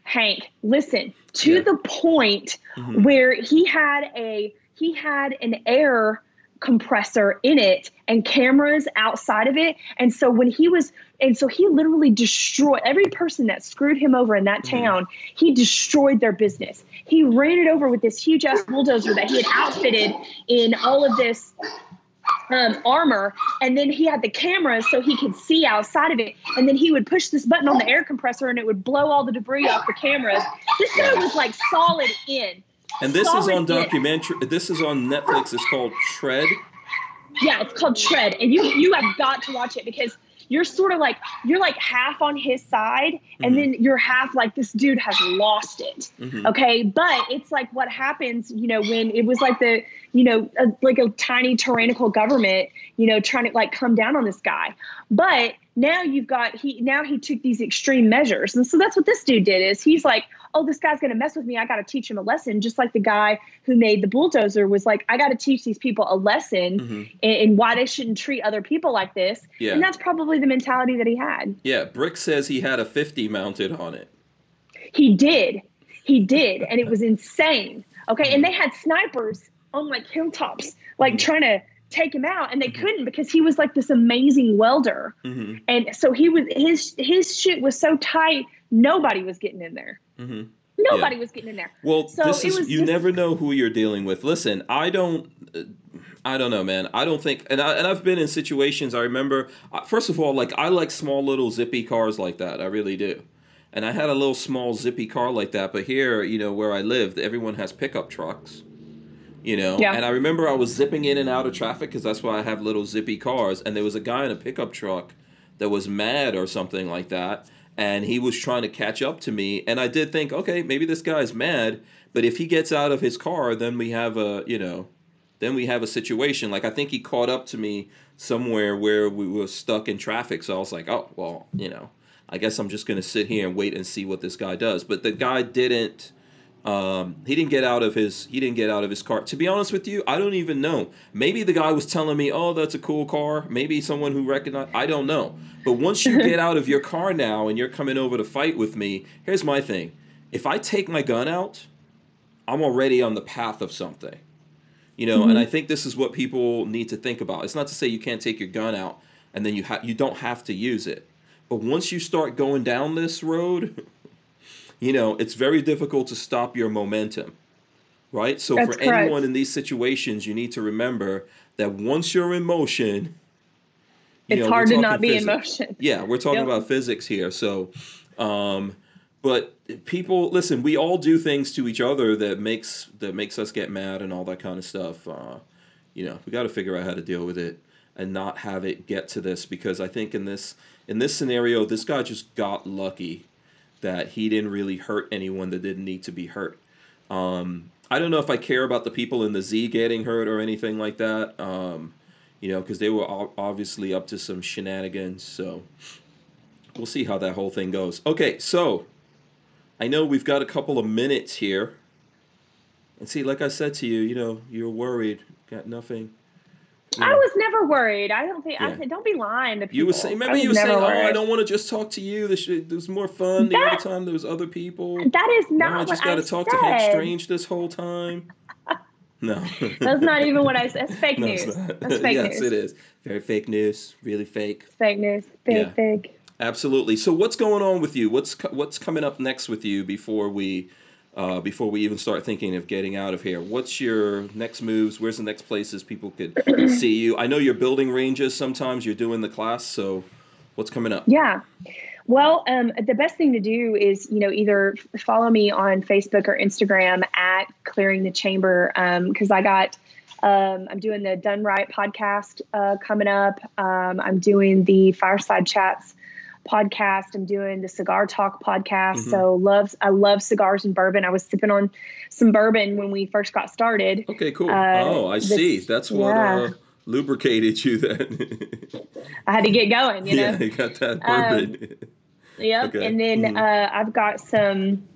Hank, listen to yeah. the point mm-hmm. where he had a he had an air compressor in it and cameras outside of it. And so when he was, and so he literally destroyed every person that screwed him over in that mm-hmm. town, he destroyed their business. He ran it over with this huge ass bulldozer that he had outfitted in all of this um, armor, and then he had the cameras so he could see outside of it. And then he would push this button on the air compressor, and it would blow all the debris off the cameras. This guy was like solid in. And this is on documentary. This is on Netflix. It's called Tread. Yeah, it's called Tread, and you you have got to watch it because you're sort of like you're like half on his side and mm-hmm. then you're half like this dude has lost it mm-hmm. okay but it's like what happens you know when it was like the you know a, like a tiny tyrannical government you know trying to like come down on this guy but now you've got he now he took these extreme measures and so that's what this dude did is he's like oh, this guy's going to mess with me. I got to teach him a lesson. Just like the guy who made the bulldozer was like, I got to teach these people a lesson mm-hmm. and, why they shouldn't treat other people like this. Yeah. And that's probably the mentality that he had. Yeah. Brick says he had a 50 mounted on it. He did. He did. and it was insane. Okay. And they had snipers on like hilltops, like mm-hmm. trying to take him out and they mm-hmm. couldn't because he was like this amazing welder mm-hmm. and so he was his his shit was so tight nobody was getting in there Mm-hmm. Nobody yeah. was getting in there. Well, so this is you just, never know who you're dealing with. Listen, I don't. I don't know, man. I don't think, and I and I've been in situations. I remember, uh, first of all, like I like small little zippy cars like that. I really do. And I had a little small zippy car like that. But here, you know, where I lived, everyone has pickup trucks. You know, yeah. and I remember I was zipping in and out of traffic because that's why I have little zippy cars. And there was a guy in a pickup truck that was mad or something like that and he was trying to catch up to me and i did think okay maybe this guy's mad but if he gets out of his car then we have a you know then we have a situation like i think he caught up to me somewhere where we were stuck in traffic so i was like oh well you know i guess i'm just going to sit here and wait and see what this guy does but the guy didn't um, he didn't get out of his he didn't get out of his car. To be honest with you, I don't even know. Maybe the guy was telling me, "Oh, that's a cool car." Maybe someone who recognized. I don't know. But once you get out of your car now and you're coming over to fight with me, here's my thing. If I take my gun out, I'm already on the path of something. You know, mm-hmm. and I think this is what people need to think about. It's not to say you can't take your gun out and then you ha- you don't have to use it. But once you start going down this road, you know, it's very difficult to stop your momentum, right? So That's for correct. anyone in these situations, you need to remember that once you're in motion, you it's know, hard to not be in motion. Yeah, we're talking yep. about physics here. So, um, but people, listen, we all do things to each other that makes that makes us get mad and all that kind of stuff. Uh, you know, we got to figure out how to deal with it and not have it get to this because I think in this in this scenario, this guy just got lucky that he didn't really hurt anyone that didn't need to be hurt. Um, I don't know if I care about the people in the Z getting hurt or anything like that. Um, you know, because they were obviously up to some shenanigans. So we'll see how that whole thing goes. Okay, so I know we've got a couple of minutes here. And see, like I said to you, you know, you're worried, got nothing. I was never worried. I don't think. Yeah. I don't be lying to people. You were saying. Remember, you were saying, worried. "Oh, I don't want to just talk to you. This was more fun the that, other time. There was other people." That is not. Now I just got to talk said. to Hank Strange this whole time. No, that's not even what I said. It's fake no, news. It's that's fake yes, news. it is. Very fake news. Really fake. Fake news. Fake, yeah. fake. Absolutely. So what's going on with you? What's what's coming up next with you before we uh, before we even start thinking of getting out of here? What's your next moves? Where's the next places people could see you? I know you're building ranges. Sometimes you're doing the class. So what's coming up? Yeah. Well, um, the best thing to do is, you know, either follow me on Facebook or Instagram at Clearing the Chamber because um, I got um, I'm doing the Done Right podcast uh, coming up. Um, I'm doing the Fireside Chats podcast. I'm doing the Cigar Talk podcast. Mm-hmm. So loves I love cigars and bourbon. I was sipping on some bourbon when we first got started. Okay, cool. Uh, oh, I see. That's what yeah. uh, lubricated you then. I had to get going, you know. Yeah, you got that bourbon. Um, yep. Okay. And then mm-hmm. uh, I've got some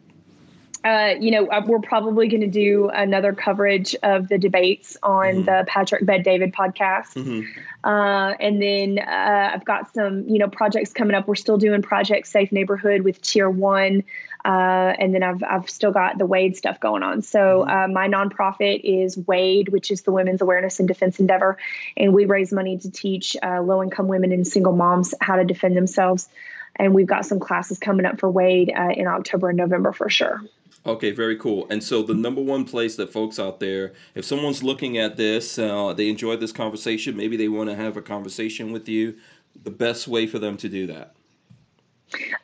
uh, you know, uh, we're probably going to do another coverage of the debates on mm-hmm. the Patrick Bet-David podcast. Mm-hmm. Uh, and then uh, I've got some, you know, projects coming up. We're still doing Project Safe Neighborhood with Tier One. Uh, and then I've, I've still got the Wade stuff going on. So mm-hmm. my nonprofit is Wade, which is the Women's Awareness and Defense Endeavor. And we raise money to teach low income women and single moms how to defend themselves. And we've got some classes coming up for Wade in October and November for sure. Okay, very cool. And so the number one place that folks out there, if someone's looking at this, uh, they enjoyed this conversation, maybe they want to have a conversation with you, the best way for them to do that.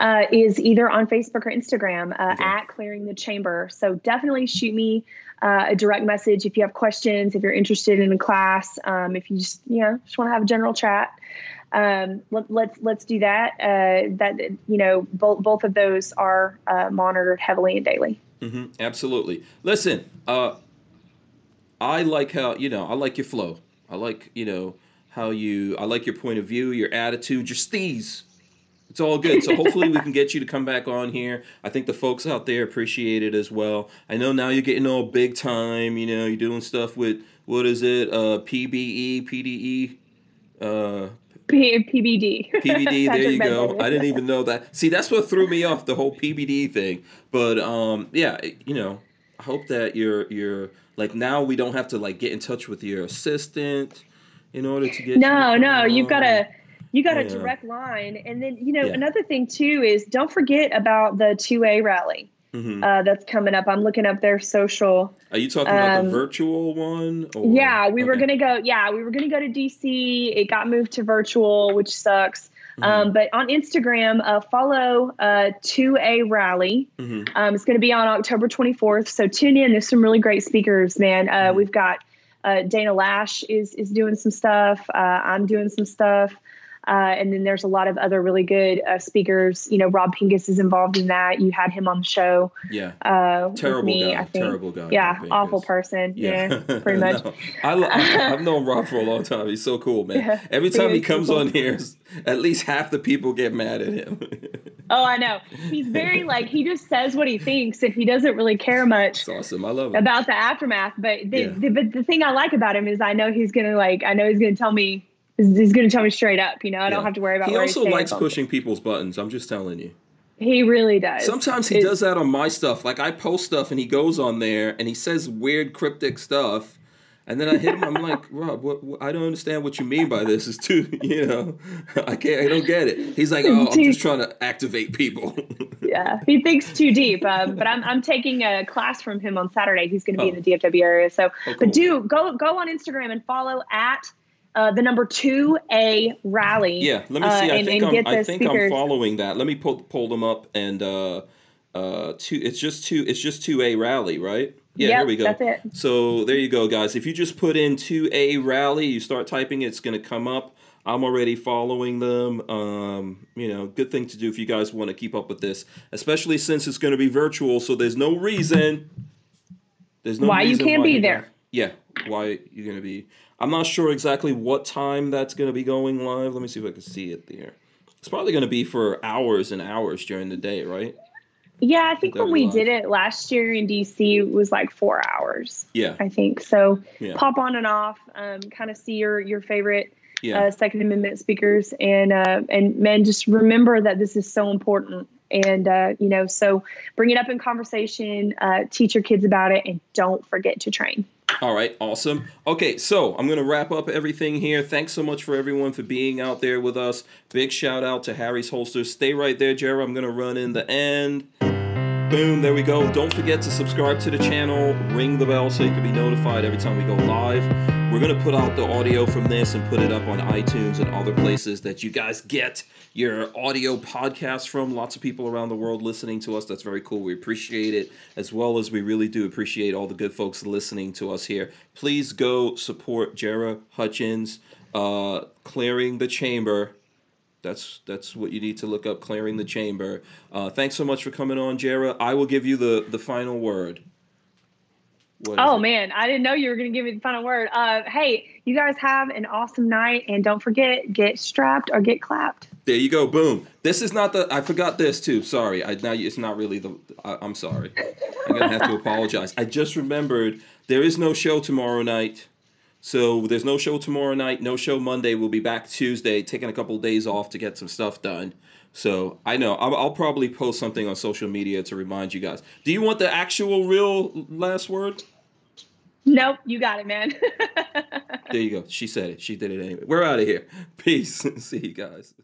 Uh, is either on Facebook or Instagram uh, okay. at Clearing the Chamber. So definitely shoot me uh, a direct message if you have questions, if you're interested in a class, um, if you just you know just want to have a general chat. Um, let, us let's, let's do that. Uh, that you know both both of those are uh, monitored heavily and daily. Mm-hmm, absolutely. Listen, uh, I like how you know I like your flow. I like you know how you. I like your point of view, your attitude, your steez. It's all good. So hopefully we can get you to come back on here. I think the folks out there appreciate it as well. I know now you're getting all big time. You know, you're doing stuff with what is it? Uh, PBE, PDE, uh, P- PBD. PBD. there you go. I didn't even know that. See, that's what threw me off the whole PBD thing. But um, yeah, you know, I hope that you're you're like now we don't have to like get in touch with your assistant in order to get. No, you no, you've got a you got yeah. a direct line, and then you know yeah. another thing too is don't forget about the two A rally. Mm-hmm. Uh, that's coming up. I'm looking up their social. Are you talking um, about the um, virtual one? Or? Yeah, we okay. were gonna go. Yeah, we were gonna go to DC. It got moved to virtual, which sucks. Mm-hmm. Um, but on Instagram, uh, follow uh, 2A Rally. Mm-hmm. Um, it's going to be on October 24th. So tune in. There's some really great speakers, man. Uh, mm-hmm. We've got uh, Dana Loesch is is doing some stuff. Uh, I'm doing some stuff. Uh, and then there's a lot of other really good uh, speakers. You know, Rob Pincus is involved in that. You had him on the show. Yeah. Uh, terrible me, guy. Terrible guy. Yeah. Awful person. Yeah. yeah pretty much. no. I, have known Rob for a long time. He's so cool, man. Yeah, Every time he comes cool. on here, at least half the people get mad at him. oh, I know. He's very like he just says what he thinks, and he doesn't really care much. That's awesome. I love it about the aftermath. But the, yeah. the, but the thing I like about him is I know he's gonna like I know he's gonna tell me he's going to tell me straight up. You know, I yeah. don't have to worry about. It. He also likes pushing people's buttons. I'm just telling you. He really does. Sometimes he it's, does that on my stuff. Like I post stuff and he goes on there and he says weird cryptic stuff. And then I hit him. I'm like, Rob, what, what, I don't understand what you mean by this. Is too, you know, I can't. I don't get it. He's like, oh, I'm just trying to activate people. yeah, he thinks too deep. Um, but I'm, I'm taking a class from him on Saturday. He's going to be oh. in the DFW area. So, oh, cool. but do go go on Instagram and follow at uh, the number two A rally. Yeah, let me see. I uh, think, I'm, I think I'm following that. Let me pull pull them up and uh, uh, two. It's just two. It's just two A rally, right? Yeah, yep, here we go. That's it. So there you go, guys. If you just put in two A rally, you start typing, it's going to come up. I'm already following them. Um, you know, good thing to do if you guys want to keep up with this, especially since it's going to be virtual. So there's no reason. There's no why you can't why be there. Yeah, why you're going to be. I'm not sure exactly what time that's going to be going live. Let me see if I can see it there. It's probably going to be for hours and hours during the day, right? Yeah, I think when we live. did it last year in DC, it was like four hours. Yeah, I think so. Yeah. Pop on and off, um, kind of see your your favorite yeah. uh, Second Amendment speakers, and uh, and man, just remember that this is so important. And uh, you know, so bring it up in conversation, uh, teach your kids about it, and don't forget to train. All right, awesome. Okay, so I'm going to wrap up everything here. Thanks so much for everyone for being out there with us. Big shout out to Harry's Holsters. Stay right there, Jared. I'm going to run in the end. Boom, there we go. Don't forget to subscribe to the channel, ring the bell so you can be notified every time we go live. We're going to put out the audio from this and put it up on iTunes and other places that you guys get your audio podcast from. Lots of people around the world listening to us. That's very cool. We appreciate it, as well as we really do appreciate all the good folks listening to us here. Please go support Jera Hutchins, uh, Clearing the Chamber that's that's what you need to look up. Clearing the chamber. Uh, thanks so much for coming on, Jera. I will give you the the final word. oh man, I didn't know you were going to give me the final word. Uh, hey, you guys have an awesome night, and don't forget, get strapped or get clapped. There you go. Boom. This is not the. I forgot this too. Sorry. I now it's not really the. I, I'm sorry. I'm gonna have to apologize. I just remembered there is no show tomorrow night. So there's no show tomorrow night, no show Monday. We'll be back Tuesday, taking a couple of days off to get some stuff done. So I know I'll, I'll, probably post something on social media to remind you guys. Do you want the actual real last word? Nope, you got it, man. there you go. She said it. She did it anyway. We're out of here. Peace. See you guys.